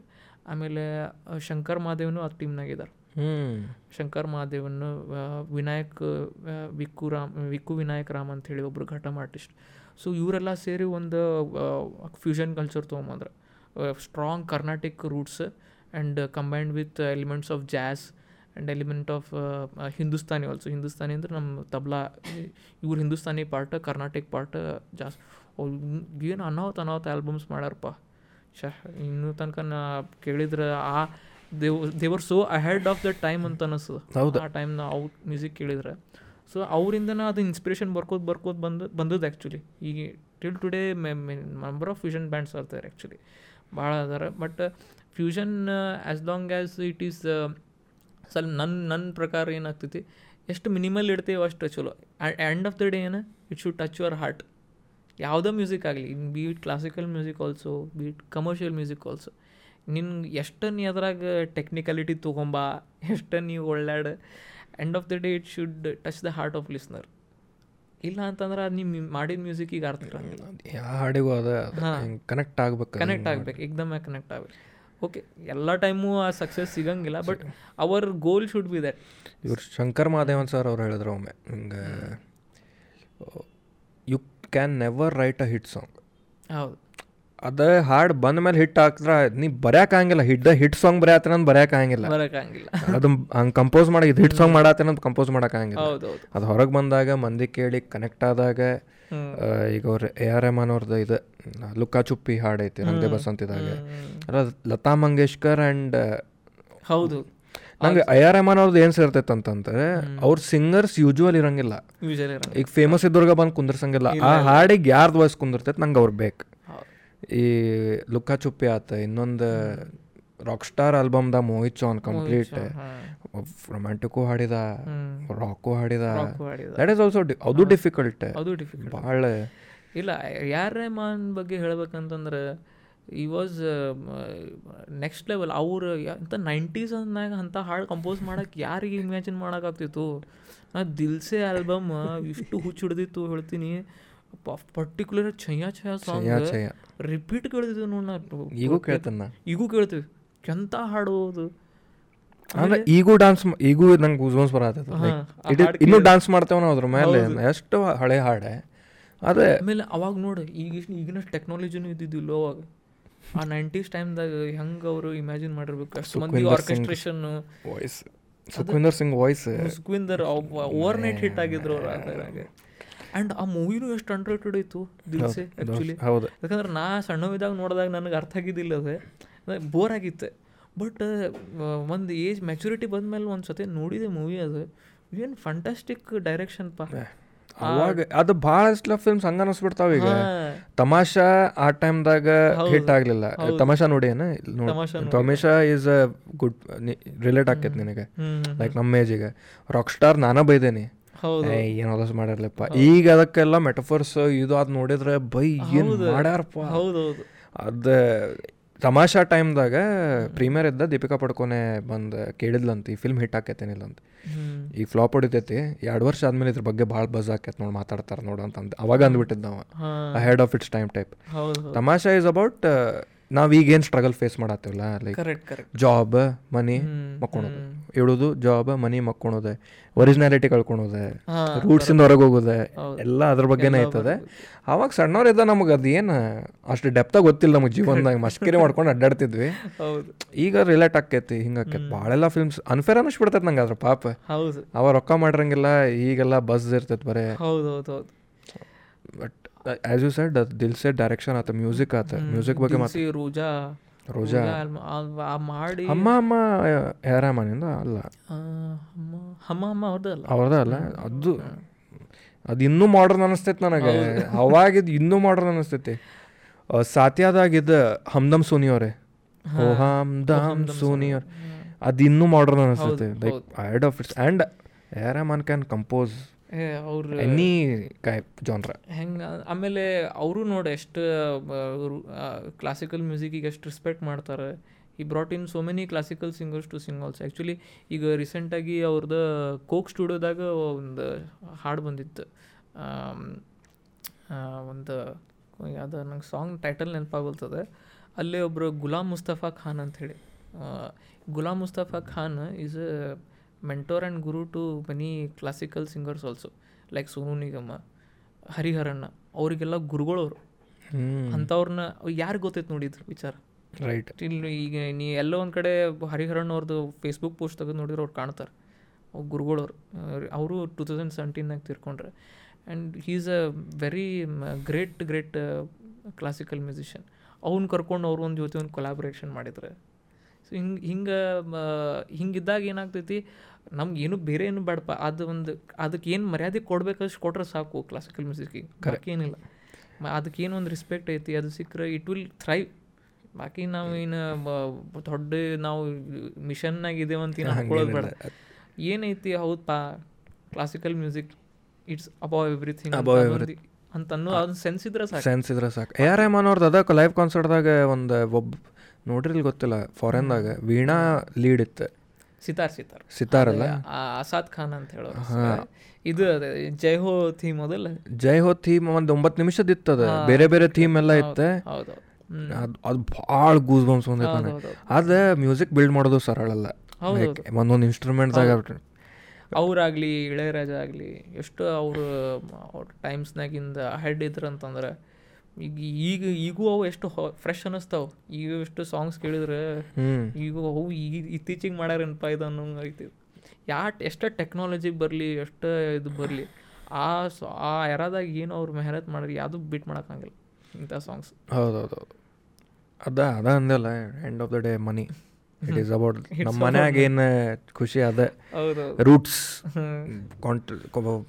ಆಮೇಲೆ ಶಂಕರ್ ಮಹಾದೇವನು ಆ ಟೀಮ್ನಾಗ ಇದ್ದಾರೆ ಹ್ಮ್ ಶಂಕರ್ ಮಹಾದೇವನ್ನು ವಿನಾಯಕ್ ವಿಕ್ಕು ರಾಮ್, ವಿಕ್ಕು ವಿನಾಯಕ್ ರಾಮ್ ಅಂತ ಹೇಳಿ ಒಬ್ರು ಘಟಮ್ ಆರ್ಟಿಸ್ಟ್ ಸೊ ಇವರೆಲ್ಲ ಸೇರಿ ಒಂದು fusion culture ತೊಗೊಂಬಂದ್ರೆ. Strong Carnatic roots and combined with elements of jazz and element of Hindustani also Hindustani ಅಂದ್ರೆ ನಮ್ಮ ತಬ್ಲಾ. ಇವ್ರು ಹಿಂದೂಸ್ತಾನಿ ಪಾರ್ಟ್ ಕರ್ನಾಟಿಕ್ ಪಾರ್ಟ್, ಜಾಸ್ ಏನು ಅನಾಹುತ ಅನಾಹುತ ಆಲ್ಬಮ್ಸ್ ಮಾಡ್ಯಾರಪ್ಪ ಶ ಇನ್ನೂ ತನಕ ನಾ ಕೇಳಿದ್ರೆ ಆ they were so ahead of the time ಅಂತ ಅನಿಸ್ತದೆ ಹೌದು. ಆ ಟೈಮ್ನ ಅವ್ರ ಮ್ಯೂಸಿಕ್ ಕೇಳಿದ್ರೆ. ಸೊ ಅವರಿಂದನೇ ಅದು ಇನ್ಸ್ಪಿರೇಷನ್ ಬರ್ಕೋದು ಬರ್ಕೋದು ಬಂದು ಬಂದದ್ದು ಆ್ಯಕ್ಚುಲಿ ಈಗ till today number of fusion bands ಆರ್ತಾರೆ actually ಭಾಳ ಅದಾರೆ. But fusion as long as it is ಸ್ವಲ್ಪ ನನ್ನ ನನ್ನ ಪ್ರಕಾರ ಏನಾಗ್ತೈತಿ ಎಷ್ಟು ಮಿನಿಮಲ್ ಇಡ್ತೀವಿ ಅಷ್ಟು ಚಲೋ. ಎಂಡ್ ಆಫ್ ದ ಡೇ ಏನು it should touch your heart ಯಾವುದೇ ಮ್ಯೂಸಿಕ್ ಆಗಲಿ beat classical music also beat commercial music also ನಿನ್ಗೆ ಎಷ್ಟು ನೀ ಅದ್ರಾಗ ಟೆಕ್ನಿಕಲಿಟಿ ತೊಗೊಂಬ ಎಷ್ಟು ನೀವು ಒಳ್ಳಾಡ end of the day it should touch the heart of listener ಇಲ್ಲ ಅಂತಂದ್ರೆ ಅದು ನೀವು ಮಾಡಿದ ಮ್ಯೂಸಿಕಿಗೆ ಅರ್ಥ ಇರಂಗಿಲ್ಲ ಯಾವ ಹಾಡಿಗೂ ಅದ ಕನೆಕ್ಟ್ ಆಗ್ಬೇಕು ಕನೆಕ್ಟ್ ಆಗ್ಬೇಕು ಏಕ್ದಮ್ ಕನೆಕ್ಟ್ ಆಗ್ಬೇಕು. ಓಕೆ ಎಲ್ಲ ಟೈಮು ಆ ಸಕ್ಸಸ್ ಸಿಗಂಗಿಲ್ಲ but our goal should be that ಇವ್ರು ಶಂಕರ್ ಮಹಾದೇವನ್ ಸರ್ ಅವ್ರು ಹೇಳಿದ್ರು ಒಮ್ಮೆ ಹಿಂಗೆ you can never write a hit song ಹೌದು. ಅದ ಹಾಡು ಬಂದ ಮೇಲೆ ಹಿಟ್ ಹಾಕಿದ್ರ ನೀ ಬರೆಯೋಕ್ಕಾಗಿಲ್ಲ ಹಿಟ್ ಹಿಟ್ ಸಾಂಗ್ ಬರೆಯತ್ತೇನ ಅಂತ ಬರೆಯೋಕ್ಕಾಗಿಲ್ಲ ಆಗಂಗಿಲ್ಲ ಅದು ಹಂಗೆ ಕಂಪೋಸ್ ಮಾಡಿ ಇದು ಹಿಟ್ ಸಾಂಗ್ ಮಾಡತ್ತೇನೆ ಅಂತ ಕಂಪೋಸ್ ಮಾಡೋಕ್ಕಾಗಿಲ್ಲ ಹಂಗಿಲ್ಲ ಅದು ಹೊರಗೆ ಬಂದಾಗ ಮಂದಿ ಕೇಳಿ ಕನೆಕ್ಟ್ ಆದಾಗ ಈಗ ಅವ್ರ ಎ ಆರ್ ಎಂ ಅವ್ರದ್ದು ಇದು ಲುಕ್ಕಾ ಚುಪ್ಪಿ ಹಾಡೈತಿ ರಂಗದೆ ಬಸಂತಿದಾಗ ಅಲ್ಲ ಲತಾ ಮಂಗೇಶ್ಕರ್ ಆ್ಯಂಡ್ ಹೌದು. ನಂಗೆ ಐ ಆರ್ ರೆಹಮಾನ್ ಅವ್ರದ್ದು ಏನು ಸೇರ್ತೈತೆ ಅಂತಂದ್ರೆ ಅವ್ರ ಸಿಂಗರ್ಸ್ ಯೂಜುವಲ್ ಇರಂಗಿಲ್ಲ. ಈಗ ಫೇಮಸ್ ಇದ್ದವ್ರಿಗೆ ಬಂದು ಕುಂದ್ರಸಂಗಿಲ್ಲ. ಆ ಹಾಡಿಗೆ ಯಾರ್ದು ವಾಯ್ಸ್ ಕುಂದಿರ್ತೈತೆ ನಂಗೆ ಅವ್ರು ಬೇಕು. ಈ ಲುಕ್ಕಾ ಚುಪ್ಪಿ ಆತ ಇನ್ನೊಂದು ರಾಕ್ ಸ್ಟಾರ್ ಆಲ್ಬಮ್ದ ಮೋಹಿತ್ ಚೌನ್ ಕಂಪ್ಲೀಟ್ ರೊಮ್ಯಾಂಟಿಕ್ಕು ಹಾಡಿದ ರಾಕು ಹಾಡಿದ. ದಟ್ ಈಸ್ ಆಲ್ಸೋ ಅದು ಡಿಫಿಕಲ್ಟ್ ಅದು ಡಿಫಿಕಲ್ಟ್ ಭಾಳ ಇಲ್ಲ ಯಾರ್ ರೆಹಮಾನ್ ಬಗ್ಗೆ ಹೇಳ್ಬೇಕಂತಂದ್ರೆ ಈ ವಾಸ್ ನೆಕ್ಸ್ಟ್ ಲೆವೆಲ್ ಅವ್ರು ಇಂಥ ನೈಂಟೀಸ್ ಅಂದಾಗ ಅಂಥ ಹಾಡು ಕಂಪೋಸ್ ಮಾಡಕ್ಕೆ ಯಾರಿಗೆ ಇಮ್ಯಾಜಿನ್ ಮಾಡೋಕ್ಕಾಗ್ತಿತ್ತು ನಾ ದಿಲ್ಸೆ ಆಲ್ಬಮ್ ಇಷ್ಟು ಹುಚ್ಚು ಹಿಡ್ದಿತ್ತು ಹೇಳ್ತೀನಿ. Particular Chaiyya Chaiyya song Chaiyya Chaiyya. Repeat ಕೇಳ್ತಿದ್ವಿ ನೋಡಿ ನಾ. ಈಗೂ ಕೇಳ್ತೇನೆ? ಈಗೂ ಕೇಳ್ತೀವಿ. ಕೆಂತ ಹಾಡು ಅದು ಅಂದ್ರೆ ಈಗೂ ಡಾನ್ಸ್ ಈಗೂ ನಂಗೆ ಗೂಸ್ಬನ್ಸ್ ಬರತ್ತೆ ಇನ್ನೂ ಡಾನ್ಸ್ ಮಾಡ್ತೇವೆ ನಾವು ಅದ್ರ ಮೇಲೆ ಎಷ್ಟು ಹಳೆ ಹಾಡೆ. ಅದೇ ಆಮೇಲೆ ಅವಾಗ ನೋಡಿ ಈಗ ಈಗಿನ ಟೆಕ್ನಾಲಜಿನೂ ಇದ್ದಿದ್ದಿಲ್ಲ ಅವಾಗ. ಆ ನೈಂಟೀಸ್ ಟೈಮ್ದಾಗ ಹೆಂಗೆ ಅವರು ಇಮ್ಯಾಜಿನ್ ಮಾಡಿರ್ಬೇಕು? ಅಷ್ಟು ಮಂದಿ orchestration voice Sukhwinder Singh voice Sukhwinder overnight hit ಆಗಿದ್ರು ಅವ್ರು ಆ್ಯಂಡ್ ಆ ಮೂವಿನೂ ಎಷ್ಟು ಅಂಡ್ರೇಟೆಡ್ ಇತ್ತು ದಿಲ್ಸೆ ಆ್ಯಕ್ಚುಲಿ ಹೌದು. ಯಾಕಂದ್ರೆ ನಾ ಸಣ್ಣವಿದ್ದಾಗ ನೋಡಿದಾಗ ನನಗೆ ಅರ್ಥ ಆಗಿದ್ದಿಲ್ಲ ಅದೇ. ಬೋರ್ ಆಗಿತ್ತು. ಬಟ್ ಒಂದು ಏಜ್ ಮೆಚುರಿಟಿ ಬಂದ್ಮೇಲೆ ಒಂದು ಸತಿ ನೋಡಿದೆ ಮೂವಿ ಅದು. ಏನು ಫಂಟಾಸ್ಟಿಕ್ ಡೈರೆಕ್ಷನ್ ಪಾ. ಅವಾಗ ಅದು ಭಾಳಷ್ಟು ಫಿಲ್ಮ್ಸ್ ಹಂಗ ಅನಿಸ್ಬಿಡ್ತಾವ ಈಗ ತಮಾಷಾ ಆ ಟೈಮ್ದಾಗ ಹಿಟ್ ಆಗ್ಲಿಲ್ಲ. ತಮಾಷಾ ನೋಡಿ ಏನ? Tamasha Tamasha is a good relate ಆಕೈತಿ ನಿನಗೆ. ಲೈಕ್ ನಮ್ಮ ಏಜಿಗೆ ರಾಕ್ ಸ್ಟಾರ್ ನಾನ ಬೈದೇನಿ. ಹೌದು. ಏನೋ ಮಾಡಿರ್ಲಪ್ಪ. ಈಗ ಅದಕ್ಕೆಲ್ಲ ಮೆಟಫರ್ಸ್ ಇದು ಅದು ನೋಡಿದ್ರೆ ಬೈ ಏನು ಮಾಡ್ಯಾರಪ್ಪ. ಹೌದೌದು. ಅದ ತಮಾಷಾ ಟೈಮ್ದಾಗ ಪ್ರೀಮಿಯರ್ ಇದ್ದ ದೀಪಿಕಾ ಪಡ್ಕೋನೆ ಬಂದು ಕೇಳಿದ್ಲಂತ ಈ ಫಿಲ್ಮ್ ಹಿಟ್ ಆಕೈತೇನಿಲ್ಲ ಅಂತ ಈಗ ಫ್ಲಾಪ್ ಹೊಡಿತೈತಿ. ಎರಡು ವರ್ಷ ಆದ್ಮೇಲೆ ಇದ್ರ ಬಗ್ಗೆ ಭಾಳ ಬಜ್ ಆಕೈತೆ ನೋಡಿ ಮಾತಾಡ್ತಾರೆ ನೋಡು ಅಂತ ಅವಾಗ ಅಂದ್ಬಿಟ್ಟಿದ್ದ ಅವ head of its time type Tamasha is about ನಾವು ಈಗೇನು struggle face ಮಾಡತ್ತೀವಲ್ಲ like correct correct job money ಮಕ್ಕೊಳೋದು. ಇಡೋದು ಜಾಬ್ ಮನಿ ಮಕ್ಕೊಳೋದೆ. ಒರಿಜಿನಾಲಿಟಿ ಕಳ್ಕೊಳೋದೆ. ರೂಟ್ಸಿಂದ ಹೊರಗೆ ಹೋಗೋದೆ ಎಲ್ಲ ಅದ್ರ ಬಗ್ಗೆನೇ ಆಯ್ತದೆ ಅವಾಗ ಸಣ್ಣವರಿದ್ದ ನಮಗೆ ಅದು ಏನು ಅಷ್ಟು ಡೆಪ್ತಾಗಿ ಗೊತ್ತಿಲ್ಲ ನಮಗೆ ಜೀವನದಾಗ. [laughs] ಮಸ್ಕಿರಿ ಮಾಡ್ಕೊಂಡು ಅಡ್ಡಾಡ್ತಿದ್ವಿ. ಈಗ ರಿಲೇಟ್ ಆಕೈತಿ ಹಿಂಗಾಕೈತಿ ಭಾಳೆಲ್ಲ ಫಿಲ್ಮ್ಸ್ ಅನ್ಫೇರ್ ಅನ್ನಿಸ್ಬಿಡ್ತೈತೆ ನಂಗೆ ಅದ್ರ ಪಾಪ. ಅವ ರೊಕ್ಕ ಮಾಡಿರಂಗಿಲ್ಲ ಈಗೆಲ್ಲ ಬಸ್ ಇರ್ತೈತೆ ಬರೇ. ಹೌದು ಹೌದು ಹೌದು. But as you said Dil Se direction ಆತ ಮ್ಯೂಸಿಕ್ ಆತ ಮ್ಯೂಸಿಕ್ ಬಗ್ಗೆ ಮಾತ್ರ ದಿಲ್ಸಿ ರೋಜಾ ರೋಜಾ. ಮಾಡಿ ಅಮ್ಮ ಅಮ್ಮ ಹೇರಾಮನಿಂದ ಅಲ್ಲ. ಅಮ್ಮ ಅಮ್ಮ ಅವ್ರದ್ದಲ್ಲ ಅವ್ರದ ಅಲ್ಲ. ಅದು ಅದು ಇನ್ನೂ ಮಾಡರ್ನ್ ಅನಿಸ್ತೈತೆ ನನಗೆ. [laughs] ಅವಾಗಿದ್ದು ಇನ್ನೂ ಮಾಡರ್ನ್ ಅನಿಸ್ತೈತಿ. ಸಾತ್ಯಾದಾಗಿದ್ದ ಹಮ್ದಮ್ ಸೋನಿ ಅವರೇ. ಓ ಹಮ್ದಮ್ ಸೋನಿ ಅವ್ರ. ಅದು ಇನ್ನೂ ಮಾಡ್ರನ್ ಅನಿಸ್ತೈತೆ. Like ಐಡ್ of it's and Rahman can compose ಅವ್ರು ಎನಿ ಜಾನ್ರ ಹೆಂಗೆ ಆಮೇಲೆ ಅವರು ನೋಡಿ ಎಷ್ಟು ಕ್ಲಾಸಿಕಲ್ ಮ್ಯೂಸಿಕಿಗೆ ಎಷ್ಟು ರೆಸ್ಪೆಕ್ಟ್ ಮಾಡ್ತಾರೆ. ಈ brought in so many classical singers to sing also actually ಈಗ ರೀಸೆಂಟಾಗಿ ಅವ್ರದ್ದು ಕೋಕ್ ಸ್ಟುಡಿಯೋದಾಗ ಒಂದು ಹಾಡು ಬಂದಿತ್ತು. ಒಂದು ಯಾವುದು ನಂಗೆ ಸಾಂಗ್ ಟೈಟಲ್ ನೆನಪಾಗೋಲ್ತದೆ ಅಲ್ಲೇ ಒಬ್ಬರು ಗುಲಾಮ್ ಮುಸ್ತಫಾ ಖಾನ್ ಅಂಥೇಳಿ Ghulam Mustafa Khan is a mentor and guru to many classical singers also like Sonu Nigam ಹರಿಹರಣ್ಣ ಅವರಿಗೆಲ್ಲ ಗುರುಗಳವರು. ಅಂಥವ್ರನ್ನ ಯಾರು ಗೊತ್ತೈತೆ ನೋಡಿದ್ರು ವಿಚಾರ? ರೈಟ್ ಇಲ್ಲಿ ಈಗ ನೀ ಎಲ್ಲೋ ಒಂದು ಕಡೆ ಹರಿಹರಣ್ಣ ಅವ್ರದ್ದು ಫೇಸ್ಬುಕ್ ಪೋಸ್ಟ್ ತೆಗೆದು ನೋಡಿದ್ರೆ ಅವ್ರು ಕಾಣ್ತಾರೆ. ಅವ್ರು ಗುರುಗಳವ್ರು. ಅವರು ಟೂ ತೌಸಂಡ್ ಸೆವೆಂಟೀನಾಗ ತೀರ್ಕೊಂಡ್ರೆ. And he is a very great great classical musician ಅವ್ನ ಕರ್ಕೊಂಡು ಅವ್ರ ಒಂದು ಜೊತೆ ಒಂದು ಕೊಲಾಬ್ರೇಷನ್ ಮಾಡಿದ್ರೆ. ಸೊ ಹಿಂಗೆ ಹಿಂಗೆ ಹಿಂಗಿದ್ದಾಗ ಏನಾಗ್ತೈತಿ? ನಮ್ಗೆ ಏನು ಬೇರೆ ಏನು ಬೇಡಪ್ಪ. ಅದು ಒಂದು ಅದಕ್ಕೆ ಏನು ಮರ್ಯಾದೆ ಕೊಡ್ಬೇಕಷ್ಟು ಕೊಟ್ರೆ ಸಾಕು ಕ್ಲಾಸಿಕಲ್ ಮ್ಯೂಸಿಕ್ಕಿಗೆ ಬಾಕಿ ಏನಿಲ್ಲ. ಮ- ಅದಕ್ಕೆ ಏನು ಒಂದು ರೆಸ್ಪೆಕ್ಟ್ ಐತಿ. ಅದು ಸಿಕ್ಕರೆ ಇಟ್ ವಿಲ್ ಥ್ರೈವ್ ಬಾಕಿ ನಾವು ಏನು ದೊಡ್ಡ ನಾವು ಮಿಷನ್ನಾಗ ಇದೇವಂತ ಅಂತ ಏನು ಅನ್ಕೊಳ್ಳೋದು ಬೇಡ. ಏನೈತಿ ಹೌದಪ್ಪ classical music it's above everything ಅಂತ ಅನ್ನೋ ಅದನ್ನ ಸೆನ್ಸ್ ಇದ್ರೆ ಸಾಕು. ಸೆನ್ಸ್ ಇದ್ರೆ ಸಾಕು. ಎ ಆರ್ ರೆಹಮಾನ್ ಅವ್ರದ್ದು ಅದಕ್ಕೆ ಲೈವ್ ಕಾನ್ಸರ್ಟ್ದಾಗ ಒಂದು ಒಬ್ಬ ನೋಡ್ರಿಲ್ ಗೊತ್ತಿಲ್ಲ ಫಾರೆನ್ದಾಗ ವೀಣಾ ಲೀಡ್ ಇತ್ತು. ಸಿತಾರ್ ಸಿತಾರ್. ಸಿತಾರ್ ಆ ಅಸಾದ್ ಖಾನ್ ಅಂತ ಹೇಳೋರು. ಇದು ಅದೇ ಜೈ ಹೋ ಥೀಮ್ ಅದಲ್ಲ? ಜೈ ಹೋ ಥೀಮ್ ಒಂದು ಒಂಬತ್ತು ನಿಮಿಷದ ಇತ್ತದ ಬೇರೆ ಬೇರೆ ಥೀಮ್ ಎಲ್ಲ ಇತ್ತೆ. ಅದು ಅದು ಭಾಳ ಗೂಸ್ ಬಂಪ್ಸ್ ಬಂದೈತೆ. ಅದು ಮ್ಯೂಸಿಕ್ ಬಿಲ್ಡ್ ಮಾಡೋದು ಸರಳ ಅಲ್ಲ ಹೌದು. ಒಂದೊಂದು ಇನ್ಸ್ಟ್ರೂಮೆಂಟ್ದಾಗ ಅವ್ರಾಗಲಿ ಇಳೆಯರಾಜ ಆಗಲಿ ಎಷ್ಟು ಅವರು ಅವ್ರ ಟೈಮ್ಸ್ನಾಗಿಂದ ಹೆಡ್ ಇದ್ರು ಅಂತಂದ್ರೆ ಈಗ ಈಗ ಈಗೂ ಅವು ಎಷ್ಟು ಫ್ರೆಶ್ ಅನ್ನಿಸ್ತಾವ ಈಗ ಎಷ್ಟು ಸಾಂಗ್ಸ್ ಕೇಳಿದ್ರೆ ಈಗ ಅವು ಈಗ ಇತ್ತೀಚಿಗೆ ಮಾಡ್ಯಾರೇನಪ್ಪ ಇದು ಅನ್ನೋಂಗೆ ಐತಿ ಯಾ ಎಷ್ಟು ಟೆಕ್ನಾಲಜಿ ಬರಲಿ ಎಷ್ಟು ಇದು ಬರಲಿ ಆ ಆ ಎರಾದಾಗ ಏನು ಅವ್ರು ಮೆಹನತ್ ಮಾಡ್ರಿ ಯಾವುದು ಬೀಟ್ ಮಾಡೋಕ್ಕಾಗಿಲ್ಲ ಇಂಥ ಸಾಂಗ್ಸ್ ಹೌದು ಹೌದು ಹೌದು ಅದ ಅದ ಅಂದಲ್ಲ end of the day money it is about ನಮ್ಮ ಮನ್ಯಾಗ ಏನು ಖುಷಿ ಅದ roots roots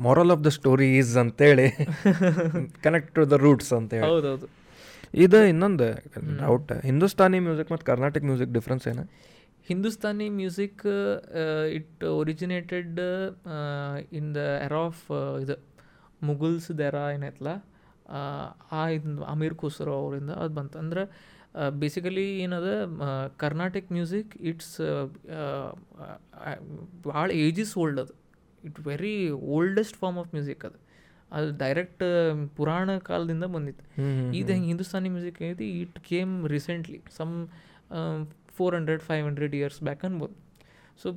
moral of the story is ಅಂತೇಳಿ ಕನೆಕ್ಟ್ ಟು ದ ರೂಟ್ಸ್ ಅಂತೇಳಿ. ಹೌದು ಇದು ಇನ್ನೊಂದು ಡೌಟ್ ಹಿಂದೂಸ್ತಾನಿ ಮ್ಯೂಸಿಕ್ ಮತ್ತು ಕರ್ನಾಟಕ ಮ್ಯೂಸಿಕ್ ಡಿಫ್ರೆನ್ಸ್ ಏನು? Hindustani music it originated in the era of ಇದು ಮುಗುಲ್ಸ್ ದೆರಾ ಏನೈತಲ್ಲ ಆ, ಆ ಇದು ಅಮೀರ್ ಖುಸ್ರೋ ಅವರಿಂದ ಅದು ಬಂತು. ಅಂದ್ರೆ ಬೇಸಿಕಲಿ ಏನದ ಕರ್ನಾಟಿಕ್ ಮ್ಯೂಸಿಕ್ ಇಟ್ಸ್ ಭಾಳ ಏಜಿಸ್ ಓಲ್ಡ್ ಅದು. It very oldest form of music ಅದು. ಅದು ಡೈರೆಕ್ಟ್ ಪುರಾಣ ಕಾಲದಿಂದ ಬಂದಿತ್ತು. ಇದು ಹೆಂಗೆ ಹಿಂದೂಸ್ತಾನಿ ಮ್ಯೂಸಿಕ್ ಐತಿ it came recently some four hundred five hundred years back ಅನ್ಬೋದು. ಸೊ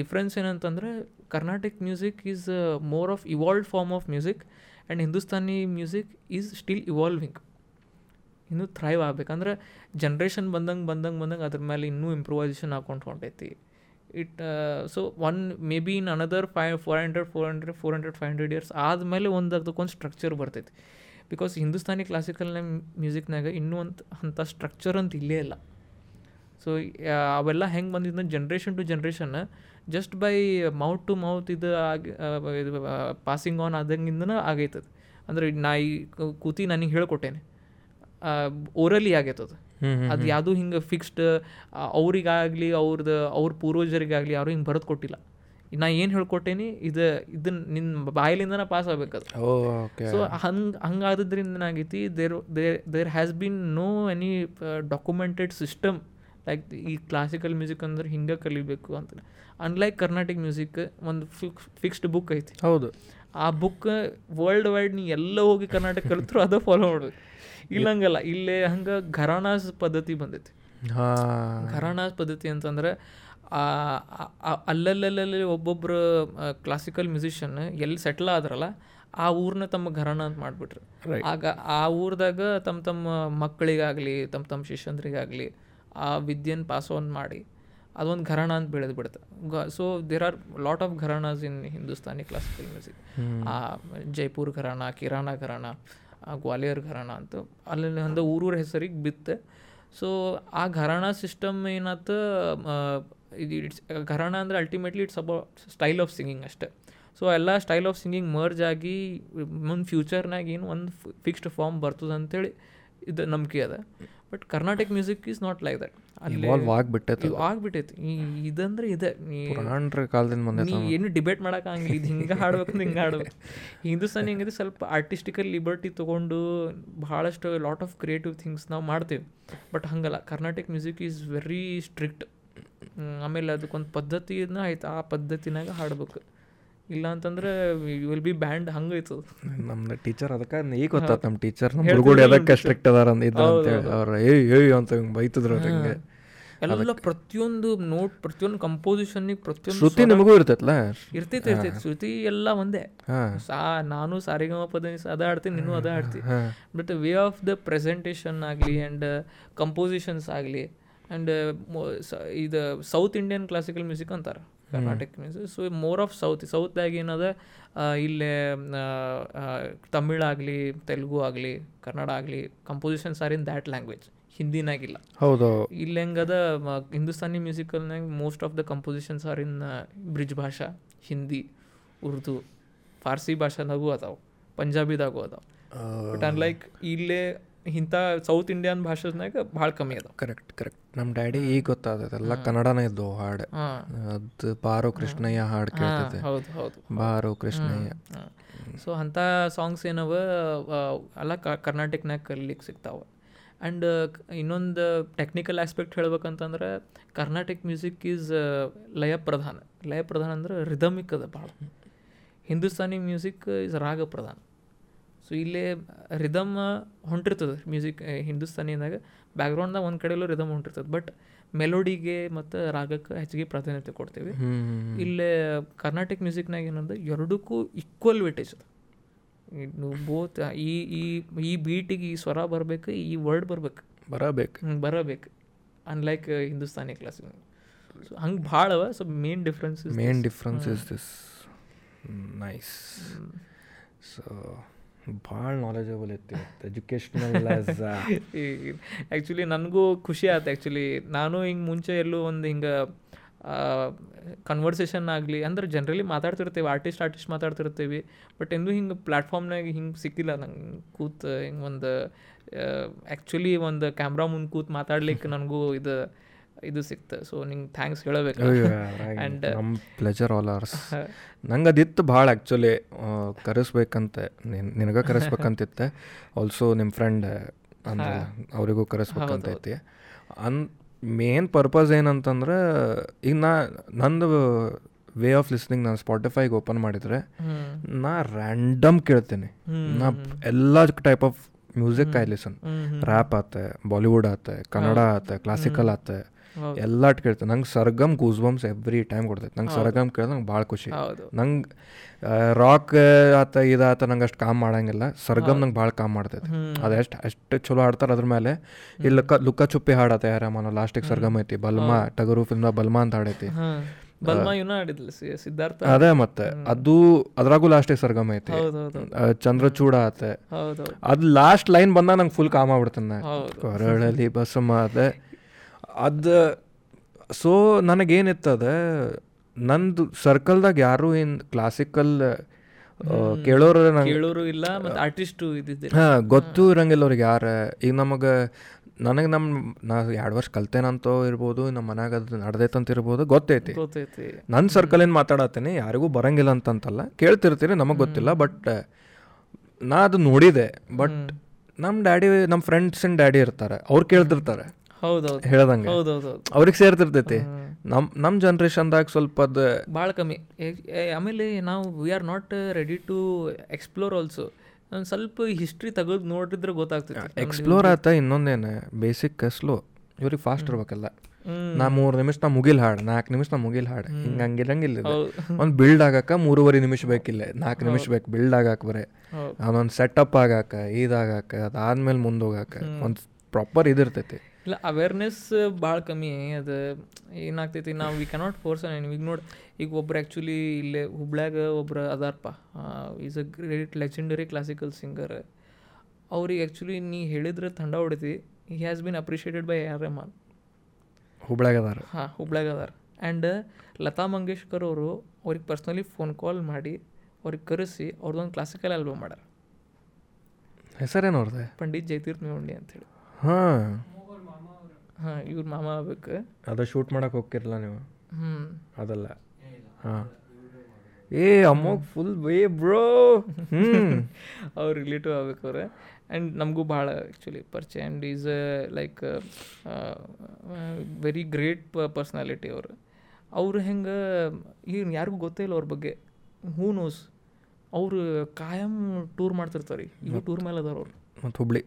ಡಿಫ್ರೆನ್ಸ್ ಏನಂತಂದರೆ Carnatic music is more of evolve form of music and Hindustani music is still evolving ಇನ್ನೂ ಥ್ರೈವ್ ಆಗ್ಬೇಕಂದ್ರೆ ಜನ್ರೇಷನ್ ಬಂದಂಗೆ ಬಂದಂಗೆ ಬಂದಂಗೆ ಅದ್ರ ಮೇಲೆ ಇನ್ನೂ ಇಂಪ್ರೂವೈಸೇಷನ್ ಹಾಕೊಂಡು ಹೊಂಟೈತಿ. It so one may be in another five four hundred four hundred four hundred five hundred years ಆದಮೇಲೆ ಒಂದು ಅದಕ್ಕೊಂದು ಸ್ಟ್ರಕ್ಚರ್ ಬರ್ತೈತಿ. ಬಿಕಾಸ್ ಹಿಂದೂಸ್ತಾನಿ ಕ್ಲಾಸಿಕಲ್ನ ಮ್ಯೂಸಿಕ್ನಾಗ ಇನ್ನೂ ಒಂದು ಅಂಥ ಸ್ಟ್ರಕ್ಚರ್ ಅಂತ ಇಲ್ಲೇ ಇಲ್ಲ. ಸೊ ಅವೆಲ್ಲ ಹೆಂಗೆ ಬಂದಿದ್ದ generation to generation just by mouth to mouth ಇದು ಆಗಿ ಪಾಸಿಂಗ್ ಆನ್ ಆದಂಗಿಂದನೂ ಆಗೈತದ. ಅಂದ್ರೆ ನಾ ಈ ಕೂತಿ ನನಗೆ ಹೇಳ್ಕೊಟ್ಟೇನೆ. ಓರಲಿ ಆಗೈತದ. ಅದು ಯಾವುದು ಹಿಂಗೆ ಫಿಕ್ಸ್ಡ್ ಅವ್ರಿಗಾಗಲಿ ಅವ್ರದ್ದು ಅವ್ರ ಪೂರ್ವಜರಿಗಾಗಲಿ ಯಾರು ಹಿಂಗೆ ಬರೆದು ಕೊಟ್ಟಿಲ್ಲ. ನಾ ಏನು ಹೇಳ್ಕೊಟ್ಟೇನಿ ಇದು ಇದನ್ನ ನಿನ್ನ ಬಾಯಲಿಂದನ ಪಾಸ್ ಆಗ್ಬೇಕದು. ಸೊ ಹಂಗೆ ಹಂಗಾದ್ರಿಂದ ಏನಾಗೈತಿ there there there has been no any documented system like ಈ ಕ್ಲಾಸಿಕಲ್ ಮ್ಯೂಸಿಕ್ ಅಂದ್ರೆ ಹಿಂಗೆ ಕಲಿಬೇಕು ಅಂತ. ಅನ್ಲೈಕ್ ಕರ್ನಾಟಕ ಮ್ಯೂಸಿಕ್ ಒಂದು ಫಿಕ್ಸ್ ಫಿಕ್ಸ್ಡ್ ಬುಕ್ ಐತಿ. ಹೌದು. ಆ ಬುಕ್ ವರ್ಲ್ಡ್ ವೈಡ್ ನೀ ಎಲ್ಲ ಹೋಗಿ ಕರ್ನಾಟಕ ಕಲಿತ್ರು ಅದ ಫಾಲೋ ಮಾಡ್ಬೇಕು. ಇಲ್ಲ ಹಂಗಲ್ಲ ಇಲ್ಲೇ ಹಂಗೆ ಘರಾಣಾಸ್ ಪದ್ಧತಿ ಬಂದೈತಿ. ಘರಾಣಾಸ್ ಪದ್ಧತಿ ಅಂತಂದ್ರೆ ಅಲ್ಲಲ್ಲಲ್ಲಿ ಒಬ್ಬೊಬ್ರು ಕ್ಲಾಸಿಕಲ್ ಮ್ಯೂಸಿಷಿಯನ್ ಎಲ್ಲಿ ಸೆಟ್ಲ್ ಆದ್ರಲ್ಲ ಆ ಊರ್ನ ತಮ್ಮ ಘರಾನ ಅಂತ ಮಾಡಿಬಿಟ್ರು. ಆಗ ಆ ಊರ್ದಾಗ ತಮ್ಮ ತಮ್ಮ ಮಕ್ಕಳಿಗಾಗಲಿ ತಮ್ಮ ತಮ್ಮ ಶಿಷ್ಯಂದ್ರಿಗಾಗಲಿ ಆ ವಿದ್ಯೆನ ಪಾಸ್ ಆನ್ ಮಾಡಿ ಅದೊಂದು ಘರಾಣ ಅಂತ ಬೆಳೆದು ಬಿಡುತ್ತೆ so there are lot of gharanas in Hindustani classical music ಆ ಜೈಪುರ್ ಘರಾಣ ಕಿರಾಣ ಘರಾಣ ಗ್ವಾಲಿಯರ್ ಘರಾಣ ಅಂತ. ಅಲ್ಲಿ ಒಂದು ಊರೂರ ಹೆಸರಿಗೆ ಬಿತ್ತೆ. ಸೊ ಆ ಘರಾಣ ಸಿಸ್ಟಮ್ ಏನಾತ ಇದು ಇಟ್ಸ್ ಘರಾಣ ಅಂದರೆ ultimately it's about style of singing ಅಷ್ಟೇ. ಸೊ ಎಲ್ಲ ಸ್ಟೈಲ್ ಆಫ್ ಸಿಂಗಿಂಗ್ ಮರ್ಜ್ ಆಗಿ, ಮುಂದೆ ಫ್ಯೂಚರ್ನಾಗ ಏನು ಒಂದು ಫಿಕ್ಸ್ಡ್ ಫಾರ್ಮ್ ಬರ್ತದೆ ಅಂತೇಳಿ ಇದು ನಂಬಿಕೆ ಅದ. But Karnataka music is not like that ಅಲ್ಲಿ ಇವಾಲ್ವ್ ಆಗ್ಬಿಟ್ಟೈತೆ ಆಗ್ಬಿಟ್ಟೈತಿ. ಈ ಇದಂದ್ರೆ ಇದೆ. ಕಾಲದಿಂದ ಮುಂದೆ ಏನು ಡಿಬೇಟ್ ಮಾಡೋಕ್ಕಾಗಿಲ್ಲ ಇದು ಹಿಂಗೆ ಹಾಡ್ಬೇಕಂದ್ರೆ ಹಿಂಗೆ ಹಾಡ್ಬೇಕು. ಹಿಂದೂಸ್ತಾನಿ ಹೆಂಗಿದೆ ಸ್ವಲ್ಪ ಆರ್ಟಿಸ್ಟಿಕಲ್ ಲಿಬರ್ಟಿ ತೊಗೊಂಡು ಭಾಳಷ್ಟು ಲಾಟ್ ಆಫ್ ಕ್ರಿಯೇಟಿವ್ ಥಿಂಗ್ಸ್ ನಾವು ಮಾಡ್ತೀವಿ. ಬಟ್ ಹಂಗಲ್ಲ. Karnataka music is very strict ಆಮೇಲೆ ಅದಕ್ಕೊಂದು ಪದ್ಧತಿನ ಆಯ್ತು. ಆ ಪದ್ಧತಿನಾಗ ಹಾಡ್ಬೇಕು. ಇಲ್ಲ ಅಂತಂದ್ರೆ ವಿಲ್ ಬಿ ಬ್ಯಾಂಡ್ ಹಂಗೆ ಐತದ ನಮ್ದು ಟೀಚರ್ ಅದಕ್ಕೆ ಈಗ ಗೊತ್ತಾಯ್ತು ನಮ್ಮ ಟೀಚರ್ ನಮ್ಮ ಹುಡುಗರು ಅದಕ್ಕೆ ಸ್ಟ್ರಿಕ್ಟ್ ಅದಾರ ಅಂತ ಅವ್ರು ಏಯ್ ಏಯ್ ಅಂತ ಹಿಂಗೆ ಬೈತಿದ್ರು ಹಿಂಗೆ. ಎಲ್ಲ ಪ್ರತಿಯೊಂದು ನೋಟ್ ಪ್ರತಿಯೊಂದು ಕಂಪೋಸಿಷನ್ಗೆ ಪ್ರತಿಯೊಂದು ಶ್ರುತಿ ನಿಮಗೂ ಇರ್ತೈತಲ್ಲ ಇರ್ತೈತೆ ಇರ್ತೈತೆ. ಶ್ರುತಿ ಎಲ್ಲ ಒಂದೇ. ಸಾ ನಾನು ಸಾರಿಗಮ ಪದ ಅದ ಆಡ್ತೀನಿ ನೀನು ಅದ ಆಡ್ತೀನಿ but way of the presentation ಆಗಲಿ ಆ್ಯಂಡ್ ಕಂಪೋಸಿಷನ್ಸ್ ಆಗಲಿ ಆ್ಯಂಡ್ ಇದು ಸೌತ್ ಇಂಡಿಯನ್ ಕ್ಲಾಸಿಕಲ್ ಮ್ಯೂಸಿಕ್ ಅಂತಾರೆ. Karnataka means so more of south ಸೌತ್ದಾಗ ಏನದ ಇಲ್ಲೇ ತಮಿಳಾಗಲಿ ತೆಲುಗು ಆಗಲಿ ಕನ್ನಡ ಆಗಲಿ compositions are in that language ಹಿಂದಿನಾಗಿಲ್ಲ ಹೌದು. ಇಲ್ಲಿ ಹೆಂಗದ Hindustani ಮ್ಯೂಸಿಕಲ್ನಾಗ most of the compositions are in Brij Bhasha Hindi Urdu Farsi ಭಾಷಾದಾಗೂ ಅದಾವ ಪಂಜಾಬಿದಾಗೂ ಅದಾವ. ಬಟ್ ಅನ್ಲೈಕ್ ಇಲ್ಲೇ ಇಂಥ ಸೌತ್ ಇಂಡಿಯನ್ ಭಾಷೆನಾಗ ಭಾಳ ಕಮ್ಮಿ ಅದ ಕರೆಕ್ಟ್ ಕರೆಕ್ಟ್ ನಮ್ಮ ಡ್ಯಾಡಿ ಈಗ ಗೊತ್ತಾದದೆಲ್ಲ ಎಲ್ಲ ಕನ್ನಡನೇ ಇದ್ದು ಹಾಡು. ಅದು ಬಾರೋ ಕೃಷ್ಣಯ್ಯ ಹಾಡು ಕೇಳ್ತದೆ ಹೌದು ಹೌದು. ಬಾರೋ ಕೃಷ್ಣಯ್ಯ. ಸೊ ಅಂಥ ಸಾಂಗ್ಸ್ ಏನವ ಎಲ್ಲ ಕ ಕರ್ನಾಟಕನಾಗ ಕಲಿಲಿಕ್ಕೆ ಸಿಗ್ತಾವೆ. ಆ್ಯಂಡ್ ಇನ್ನೊಂದು ಟೆಕ್ನಿಕಲ್ ಆಸ್ಪೆಕ್ಟ್ ಹೇಳ್ಬೇಕಂತಂದ್ರೆ ಕರ್ನಾಟಕ ಮ್ಯೂಸಿಕ್ ಈಸ್ ಲಯ ಪ್ರಧಾನ ಲಯ ಪ್ರಧಾನ ಅಂದ್ರೆ ರಿದಮಿಕ್ ಅದ ಭಾಳ ಹಿಂದೂಸ್ತಾನಿ ಮ್ಯೂಸಿಕ್ ಇಸ್ ರಾಗ ಪ್ರಧಾನ ಸೊ ಇಲ್ಲೇ ರಿದಮ್ ಹೊಂಟಿರ್ತದೆ ಮ್ಯೂಸಿಕ್ ಹಿಂದೂಸ್ತಾನಿದಾಗ ಬ್ಯಾಕ್ಗ್ರೌಂಡ್ದಾಗ ಒಂದು ಕಡೆಯಲ್ಲೂ ರಿದಮ್ ಹೊಂಟಿರ್ತದೆ. ಬಟ್ ಮೆಲೋಡಿಗೆ ಮತ್ತು ರಾಗಕ್ಕೆ ಹೆಚ್ಚಿಗೆ ಪ್ರಾಧಾನ್ಯತೆ ಕೊಡ್ತೀವಿ. ಇಲ್ಲೇ ಕರ್ನಾಟಕ ಮ್ಯೂಸಿಕ್ನಾಗ ಏನಂದ್ರೆ ಎರಡಕ್ಕೂ ಈಕ್ವಲ್ ವೇಟೇಜ್ ಅದ. ಬೋತ್ ಈ ಈ ಈ ಬೀಟಿಗೆ ಈ ಸ್ವರ ಬರಬೇಕು ಈ ವರ್ಡ್ ಬರ್ಬೇಕು. ಬರಬೇಕು. ಬರಬೇಕು. ಅನ್ಲೈಕ್ ಹಿಂದೂಸ್ತಾನಿ ಕ್ಲಾಸಿಗೆ ಸೊ ಹಂಗೆ ಭಾಳ ಅವ so main difference main difference is this nice so ಭಾಳ ನಾಲೆಜಬಲ್ ಇತ್ತು ಎಜುಕೇಶ್ನಲ್ ಆ್ಯಕ್ಚುಲಿ ನನಗೂ ಖುಷಿ ಆಯ್ತು ಆ್ಯಕ್ಚುಲಿ ನಾನು ಹಿಂಗೆ ಮುಂಚೆ ಎಲ್ಲೂ ಒಂದು ಹಿಂಗೆ ಕನ್ವರ್ಸೇಷನ್ ಆಗಲಿ ಅಂದ್ರೆ ಜನರಲಿ ಮಾತಾಡ್ತಿರ್ತೀವಿ ಆರ್ಟಿಸ್ಟ್ ಆರ್ಟಿಸ್ಟ್ ಮಾತಾಡ್ತಿರ್ತೀವಿ. ಬಟ್ ಎಂದೂ ಹಿಂಗೆ ಪ್ಲ್ಯಾಟ್ಫಾರ್ಮ್ನಾಗ ಹಿಂಗೆ ಸಿಕ್ಕಿಲ್ಲ ನಂಗೆ ಕೂತ್ ಹಿಂಗೆ ಒಂದು ಆ್ಯಕ್ಚುಲಿ ಒಂದು ಕ್ಯಾಮ್ರಾ ಮುಂದೆ ಕೂತ್ ಮಾತಾಡ್ಲಿಕ್ಕೆ [laughs] ನನಗೂ ಇದು ಇದು ಸಿಕ್ತು. ಸೊ ನಿಂಗೆ ಥ್ಯಾಂಕ್ಸ್ ಹೇಳಬೇಕು. ಆ್ಯಂಡ್ ನಮ್ಮ ಪ್ಲೆಜರ್ ಆಲ್ ಆರ್ಸ್ ನಂಗೆ ಅದಿತ್ತು ಭಾಳ ಆ್ಯಕ್ಚುಲಿ ಕರೆಸ್ಬೇಕಂತೆ. ನಿನ್ ನಿನಗೆ ಕರೆಸ್ಬೇಕಂತಿತ್ತೆ. ಆಲ್ಸೋ ನಿಮ್ಮ ಫ್ರೆಂಡ್ ಅಂದ್ರೆ ಅವರಿಗೂ ಕರೆಸ್ಬೇಕಂತ ಐತಿ ಅನ್ ಮೇನ್ ಪರ್ಪಸ್ ಏನಂತಂದ್ರೆ ಈಗ ನಾ ನಂದು ವೇ ಆಫ್ ಲಿಸ್ನಿಂಗ್ ನಾನು ಸ್ಪಾಟಿಫೈಗೆ ಓಪನ್ ಮಾಡಿದರೆ ನಾ ರ್ಯಾಂಡಮ್ ಕೇಳ್ತೀನಿ. ನಾ ಎಲ್ಲ type of music I listen rap ಆತ ಬಾಲಿವುಡ್ ಆತ ಕನ್ನಡ ಆತ ಕ್ಲಾಸಿಕಲ್ ಆತೆ. ಎಲ್ಲ ಕೇಳ್ತೇನೆ ನಂಗೆ ಸರ್ಗಮ್ ಗೂಸ್ಬಮ್ಸ್ ಎವ್ರಿ ಟೈಮ್ ಕೊಡ್ತೈತೆ. ನಂಗೆ ಸರ್ಗಮ್ ಕೇಳಿದ್ರೆ ನಂಗೆ ಭಾಳ ಖುಷಿ. ನಂಗೆ ರಾಕ್ ಆತ ಇದಾತ ನಂಗೆ ಅಷ್ಟು ಕಾಮ್ ಮಾಡಂಗಿಲ್ಲ. ಸರ್ಗಮ್ ನಂಗೆ ಭಾಳ ಕಾಮ್ ಮಾಡ್ತೈತೆ. ಅದು ಎಷ್ಟು ಅಷ್ಟು ಚಲೋ ಆಡ್ತಾರೆ ಅದ್ರ ಮೇಲೆ. ಇಲ್ಲಿ ಲುಕ್ಕ ಲುಕ್ಕ ಚುಪ್ಪಿ ಹಾಡತ್ತೆ ಯಾರ ಮನ ಲಾಸ್ಟಿಗೆ ಸರ್ಗಮ್ ಐತಿ. ಬಲ್ಮಾ ಟಗರು ಫಿಲ್ಮ್ ಬಲ್ಮಾ ಅಂತ ಹಾಡೈತಿ. ಸಿದ್ಧಾರ್ಥ. ಅದೇ ಮತ್ತೆ. ಅದು ಅದ್ರಾಗೂ ಲಾಸ್ಟ್ ಸರ್ಗಮ್ ಐತಿ. ಚಂದ್ರಚೂಡ ಆತೆ. ಅದ್ ಲಾಸ್ಟ್ ಲೈನ್ ಬಂದ ನಂಗೆ ಫುಲ್ ಕಾಮ್ ಆಗ್ಬಿಡ್ತಾನೆ. ಕೊರಳಲಿ ಬಸಮ್ಮ ಅದೇ ಅದು ಸೊ ನನಗೇನಿತ್ತದ ನಂದು ಸರ್ಕಲ್ದಾಗ ಯಾರು ಏನು ಕ್ಲಾಸಿಕಲ್ ಕೇಳೋರು ಕೇಳೋರು ಇಲ್ಲ ಮತ್ತು ಆರ್ಟಿಸ್ಟು ಇದ್ದಿದ್ದೆ. ಹಾಂ ಗೊತ್ತು ಇರಂಗಿಲ್ಲ ಅವ್ರಿಗೆ ಯಾರು. ಈಗ ನಮಗೆ ನನಗೆ ನಮ್ಮ ನಾ ಎರಡು ವರ್ಷ ಕಲ್ತೇನಂತೋ ಇರ್ಬೋದು ನಮ್ಮ ಮನ್ಯಾಗ ಅದು ನಡ್ದೈತಂತ ಇರ್ಬೋದು ಗೊತ್ತೈತಿ. ಗೊತ್ತೈತಿ. ನನ್ನ ಸರ್ಕಲ್ ಏನು ಮಾತಾಡತ್ತೀನಿ ಯಾರಿಗೂ ಬರಂಗಿಲ್ಲ ಅಂತಂತಲ್ಲ ಕೇಳ್ತಿರ್ತೀರಿ ನಮಗೆ ಗೊತ್ತಿಲ್ಲ ಬಟ್ ನಾ ಅದು ನೋಡಿದೆ ಬಟ್ ನಮ್ಮ ಡ್ಯಾಡಿ ನಮ್ಮ ಫ್ರೆಂಡ್ಸಿನ ಡ್ಯಾಡಿ ಇರ್ತಾರೆ ಅವ್ರು ಕೇಳ್ತಿರ್ತಾರೆ. ಹೌದೌದು. ಹೇಳ್ದಂಗೆ. ಹೌದೌದು ಅವ್ರಿಗೆ ಸೇರ್ತಿರ್ತೈತಿ ನಮ್ ನಮ್ಮ ಜನ್ರೇಷನ್ದಾಗ ಸ್ವಲ್ಪ ಅದು ಭಾಳ ಕಮ್ಮಿ ಆಮೇಲೆ ನಾವು we are not ready to explore also ಒಂದು ಸ್ವಲ್ಪ ಹಿಸ್ಟ್ರಿ ತೆಗೆದು ನೋಡಿದ್ರೆ ಗೊತ್ತಾಗ್ತದೆ ಎಕ್ಸ್ಪ್ಲೋರ್ ಆತ ಇನ್ನೊಂದೇನು ಬೇಸಿಕ್ ಸ್ಲೋ ಇವ್ರಿಗೆ ಫಾಸ್ಟ್ ಇರ್ಬೇಕಲ್ಲ. ನಾ ಮೂರು ನಿಮಿಷ ನಾ ಮುಗಿಲ್ ಹಾಡ್ ನಾಲ್ಕು ನಿಮಿಷ ನಾ ಮುಗಿಲ್ ಹಾಡ್. ಹಿಂಗ ಹಂಗಿರಂಗಿಲ್ಲ ಹೌದು. ಒಂದು ಬಿಲ್ಡ್ ಆಗಾಕ ಮೂರುವರೆ ನಿಮಿಷ ಬೇಕಿಲ್ಲ. ನಾಲ್ಕು ನಿಮಿಷ ಬೇಕು ಬಿಲ್ಡ್ ಆಗಾಕ ಬರೇ. ಅದೊಂದ್ ಅದೊಂದು ಸೆಟಪ್ ಆಗಾಕ ಇದಾಗಾಕ ಅದಾದ್ಮೇಲೆ ಮುಂದೋಗಾಕ ಒಂದು ಪ್ರಾಪರ್ ಇದಿರ್ತೈತಿ. ಇಲ್ಲ ಅವೇರ್ನೆಸ್ ಭಾಳ ಕಮ್ಮಿ. ಅದು ಏನಾಗ್ತೈತಿ ನಾವು ವಿ ಕೆನಾಟ್ ಫೋರ್ಸ್ ಈಗ ನೋಡಿ ಈಗ ಒಬ್ರು ಆ್ಯಕ್ಚುಲಿ ಇಲ್ಲೇ ಹುಬ್ಳ್ಯಾಗ ಒಬ್ರು ಅದಾರ್ಪ. Is a great legendary classical singer ಅವ್ರಿಗೆ ಆ್ಯಕ್ಚುಲಿ ನೀ ಹೇಳಿದ್ರೆ ತಂಡ ಹೊಡಿತಿ. He has been appreciated by R Rahman ಹುಬ್ಳ್ಯಾಗ ಅದಾರ. ಹಾಂ ಹುಬ್ಳ್ಯಾಗ ಅದಾರ. ಆ್ಯಂಡ್ ಲತಾ ಮಂಗೇಶ್ಕರ್ ಅವರು ಅವ್ರಿಗೆ ಪರ್ಸ್ನಲಿ ಫೋನ್ ಕಾಲ್ ಮಾಡಿ ಅವ್ರಿಗೆ ಕರೆಸಿ ಅವ್ರದ್ದೊಂದು ಕ್ಲಾಸಿಕಲ್ ಆಲ್ಬಮ್ ಮಾಡ್ಯಾರ. ಹೆಸರೇನು ಅವ್ರದ್ದು ಪಂಡಿತ್ ಜಯತೀರ್ಥ ಮೇವಂಡಿ ಅಂತೇಳಿ ಹಾಂ. ಹಾಂ ಇವ್ರ ಮಾಮ ಆಗ್ಬೇಕು. ಅದು ಶೂಟ್ ಮಾಡಕ್ಕೆ ಹೋಗ್ತಿರಲ್ಲ ನೀವು. ಹ್ಞೂ ಅದಲ್ಲ. ಹಾಂ. ಏ ಅಮ್ಮೋಗ್ ಫುಲ್ ಬೇ ಬ್ರೋ ಹ್ಞೂ ಅವ್ರು ರಿಲೇಟಿವ್ ಆಗ್ಬೇಕು ಅವ್ರೆ. ಆ್ಯಂಡ್ ನಮಗೂ ಭಾಳ ಆ್ಯಕ್ಚುಲಿ ಪರಿಚಯ. And is like very great personality ಅವರು. ಅವ್ರು ಹೆಂಗೆ ಈಗ ಯಾರಿಗೂ ಗೊತ್ತೇ ಇಲ್ಲ ಅವ್ರ ಬಗ್ಗೆ. ಹೂ ನೋಸ್ ಅವರು ಕಾಯಂ ಟೂರ್ ಮಾಡ್ತಿರ್ತಾರೆ. ಈಗ ಟೂರ್ ಮೇಲೆ ಅದಾರ ಅವ್ರು. ಮತ್ತು ಹುಬ್ಳಿ.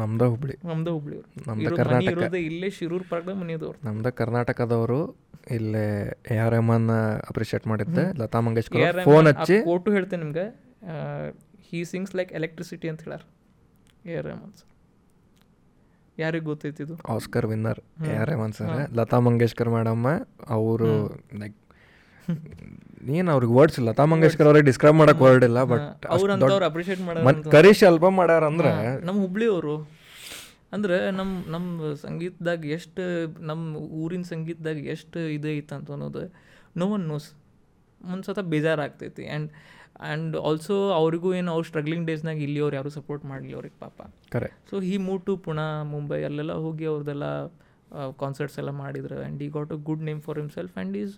ನಮ್ದ ಹುಬ್ಳಿ. ನಮ್ದ ಹುಬ್ಳಿ ನಮ್ದು ಕರ್ನಾಟಕ. ಇಲ್ಲೇ ಶಿರೂರ್ ಪಾರ್ಕ್ ಮನೆಯದವ್ರು ನಮ್ದ ಕರ್ನಾಟಕದವರು ಇಲ್ಲೇ ಎ ಆರ್ ರೆಹಮಾನ್ ಅಪ್ರಿಷಿಯೇಟ್ ಮಾಡಿದ್ದೆ. ಲತಾ ಮಂಗೇಶ್ಕರ್ ಫೋನ್ ಹಚ್ಚಿ. ಫೋಟೋ ಹೇಳ್ತೇನೆ ನಿಮ್ಗೆ. ಹೀ ಸಿಂಗ್ಸ್ ಲೈಕ್ ಎಲೆಕ್ಟ್ರಿಸಿಟಿ ಅಂತ ಹೇಳಾರ ಎ ಆರ್ ರೆಹಮಾನ್ ಸರ್ ಯಾರಿಗೆ ಗೊತ್ತೈತಿ ಇದು? Oscar winner A R M sir Lata Mangeshkar madam ಅವರು ಲೈಕ್ ಏನು ಅವ್ರಿಗೆ ವರ್ಡ್ಸ್ ಇಲ್ಲ. ಲತಾ ಮಂಗೇಶ್ಕರ್ ಅವ್ರಿಗೆ ಡಿಸ್ಕ್ರೈಬ್ ಮಾಡಕ್ ವರ್ಡ್ ಇಲ್ಲ ಬಟ್ ಅವ್ರು ಅಪ್ರಿಷಿಯೇಟ್ ಮತ್ ಕರೀಶ್ ಆಲ್ಬಮ್ ಮಾಡ್ಯಾರ ಅಂದ್ರೆ ನಮ್ಮ ಹುಬ್ಳಿಯವರು ಅಂದ್ರೆ ನಮ್ಮ ನಮ್ಮ ಸಂಗೀತದಾಗ ಎಷ್ಟು ನಮ್ಮ ಊರಿನ ಸಂಗೀತದಾಗ ಎಷ್ಟು ಇದೆ ಐತೆ ಅಂತ ಅನ್ನೋದು ನೋ ಒನ್ ನೋಸ್ ಒಂದ್ಸತ ಬೇಜಾರಾಗ್ತೈತಿ. ಆ್ಯಂಡ್ ಆ್ಯಂಡ್ ಆಲ್ಸೋ ಅವ್ರಿಗೂ ಏನು ಅವ್ರು ಸ್ಟ್ರಗ್ಲಿಂಗ್ ಡೇಸ್ನಾಗ ಇಲ್ಲಿ ಅವ್ರು ಯಾರು ಸಪೋರ್ಟ್ ಮಾಡಲಿ ಅವ್ರಿಗೆ ಪಾಪ. ಕರೆಕ್ಟ್ ಸೊ ಈ ಮೂವ್ ಟು ಪುಣೆ ಮುಂಬೈ ಅಲ್ಲೆಲ್ಲ ಹೋಗಿ ಅವ್ರದ್ದೆಲ್ಲ ಕಾನ್ಸರ್ಟ್ಸ್ ಎಲ್ಲ ಮಾಡಿದ್ರು. And he got a good name for himself and is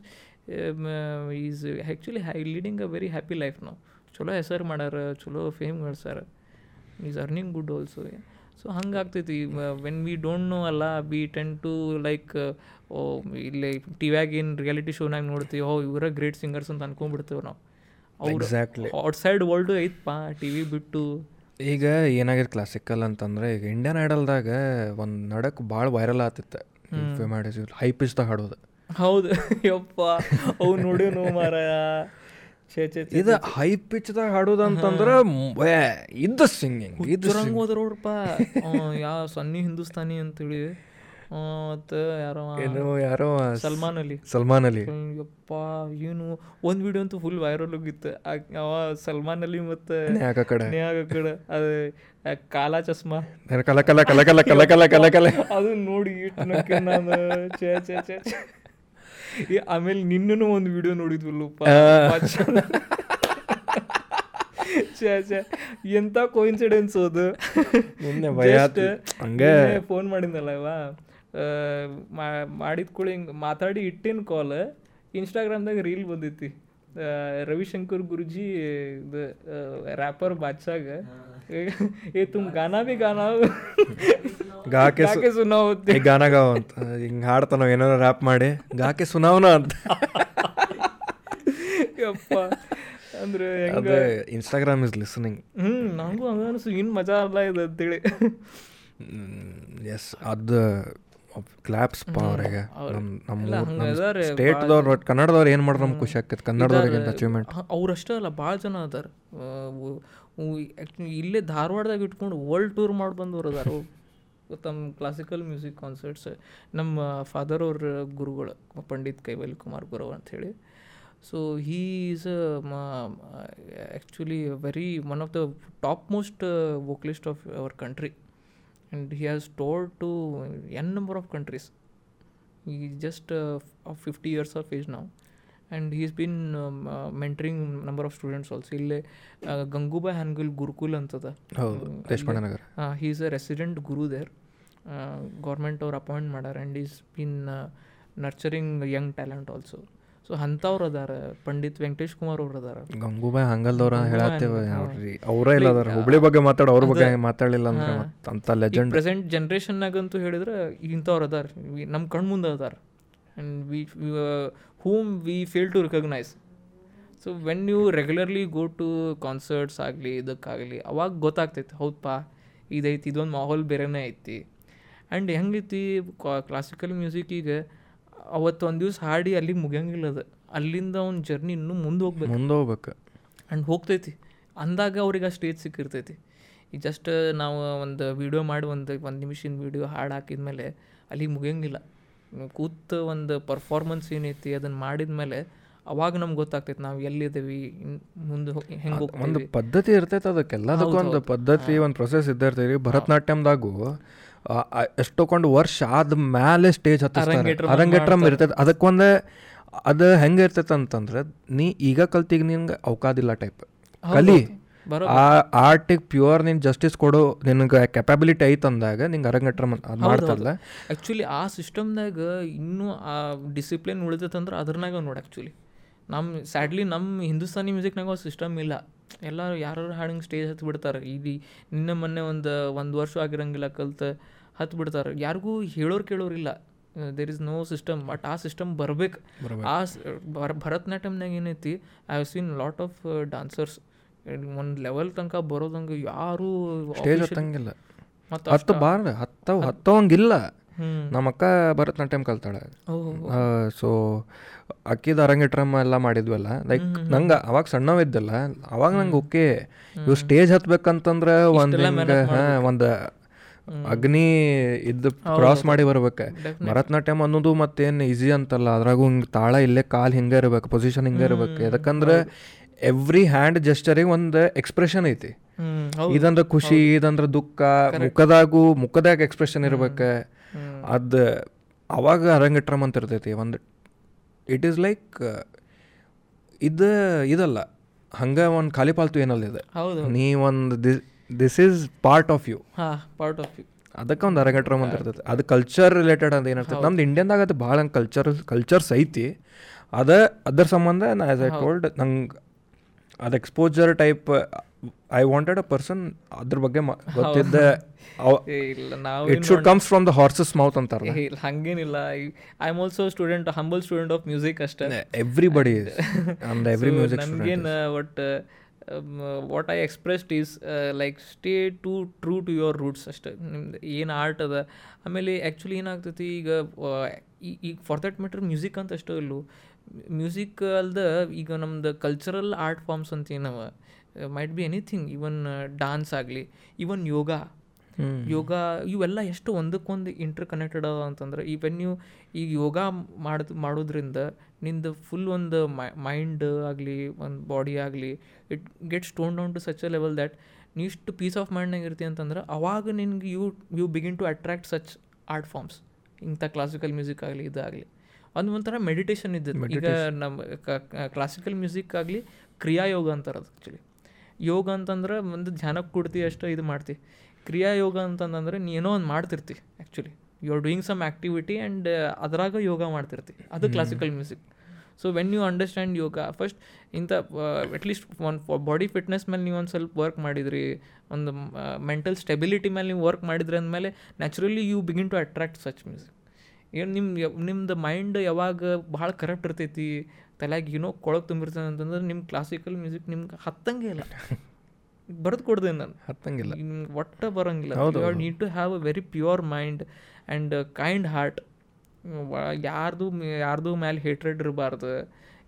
is actually he leading a very happy life ನಾವು. ಚಲೋ ಹೆಸರು ಮಾಡ್ಯಾರ ಚಲೋ fame ಗಳಿಸ್ಯಾರ. Is earning good also. So ಹಂಗಾಗ್ತೈತಿ when we don't know ಅಲ್ಲ ಬಿ ಟೆನ್ ಟು ಲೈಕ್ ಓ ಇಲ್ಲಿ ಟಿವ್ಯಾಗ ಏನು reality ಶೋನಾಗ ನೋಡ್ತೀವಿ ಓ ಇವರ ಗ್ರೇಟ್ ಸಿಂಗರ್ಸ್ ಅಂತ ಅನ್ಕೊಂಡ್ಬಿಡ್ತೇವೆ ನಾವು. ಅವ್ರು ಎಕ್ಸಾಕ್ಟ್ಲಿ ಔಟ್ಸೈಡ್ ವರ್ಲ್ಡು ಐತಪ್ಪ ಟಿ ವಿ ಬಿಟ್ಟು. ಈಗ ಏನಾಗಿರ್ ಕ್ಲಾಸಿಕಲ್ ಅಂತಂದ್ರೆ ಈಗ ಇಂಡಿಯನ್ ಐಡಲ್ದಾಗ ಒಂದು ನಡಕ್ ಭಾಳ ವೈರಲ್ ಆತಿತ್ತು ಹೈ ಪಿಚ್ದಾಗ ಹಾಡೋದು. ಹೌದು. ಯಪ್ಪ. ಅವು ನೋಡಿ ಮಾರಾಯ. ಇದು ಹೈ ಪಿಚ್ದಾಗ ಹಾಡೋದಂತಂದ್ರೆ ಇದ್ದ ಸಿಂಗಿಂಗ್ ಇದು ಹೋದ್ರ ನೋಡ್ರಪ್ಪ ಯಾ ಸನ್ನಿ ಹಿಂದೂಸ್ತಾನಿ ಅಂತೇಳಿ. ಮತ್ತು ಯಾರೋ ಏನೋ ಯಾರೋ ಸಲ್ಮಾನ್ ಅಲಿ. ಸಲ್ಮಾನ್ ಅಲಿ. ಯಪ್ಪ ಏನು? ಒಂದು ವಿಡಿಯೋ ಅಂತೂ ಫುಲ್ ವೈರಲ್ ಹೋಗಿತ್ತು. ಆ- ಅವ ಸಲ್ಮಾನ್ ಅಲಿ ಮತ್ತು ನ್ಯಾಕ ಕಡೆ. ನೇಹಾಗ ಕಡೆ. ಅದು ಕಾಲ ಚಸ್ಮಾ. ಕಲ ಕಲ ಕಲ ಕಲ ಕಲ ಕಲ ಕಲ ಕಲ. ಅದು ನೋಡಿ ನಾನು. ಛೇ ಛೇ ಛೇ ಛೇ. ಈ ಆಮೇಲೆ ನಿನ್ನೂ ಒಂದು ವಿಡಿಯೋ ನೋಡಿದ್ವಲ್ಲಪ್ಪ. ಎಂತ ಕೋಇನ್ಸಿಡೆನ್ಸ್ ಅದು. ಹಂಗೆ. ಫೋನ್ ಮಾಡಿದ್ನಲ್ಲ ಇವ. ಮಾಡಿದ ಕೂಡ ಹಿಂಗೆ ಮಾತಾಡಿ ಇಟ್ಟಿನ ಕಾಲ್ ಇನ್ಸ್ಟಾಗ್ರಾಮ್ದಾಗ ರೀಲ್ ಬಂದೈತಿ ರವಿಶಂಕರ್ ಗುರುಜಿ ಇದು ರ್ಯಾಪರ್ ಬಾದ್ಶಾಗ. ಏ ತುಮ್ ಗಾನಾ ಬಿ ಗಾನಾ ಗಾಕೆ ಗಾಕೆ ಸುನಾವ್ ಈ ಗಾನ ಗಾವ ಅಂತ. ಹಿಂಗೆ ಹಾಡ್ತಾನ ಏನಾರ ರ್ಯಾಪ್ ಮಾಡಿ ಗಾಕೆ ಸುನಾವ್ನ ಅಂತ. ಯಪ್ಪ. ಅಂದ್ರೆ ಹೆಂಗ? ಅದೇ ಇನ್ಸ್ಟಾಗ್ರಾಮ್ ಇಸ್ ಲಿಸನಿಂಗ್ ಹ್ಮ್ ನಂಗೂ ಹಂಗ ಅನ್ಸು. ಇನ್ ಮಜಾ ಅಲ್ಲ ಇದು ಅಂತೇಳಿ. ಎಸ್ ಅದು ಕ್ಲಾಪ್ಸ್ ಅವ್ರಿಗೆ. ಸ್ಟೇಟ್ದವ್ರು ಕನ್ನಡದವ್ರು ಏನು ಮಾಡಿದ್ರೆ ನಮ್ಗೆ ಖುಷಿ ಆಕೈತೆ ಕನ್ನಡದವ್ರಿಗೆ ಅಚೀವ್ಮೆಂಟ್ ಅವ್ರಷ್ಟೇ ಅಲ್ಲ ಭಾಳ ಜನ ಅದಾರ. ಇಲ್ಲೇ ಧಾರವಾಡದಾಗ ಇಟ್ಕೊಂಡು ವರ್ಲ್ಡ್ ಟೂರ್ ಮಾಡಿ ಬಂದವರು ಅದಾರ ತಮ್ಮ ಕ್ಲಾಸಿಕಲ್ ಮ್ಯೂಸಿಕ್ ಕಾನ್ಸರ್ಟ್ಸ್ ನಮ್ಮ ಫಾದರ್ ಅವ್ರ ಗುರುಗಳು ಪಂಡಿತ್ ಕೈವಲ್ ಕುಮಾರ್ ಗುರು ಅಂಥೇಳಿ so he is actually very one of the top most vocalist of our country and he has toured to N number of countries he just fifty years of age ನಾವು and is been mentoring number of students also ಇಲ್ಲೇ ಗಂಗೂಬಾಯ್ ಹ್ಯಾನ್ಗುಲ್ ಗುರುಕುಲ್ ಅಂತದ ನಗರ್ ಹಾಂ he is a resident guru there government ಅವ್ರು appoint ಮಾಡ್ಯಾರ and is been nurturing young talent also so ಅಂಥವ್ರು ಅದಾರ. ಪಂಡಿತ್ ವೆಂಕಟೇಶ್ ಕುಮಾರ್ ಅವ್ರು ಅದಾರ. ಗಂಗೂಬಾಯಿ ಹಂಗಲ್ದವ್ರ ಹೇಳತ್ತೇವೆ ಅವ್ರಿ ಅವರೇ ಇಲ್ಲ ಅದಾರ. ಹುಬ್ಳಿ ಬಗ್ಗೆ ಮಾತಾಡ ಅವ್ರ ಬಗ್ಗೆ ಮಾತಾಡಲಿಲ್ಲ ಅಂದ್ರೆ ಅಂತ ಲೆಜೆಂಡ್ ಪ್ರೆಸೆಂಟ್ ಜನ್ರೇಷನ್ನಾಗಂತೂ ಹೇಳಿದ್ರೆ ಇಂಥವ್ರು ಅದಾರ. ನಮ್ಮ ಕಣ್ಣು ಮುಂದೆ ಅದಾರ. And we whom we fail to recognise so when you regularly go to concerts ಆಗಲಿ ಇದಕ್ಕಾಗಲಿ ಅವಾಗ ಗೊತ್ತಾಗ್ತೈತಿ ಹೌದಪ್ಪ ಇದೈತಿ ಇದೊಂದು ಮಾಹೋಲ್ ಬೇರೆನೇ ಐತಿ. ಆ್ಯಂಡ್ ಹೆಂಗೈತಿ ಕ್ಲಾಸಿಕಲ್ ಮ್ಯೂಸಿಕ್ಕಿಗೆ ಅವತ್ತು ಒಂದು ದಿವ್ಸ ಹಾಡಿ ಅಲ್ಲಿಗೆ ಮುಗಿಯಂಗಿಲ್ಲ ಅದು. ಅಲ್ಲಿಂದ ಅವ್ನ ಜರ್ನಿ ಇನ್ನೂ ಮುಂದೆ ಹೋಗ್ಬೇಕು ಮುಂದೆ ಹೋಗ್ಬೇಕು ಆ್ಯಂಡ್ ಹೋಗ್ತೈತಿ. ಅಂದಾಗ ಅವ್ರಿಗೆ ಆ ಸ್ಟೇಜ್ ಸಿಕ್ಕಿರ್ತೈತಿ. ಈಗ ಜಸ್ಟ್ ನಾವು ಒಂದು ವೀಡಿಯೋ ಮಾಡಿ ಒಂದು ಒಂದು ನಿಮಿಷದ ವೀಡಿಯೋ ಹಾಡು ಹಾಕಿದ್ಮೇಲೆ ಅಲ್ಲಿಗೆ ಮುಗಿಯಂಗಿಲ್ಲ. ಕೂತ ಒಂದು ಪರ್ಫಾರ್ಮೆನ್ಸ್ ಏನೈತಿ ಅದನ್ನು ಮಾಡಿದ್ಮೇಲೆ ಅವಾಗ ನಮ್ಗೆ ಗೊತ್ತಾಗ್ತೈತಿ ನಾವು ಎಲ್ಲಿದ್ದೀವಿ ಮುಂದೆ ಹೆಂಗೆ ಒಂದು ಪದ್ಧತಿ ಇರ್ತೈತೆ ಅದಕ್ಕೆಲ್ಲದಕ್ಕೂ ಒಂದು ಪದ್ಧತಿ ಒಂದು ಪ್ರೊಸೆಸ್ ಇದ್ದೇ ಇರ್ತೈತಿ ಭರತನಾಟ್ಯಮ್ದಾಗೂ ಎಷ್ಟೊಂದು ವರ್ಷ ಆದ ಮೇಲೆ ಸ್ಟೇಜ್ ಹತ್ತಿಸ್ತಾರೆ. ಅರಂಗೇಟ್ರಂ ಅರಂಗೇಟ್ರಮ್ ಇರ್ತೈತೆ. ಅದಕ್ಕೊಂದು ಅದು ಹೆಂಗೆ ಇರ್ತೈತೆ ಅಂತಂದ್ರೆ ನೀ ಈಗ ಕಲ್ತಿಗೆ ನಿನ್ಗೆ ಅವಕಾದಿಲ್ಲ ಟೈಪ್ ಕಲಿ. ಆ ಆರ್ಟಿಗೆ ಪ್ಯೂರ್ ನೀನು ಜಸ್ಟಿಸ್ ಕೊಡೋ ನಿನಗೆ ಕೆಪಾಬಿಲಿಟಿ ಐತೆ ಅಂದಾಗ ನಿಂಗೆ ಅರಂಗೇಟ್ರಮ್ ಅದು ಮಾಡ್ತಾರಲ್ಲ. ಆ್ಯಕ್ಚುಲಿ ಆ ಸಿಸ್ಟಮ್ದಾಗ ಇನ್ನೂ ಆ ಡಿಸಿಪ್ಲಿನ್ ಉಳಿತೈತಂದ್ರೆ ಅದ್ರನಾಗ ನೋಡಿ ಆ್ಯಕ್ಚುಲಿ ನಮ್ಮ ಸ್ಯಾಡ್ಲಿ ನಮ್ಮ ಹಿಂದೂಸ್ತಾನಿ ಮ್ಯೂಸಿಕ್ನಾಗ ಸಿಸ್ಟಮ್ ಇಲ್ಲ ಎಲ್ಲರೂ ಯಾರು ಹಾಡಿಂಗ್ ಸ್ಟೇಜ್ ಹತ್ತು ಬಿಡ್ತಾರೆ. ಇಲ್ಲಿ ನಿನ್ನೆ ಮೊನ್ನೆ ಒಂದು ಒಂದು ವರ್ಷ ಆಗಿರಂಗಿಲ್ಲ ಕಲ್ತು ಹತ್ತು ಬಿಡ್ತಾರೆ. ಯಾರಿಗೂ ಹೇಳೋರು ಕೇಳೋರಿಲ್ಲ there is no system but ಆ ಸಿಸ್ಟಮ್ ಬರ್ಬೇಕು. ಆ ಭರತನಾಟ್ಯಮ್ನಾಗ ಏನೈತಿ I have seen lot of dancers ಒಂದು ಲೆವೆಲ್ ತನಕ ಬರೋದಂಗೆ ಯಾರು ಸ್ಟೇಜ್ ಹತ್ತಂಗಿಲ್ಲ. ಮತ್ತು ಹತ್ತು ಬಾರ ಹತ್ತವು ಹತ್ತೋಂಗಿಲ್ಲ ನಮ್ಮ ಅಕ್ಕ ಭರತನಾಟ್ಯಂ ಕಲ್ತಾಳೆ. ಸೊ ಅಕ್ಕಿದ ಅರಂಗೇಟ್ರಮ್ ಎಲ್ಲ ಮಾಡಿದ್ವಲ್ಲ ಲೈಕ್ ನಂಗೆ ಅವಾಗ ಸಣ್ಣವಿದ್ದಲ್ಲ ಅವಾಗ ನಂಗೆ ಓಕೆ ಇವ್ ಸ್ಟೇಜ್ ಹತ್ಬೇಕಂತಂದ್ರೆ ಒಂದು ಒಂದು ಅಗ್ನಿ ಇದ್ದು ಕ್ರಾಸ್ ಮಾಡಿ ಬರ್ಬೇಕು. ಭರತನಾಟ್ಯಂ ಅನ್ನೋದು ಮತ್ತೇನು ಈಸಿ ಅಂತಲ್ಲ ಅದ್ರಾಗು ಹಿಂಗೆ ತಾಳ ಇಲ್ಲೇ ಕಾಲು ಹಿಂಗೆ ಇರ್ಬೇಕು ಪೊಸಿಷನ್ ಹಿಂಗೆ ಇರ್ಬೇಕು. ಯಾಕಂದ್ರೆ ಎವ್ರಿ ಹ್ಯಾಂಡ್ ಜಸ್ಟರಿಗೆ ಒಂದು ಎಕ್ಸ್ಪ್ರೆಷನ್ ಐತಿ. ಇದಂದ್ರೆ ಖುಷಿ ಇದಂದ್ರೆ ದುಃಖ ಮುಖದಾಗೂ ಮುಖದಾಗ ಎಕ್ಸ್ಪ್ರೆಷನ್ ಇರ್ಬೇಕು. ಅದು ಅವಾಗ ಅರಂಗೇಟ್ರಮ್ ಅಂತ ಇರ್ತೈತಿ ಒಂದು ಇಟ್ ಈಸ್ ಲೈಕ್ ಇದು ಇದಲ್ಲ ಹಂಗೆ ಒಂದು ಖಾಲಿ ಪಾಲ್ತು ಏನಲ್ಲ ಇದೆ. ಹೌದು. ನೀ ಒಂದು this is part of you part of you ಅದಕ್ಕೆ ಒಂದು ಅರಂಗೇಟ್ರಮ್ ಅಂತ ಇರ್ತೈತೆ. ಅದು ಕಲ್ಚರ್ ರಿಲೇಟೆಡ್ ಅಂತ ಏನಿರ್ತೈತೆ ನಮ್ದು ಇಂಡಿಯನ್ದಾಗ ಅದು ಭಾಳ ಹಂಗೆ ಕಲ್ಚರ್ ಕಲ್ಚರ್ಸ್ ಐತಿ ಅದ ಅದ್ರ ಸಂಬಂಧ ನಾ ಆ್ಯಸ್ ಐ ಟೋಲ್ಡ್ ನಂಗೆ ಅದು exposure type I wanted a person ಅದ್ರ ಬಗ್ಗೆ ಗೊತ್ತಿದ್ದ. ಇಲ್ಲ ನಾವು it should comes from the horse's mouth ಅಂತಾರಲ್ಲ. ಏ ಇಲ್ಲ ಹಂಗೇನಿಲ್ಲ. I am also student humble student of music ಅಷ್ಟೇ. ಎವ್ರಿಬಡಿ ಎವ್ರಿ ಮ್ಯೂಸಿಕ್ ನಮ್ಗೇನು but what I expressed is like stay to true to your roots ಅಷ್ಟೇ. ನಿಮ್ದು ಏನು ಆರ್ಟ್ ಅದ. ಆಮೇಲೆ ಆ್ಯಕ್ಚುಲಿ ಏನಾಗ್ತೈತಿ ಈಗ ಈಗ ಫಾರ್ ದಟ್ ಮ್ಯಾಟರ್ ಮ್ಯೂಸಿಕ್ ಅಂತ ಅಷ್ಟೇ ಇಲ್ಲೂ. ಮ್ಯೂಸಿಕ್ ಅಲ್ದ ಈಗ ನಮ್ದು ಕಲ್ಚರಲ್ ಆರ್ಟ್ ಫಾರ್ಮ್ಸ್ ಅಂತ ಏನವ. Might be anything even dance ಆಗಲಿ ಈವನ್ ಯೋಗ ಯೋಗ ಇವೆಲ್ಲ ಎಷ್ಟು ಒಂದಕ್ಕೊಂದು ಇಂಟರ್ ಕನೆಕ್ಟೆಡ್ ಅದ ಅಂತಂದ್ರೆ ಈವನ್ ನೀವು ಈಗ ಯೋಗ ಮಾಡೋದು ಮಾಡೋದ್ರಿಂದ ನಿಂದು ಫುಲ್ ಒಂದು ಮೈಂಡ್ ಆಗಲಿ ಒಂದು ಬಾಡಿ ಆಗಲಿ it gets tone down to such a level that ನೀ ಇಷ್ಟು ಪೀಸ್ ಆಫ್ ಮೈಂಡ್ನಾಗ ಇರ್ತಿ ಅಂತಂದ್ರೆ ಅವಾಗ ನಿನ್ಗೆ you you begin to attract such art forms ಇಂಥ ಕ್ಲಾಸಿಕಲ್ ಮ್ಯೂಸಿಕ್ ಆಗಲಿ ಇದಾಗಲಿ. ಅದು ಒಂಥರ ಮೆಡಿಟೇಷನ್ ಇದ್ದದ್ದು. ಈಗ ನಮ್ಮ ಕ್ಲಾಸಿಕಲ್ ಮ್ಯೂಸಿಕ್ ಆಗಲಿ ಕ್ರಿಯಾಯೋಗ ಅಂತಾರೆ ಅದು ಆ್ಯಕ್ಚುಲಿ ಯೋಗ ಅಂತಂದ್ರೆ ಒಂದು ಧ್ಯಾನಕ್ಕೆ ಕೊಡ್ತಿ ಅಷ್ಟೇ ಇದು ಮಾಡ್ತಿ. ಕ್ರಿಯಾ ಯೋಗ ಅಂತಂದ್ರೆ ನೀ ಏನೋ ಒಂದು ಮಾಡ್ತಿರ್ತಿ actually you are doing some activity and ಅದರಾಗ ಯೋಗ ಮಾಡ್ತಿರ್ತಿ. ಅದು classical music so when you understand yoga first ಇಂಥ ಅಟ್ಲೀಸ್ಟ್ ಒಂದು ಬಾಡಿ ಫಿಟ್ನೆಸ್ ಮೇಲೆ ನೀವು ಒಂದು ಸ್ವಲ್ಪ ವರ್ಕ್ ಮಾಡಿದ್ರಿ ಒಂದು ಮೆಂಟಲ್ ಸ್ಟೆಬಿಲಿಟಿ ಮೇಲೆ ನೀವು ವರ್ಕ್ ಮಾಡಿದ್ರಿ ಅಂದಮೇಲೆ naturally you begin to attract such music ಏನು ನಿಮ್ಮ ನಿಮ್ದು ಮೈಂಡ್ ಯಾವಾಗ ಭಾಳ ಕರೆಕ್ಟ್ ಇರ್ತೈತಿ ತಲೆಯಾಗ ಏನೋ ಕೊಳಗೆ ತುಂಬಿರ್ತದೆ ಅಂತಂದ್ರೆ ನಿಮ್ಮ ಕ್ಲಾಸಿಕಲ್ ಮ್ಯೂಸಿಕ್ ನಿಮ್ಗೆ ಹತ್ತಂಗೆ ಇಲ್ಲ. [laughs] ಬರೆದು ಕೊಡ್ದೆ ನಾನು. ಹತ್ತಂಗಿಲ್ಲ. ನಿಮ್ಗೆ ಒಟ್ಟ ಬರೋಂಗಿಲ್ಲ. You need to have a very pure mind and kind heart ಯಾರ್ದು ಯಾರ್ದು ಮ್ಯಾಲೆ ಹೇಟ್ರೆಡ್ ಇರಬಾರ್ದು.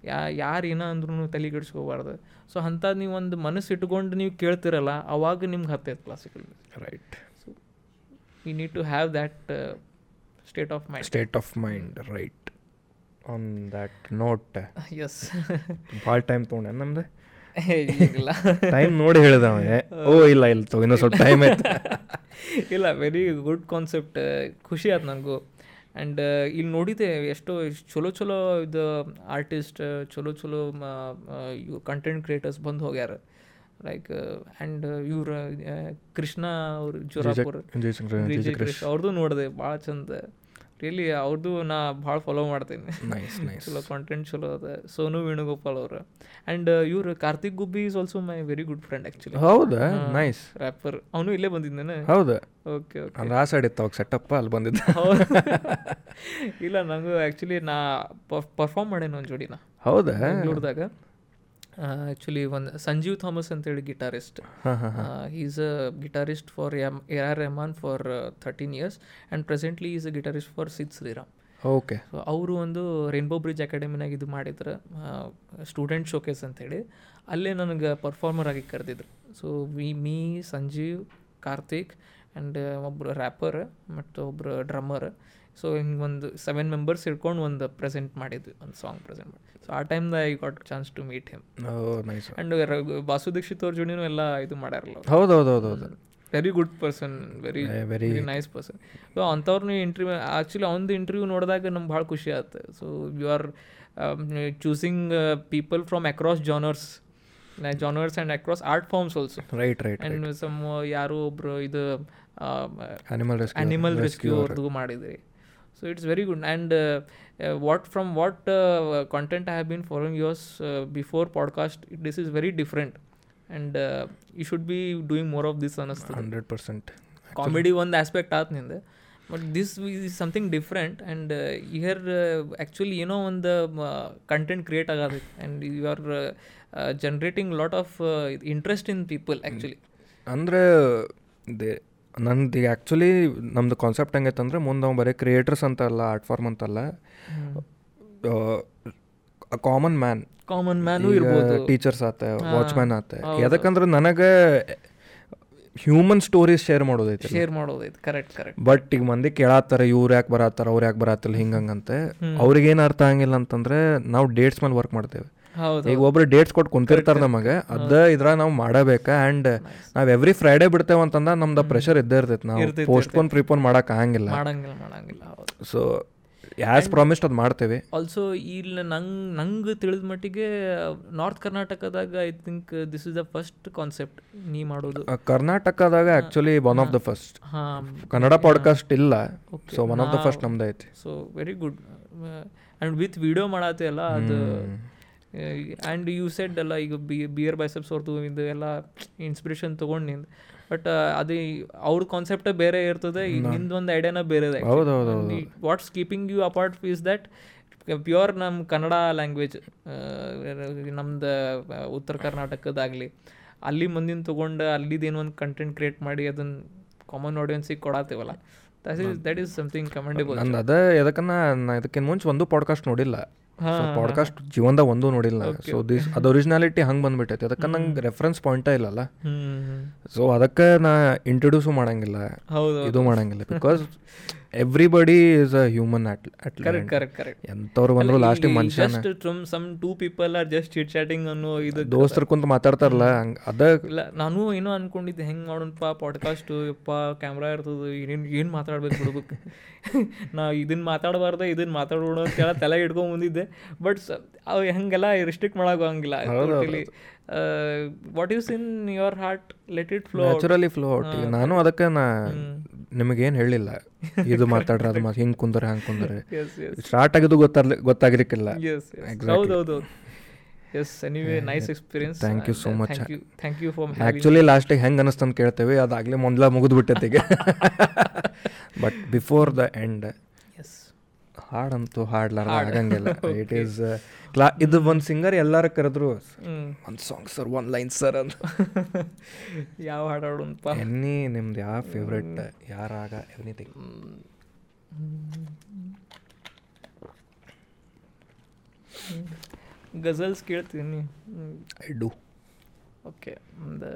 ಯಾ ಯಾರು ಏನೋ ಅಂದ್ರೂ ತಲೆಗೆಡ್ಸ್ಕೋಬಾರ್ದು ಸೊ ಅಂಥದ್ದು ನೀವು ಒಂದು ಮನಸ್ಸು ಇಟ್ಕೊಂಡು ನೀವು ಕೇಳ್ತಿರಲ್ಲ ಅವಾಗ ನಿಮ್ಗೆ ಹತ್ತೈತೆ classical right so you need to have that state of mind state of mind right on that note yes ಭಾಳ ಟೈಮ್ ತೊಗೊಂಡೆ ನಮ್ದು ಇಲ್ಲ. ಟೈಮ್ ನೋಡಿ ಹೇಳಿದ ಓ ಇಲ್ಲ ಇಲ್ಲ ತಗೋ ಇನ್ನೂ ಸ್ವಲ್ಪ ಟೈಮ್ ಆಯ್ತು. [laughs] ಇಲ್ಲ ವೆರಿ ಗುಡ್ ಕಾನ್ಸೆಪ್ಟ್ ಖುಷಿ ಆಯ್ತು ನನಗೂ. ಆ್ಯಂಡ್ ಇಲ್ಲಿ ನೋಡಿದೆ ಎಷ್ಟೋ ಇಷ್ಟು ಚಲೋ ಚಲೋ ಇದು ಆರ್ಟಿಸ್ಟ್ ಚಲೋ ಚಲೋ ಕಂಟೆಂಟ್ ಕ್ರಿಯೇಟರ್ಸ್ ಬಂದು ಹೋಗ್ಯಾರ. ಲೈಕ್ ಆ್ಯಂಡ್ ಇವ್ರ ಕೃಷ್ಣ ಅವ್ರು ಜೋರಾಪುರ್ ಅವ್ರದ್ದು ನೋಡಿದೆ ಭಾಳ ಚಂದ. ರಿಯಲಿ ಅವ್ರದ್ದು ನಾ ಭಾಳ ಫಾಲೋ ಮಾಡ್ತೀನಿ. [laughs] ಚಲೋ ಕಾಂಟೆಂಟ್ ಚಲೋ ಅದ. ಸೋನು ವೇಣುಗೋಪಾಲ್ ಅವರು. ಆ್ಯಂಡ್ ಇವರು Karthik Gubbi is also my very good friend actually ಹೌದಾ? ನೈಸ್ ರ್ಯಾಪರ್ ಅವನು ಇಲ್ಲೇ ಬಂದಿದ್ದಾನೆ. ಹೌದಾ? ಓಕೆ ಓಕೆ ಆ ಸೈಡ್ ಇತ್ತು ಅವಾಗ ಸೆಟಪ್ ಅಲ್ಲಿ ಬಂದಿದ್ದ. [laughs] ಇಲ್ಲ ನನಗೂ ಆ್ಯಕ್ಚುಲಿ ನಾ ಪರ್ಫಾರ್ಮ್ ಮಾಡೇನು ಒಂದು ಜೋಡಿನ. ಹೌದಾ? ಬೆಂಗಳೂರದಾಗ. ಆ್ಯಕ್ಚುಲಿ ಒಂದು ಸಂಜೀವ್ ಥಾಮಸ್ ಅಂತೇಳಿ ಗಿಟಾರಿಸ್ಟ್ ಹಾಂ ಹಾಂ is a guitarist for M A R Rahman for thirteen years and presently is a guitarist for Sid Sriram okay so ಅವರು ಒಂದು ರೇನ್ಬೋ ಬ್ರಿಡ್ಜ್ ಅಕಾಡೆಮಿನಾಗ ಇದು ಮಾಡಿದ್ರು. ಸ್ಟೂಡೆಂಟ್ ಶೋಕೇಸ್ ಅಂತೇಳಿ ಅಲ್ಲೇ ನನಗೆ ಪರ್ಫಾರ್ಮರ್ ಆಗಿ ಕರೆದಿದ್ರು. So we meet Sanjeev Karthik and ಒಬ್ಬರು rapper ಮತ್ತು ಒಬ್ಬರು ಡ್ರಮ್ಮರ್ ಸೊ ಹಿಂಗೆ ಒಂದು ಸೆವೆನ್ ಮೆಂಬರ್ಸ್ ಹಿಡ್ಕೊಂಡು ಒಂದು ಪ್ರೆಸೆಂಟ್ ಮಾಡಿದ್ವಿ ಒಂದು ಸಾಂಗ್ ಪ್ರೆಸೆಂಟ್ ಮಾಡಿ ಸೊ ಆ time I got chance to meet him and and Vasu Dixit ಅವ್ರ ಜೋಡಿನೂ ಎಲ್ಲ ಇದು ಮಾಡ್ಯಾರಲ್ಲ ಹೌದು ಹೌದು ಹೌದು ಹೌದು. Very good person very very nice person so ಅಂಥವ್ರನ್ನ ಇಂಟರ್ವ್ಯೂ ಆ್ಯಕ್ಚುಲಿ ಅವ್ನದು ಇಂಟರ್ವ್ಯೂ ನೋಡಿದಾಗ ನಮ್ಗೆ ಭಾಳ ಖುಷಿ ಆಗುತ್ತೆ so you are choosing people from across genres genres and across art forms also right right and some ಯಾರೋ ಒಬ್ರು ಇದು ಅನಿಮಲ್ ರೆಸ್ಕ್ಯೂ ಅವ್ರದ್ದು ರೆಸ್ಕ್ಯೂ ಅವ್ರದ್ದು ಮಾಡಿದ್ರಿ so it's very good and what from what content I have been following yours before podcast this is very different and you should be doing more of this ಅನ್ನಿಸ್ತದೆ hundred percent comedy ಒಂದು aspect ಆತ್ನಿಂದ but this is something different and here actually ಏನೋ ಒಂದು content create ಆಗೋದೈತೆ and you are generating lot of interest in people actually ಅಂದರೆ they ನಂದು actually ನಮ್ಮದು concept ಹೆಂಗೈತಂದ್ರೆ ಅಂದರೆ ಮುಂದೆ ನಾವು ಬರೀ ಕ್ರಿಯೇಟರ್ಸ್ ಅಂತ ಅಲ್ಲ ಆರ್ಟ್ ಫಾರ್ಮ್ ಅಂತಲ್ಲ common man common man teachers ಆತ ವಾಚ್ಮ್ಯಾನ್ ಆತ. ಯಾಕಂದ್ರೆ ನನಗೆ ಹ್ಯೂಮನ್ ಸ್ಟೋರೀಸ್ ಶೇರ್ ಮಾಡೋದೈತಿ ಶೇರ್ ಮಾಡೋದೈತೆ. ಕರೆಕ್ಟ್ ಕರೆಕ್ಟ್ ಬಟ್ ಈಗ ಮಂದಿ ಕೇಳತ್ತಾರ ಇವ್ರು ಯಾಕೆ ಬರತ್ತಾರ ಅವ್ರು ಯಾಕೆ ಬರತ್ತಿಲ್ಲ ಹಿಂಗಂಗಂತೆ. ಅವ್ರಿಗೇನು ಅರ್ಥ ಆಗಂಗಿಲ್ಲ ಅಂತಂದ್ರೆ ನಾವು ಡೇಟ್ಸ್ ಮೇಲೆ ವರ್ಕ್ ಮಾಡ್ತೇವೆ. ಈಗ ಒಬ್ರು ಡೇಟ್ಸ್ ಕೊಟ್ಟು ಕುಂತಿರ್ತಾರ ನಮಗೆ ಅದ ಇದ್ರಾಗ ನಾವು ಮಾಡಬೇಕ. ಅಂಡ್ ನಾವ್ ಎವ್ರಿ ಫ್ರೈಡೇ ಬಿಡ್ತೇವೆ ಅಂತಂದ ನಮ್ದು ಪ್ರೆಷರ್ ಇದ್ದೇ ಇರ್ತೈತಿ. ನಾವು ಪೋಸ್ಟ್ಪೋನ್ ಪ್ರಿಪೋನ್ ಮಾಡಕ್ ಆಗಂಗಿಲ್ಲ. ಮಾಡಂಗಿಲ್ಲ ಮಾಡಂಗಿಲ್ಲ ಹೌದು. ಸೊ ಆ್ಯಸ್ ಪ್ರಾಮಿಸ್ಡ್ ಅದು ಮಾಡ್ತೇವೆ. ಆಲ್ಸೋ ಇಲ್ಲಿ ನಂಗೆ ನಂಗೆ ತಿಳಿದ ಮಟ್ಟಿಗೆ ನಾರ್ತ್ ಕರ್ನಾಟಕದಾಗ I think this is the first concept ನೀ ಮಾಡೋದು. ಕರ್ನಾಟಕದಾಗ actually one of the first ಹಾಂ. ಕನ್ನಡ ಪಾಡ್ಕಾಸ್ಟ್ ಇಲ್ಲ. So one of the first ನಮ್ದು ಐತಿ so very good and with video ಮಾಡತ್ತೆ ಅಲ್ಲ ಅದು ಆ್ಯಂಡ್ ಯು ಸೆಡ್ ಅಲ್ಲ ಈಗ ಬಿ ಬಿಯರ್ ಬೈಸೆಪ್ಸ್ ಅವ್ರದ್ದು ಇದು ಎಲ್ಲ ಇನ್ಸ್ಪಿರೇಷನ್ ತೊಗೊಂಡು ನಿಂದು. ಬಟ್ ಅದು ಅವ್ರ ಕಾನ್ಸೆಪ್ಟೇ ಬೇರೆ ಇರ್ತದೆ ಈಗ ನಿಂದು ಒಂದು ಐಡಿಯಾನ ಬೇರೆ what's keeping you apart is that pure ನಮ್ಮ ಕನ್ನಡ ಲ್ಯಾಂಗ್ವೇಜ್ ನಮ್ದು ಉತ್ತರ ಕರ್ನಾಟಕದಾಗಲಿ. ಅಲ್ಲಿ ಮಂದಿನ ತೊಗೊಂಡು ಅಲ್ಲಿದೇನೋ ಒಂದು ಕಂಟೆಂಟ್ ಕ್ರಿಯೇಟ್ ಮಾಡಿ ಅದನ್ನು ಕಾಮನ್ ಆಡಿಯನ್ಸಿಗೆ ಕೊಡತ್ತೇವಲ್ಲ. That is that is something commendable ಅದ ಎದಕ್ಕನ್ನ ನಾ ಇದಕ್ಕಿಂತ ಮುಂಚೆ ಒಂದು ಪಾಡ್ಕಾಸ್ಟ್ ನೋಡಿಲ್ಲ. ಪಾಡ್ಕಾಸ್ಟ್ ಜೀವನದಾಗ ಒಂದು ನೋಡಿಲ್ಲ. ಸೊ ದಿಸ್ ಅದು ಒರಿಜಿನಾಲಿಟಿ ಹಂಗೆ ಬಂದ್ಬಿಟ್ಟೈತಿ. ಅದಕ್ಕೆ ನಂಗೆ ರೆಫರೆನ್ಸ್ ಪಾಯಿಂಟೇ ಇಲ್ಲಲ್ಲ. ಸೊ ಅದಕ್ಕೆ ನಾ ಇಂಟ್ರೊಡ್ಯೂಸು ಮಾಡಂಗಿಲ್ಲ. ಇದು ಮಾಡಂಗಿಲ್ಲ. Because everybody is a human at at correct correct correct ಎಂಥವ್ರು ಬಂದ್ರು ಲಾಸ್ಟ್ ಮನುಷ್ಯ just from some two people are just chit chatting ಅನ್ನೋ ಇದು ದೋಸ್ತರು ಕುಂತ ಮಾತಾಡ್ತಾರಲ್ಲ ಹಂಗ ಅದ ಇಲ್ಲ ನಾನು ಏನೋ ಅನ್ಕೊಂಡಿದ್ದೆ ಹೆಂಗೆ ಮಾಡೋಣಪ್ಪ ಪಾಡ್ಕಾಸ್ಟ್ ಯಪ್ಪ ಕ್ಯಾಮ್ರಾ ಇರ್ತದ ಏನೇನು ಏನು ಮಾತಾಡ್ಬೇಕು ಬಿಡ್ಬೇಕು [laughs] ನಾ ಇದನ್ನ ಮಾತಾಡಬಾರ್ದು ಇದನ್ನ ಮಾತಾಡೋಣ ಅಂತೆಲ್ಲ ತಲೆ ಇಟ್ಕೊಂಡ್ ಬಂದಿದ್ದೆ. ಬಟ್ ಅವು ಹೆಂಗೆಲ್ಲ ರಿಸ್ಟ್ರಿಕ್ಟ್ ಮಾಡೋಕೆ ಹಂಗಿಲ್ಲ what you in your heart let it flow naturally flow out ನಾನು ಅದಕ್ಕೆ ನಾ ನಿಮಗೇನು ಹೇಳಿಲ್ಲ. [laughs] ಇದು ಮಾತಾಡ್ರಿ ಅದು ಮಾತು ಹಿಂಗೆ ಕುಂದ್ರೆ ಹಂಗೆ ಕುಂದ್ರೆ. [laughs] ಸ್ಟಾರ್ಟ್ ಆಗಿದ್ದು ಗೊತ್ತಾಗ್ಲಿ ಗೊತ್ತಾಗಿರ್ಲಿಕ್ಕಿಲ್ಲ ಎಸ್ ಹೌದು ಹೌದು yes anyway nice experience Thank you so much thank you thank for actually ಲಾಸ್ಟಿಗೆ ಹೆಂಗೆ ಅನಿಸ್ತಂತ ಕೇಳ್ತೇವೆ ಅದಾಗಲೇ ಮೊದಲ ಮುಗಿದು ಈಗ. ಬಟ್ ಬಿಫೋರ್ ದ ಎಂಡ್ ಹಾಡಂತೂ ಹಾಡ್ಲಾರ ಆಗಂಗಿಲ್ಲ. [laughs] ಇಟ್ ಈಸ್ ಕ್ಲಾ ಇದು ಒಂದು ಸಿಂಗರ್ ಎಲ್ಲಾರ ಕರೆದ್ರು ಒಂದು song sir one line sir ಅಂತ ಯಾವ ಹಾಡು ಹಾಡೋಣಪ್ಪ ಎನ್ನಿ ನಿಮ್ದು ಯಾವ ಫೇವ್ರೆಟ್ ಯಾರಾಗ ಎನಿಥಿಂಗ್ ಗಜಲ್ಸ್ ಕೇಳ್ತೀನಿ ಐ ಡು. ಓಕೆ ಒಂದು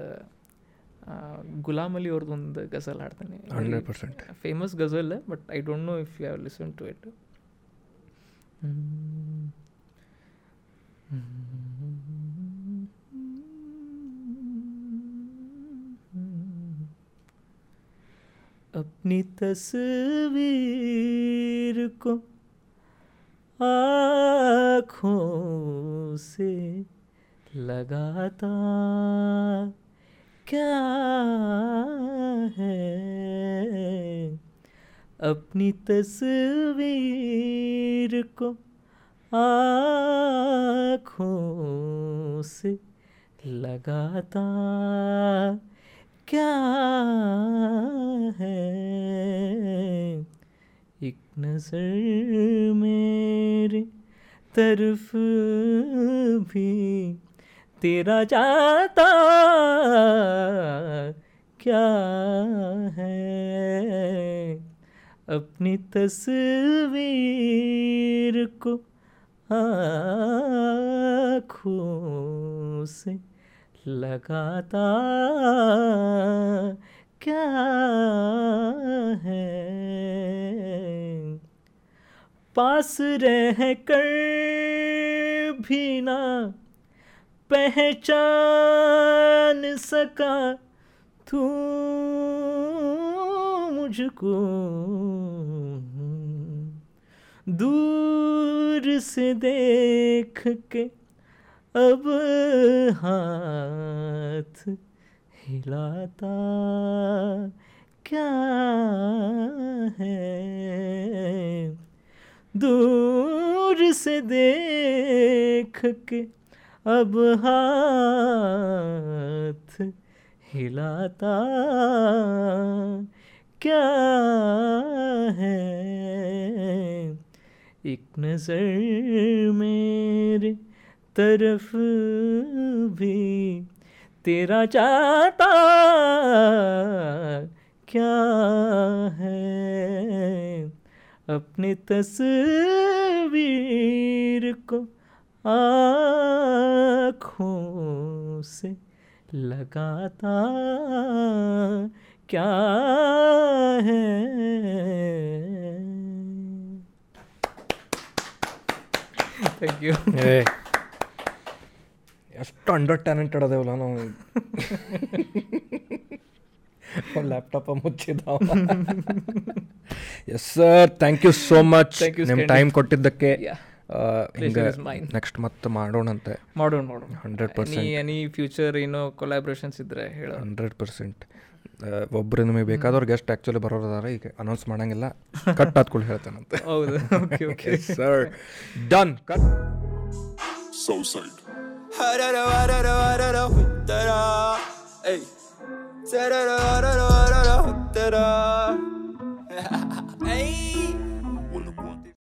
ಗುಲಾಮ್ ಅಲಿ ಅವ್ರದ್ದು ಒಂದು ghazal ಹಾಡ್ತೀನಿ. Hundred percent. Famous ghazal but I don't know if you have listen to it. अपनी तस्वीर को आँखों से लगाता क्या अपनी तस्वीर को आँखों से लगाता क्या है? एक नज़र मेरे तरफ़ भी तेरा जाता क्या है? अपनी तस्वीर को आँखों से लगाता क्या है? पास रह कर भी ना पहचान सका तू मुझको दूर से देख के अब हाथ हिलाता क्या है? दूर से देख के अब हाथ हिलाता क्या है? एक नज़र मेरे तरफ़ भी। तेरा चाहता क्या है? अपने तस्वीर को आँखों से लगाता क्या है ಥ್ಯಾಂಕ್ ಯು ಏ ಎಷ್ಟು ಅಂಡರ್ ಟ್ಯಾಲೆಂಟೆಡ್ ಅದೇವಲ್ಲ ನಾವು laptop ಮುಚ್ಚಿದ್ದಾವ yes sir thank you so much Thank you, ನಿಮ್ಮ Skandy. ಟೈಮ್ ಕೊಟ್ಟಿದ್ದಕ್ಕೆ Yeah. ಆ, ಹಿಂಗೆ Pleasure is mine. ನೆಕ್ಸ್ಟ್ ಮತ್ತೆ ಮಾಡೋಣಂತೆ ಮಾಡೋಣ ಮಾಡೋಣ hundred any percent any future ಏನೋ ಕೊಲಾಬ್ರೇಷನ್ಸ್ ಇದ್ರೆ ಹೇಳೋ ಹಂಡ್ರೆಡ್ ಪರ್ಸೆಂಟ್ ಒಬ್ರು ನಿಮಗೆ ಬೇಕಾದವ್ರು ಗೆಸ್ಟ್ ಆ್ಯಕ್ಚುಲಿ ಬರೋರು ಅದಾರ ಈಗ ಅನೌನ್ಸ್ ಮಾಡಂಗಿಲ್ಲ ಕಟ್ ಆದ್ಕೊಂಡು ಹೇಳ್ತೇನಂತೆ. ಹೌದು ಓಕೆ ಸರ್ ಡನ್ ಕಟ್ ಸೌಸೈಡ್ ಹರರ ವರರ ವರರ ಉತ್ತರ ಏಯ್ ಸರರ ವರರ ವರರ ಉತ್ತರ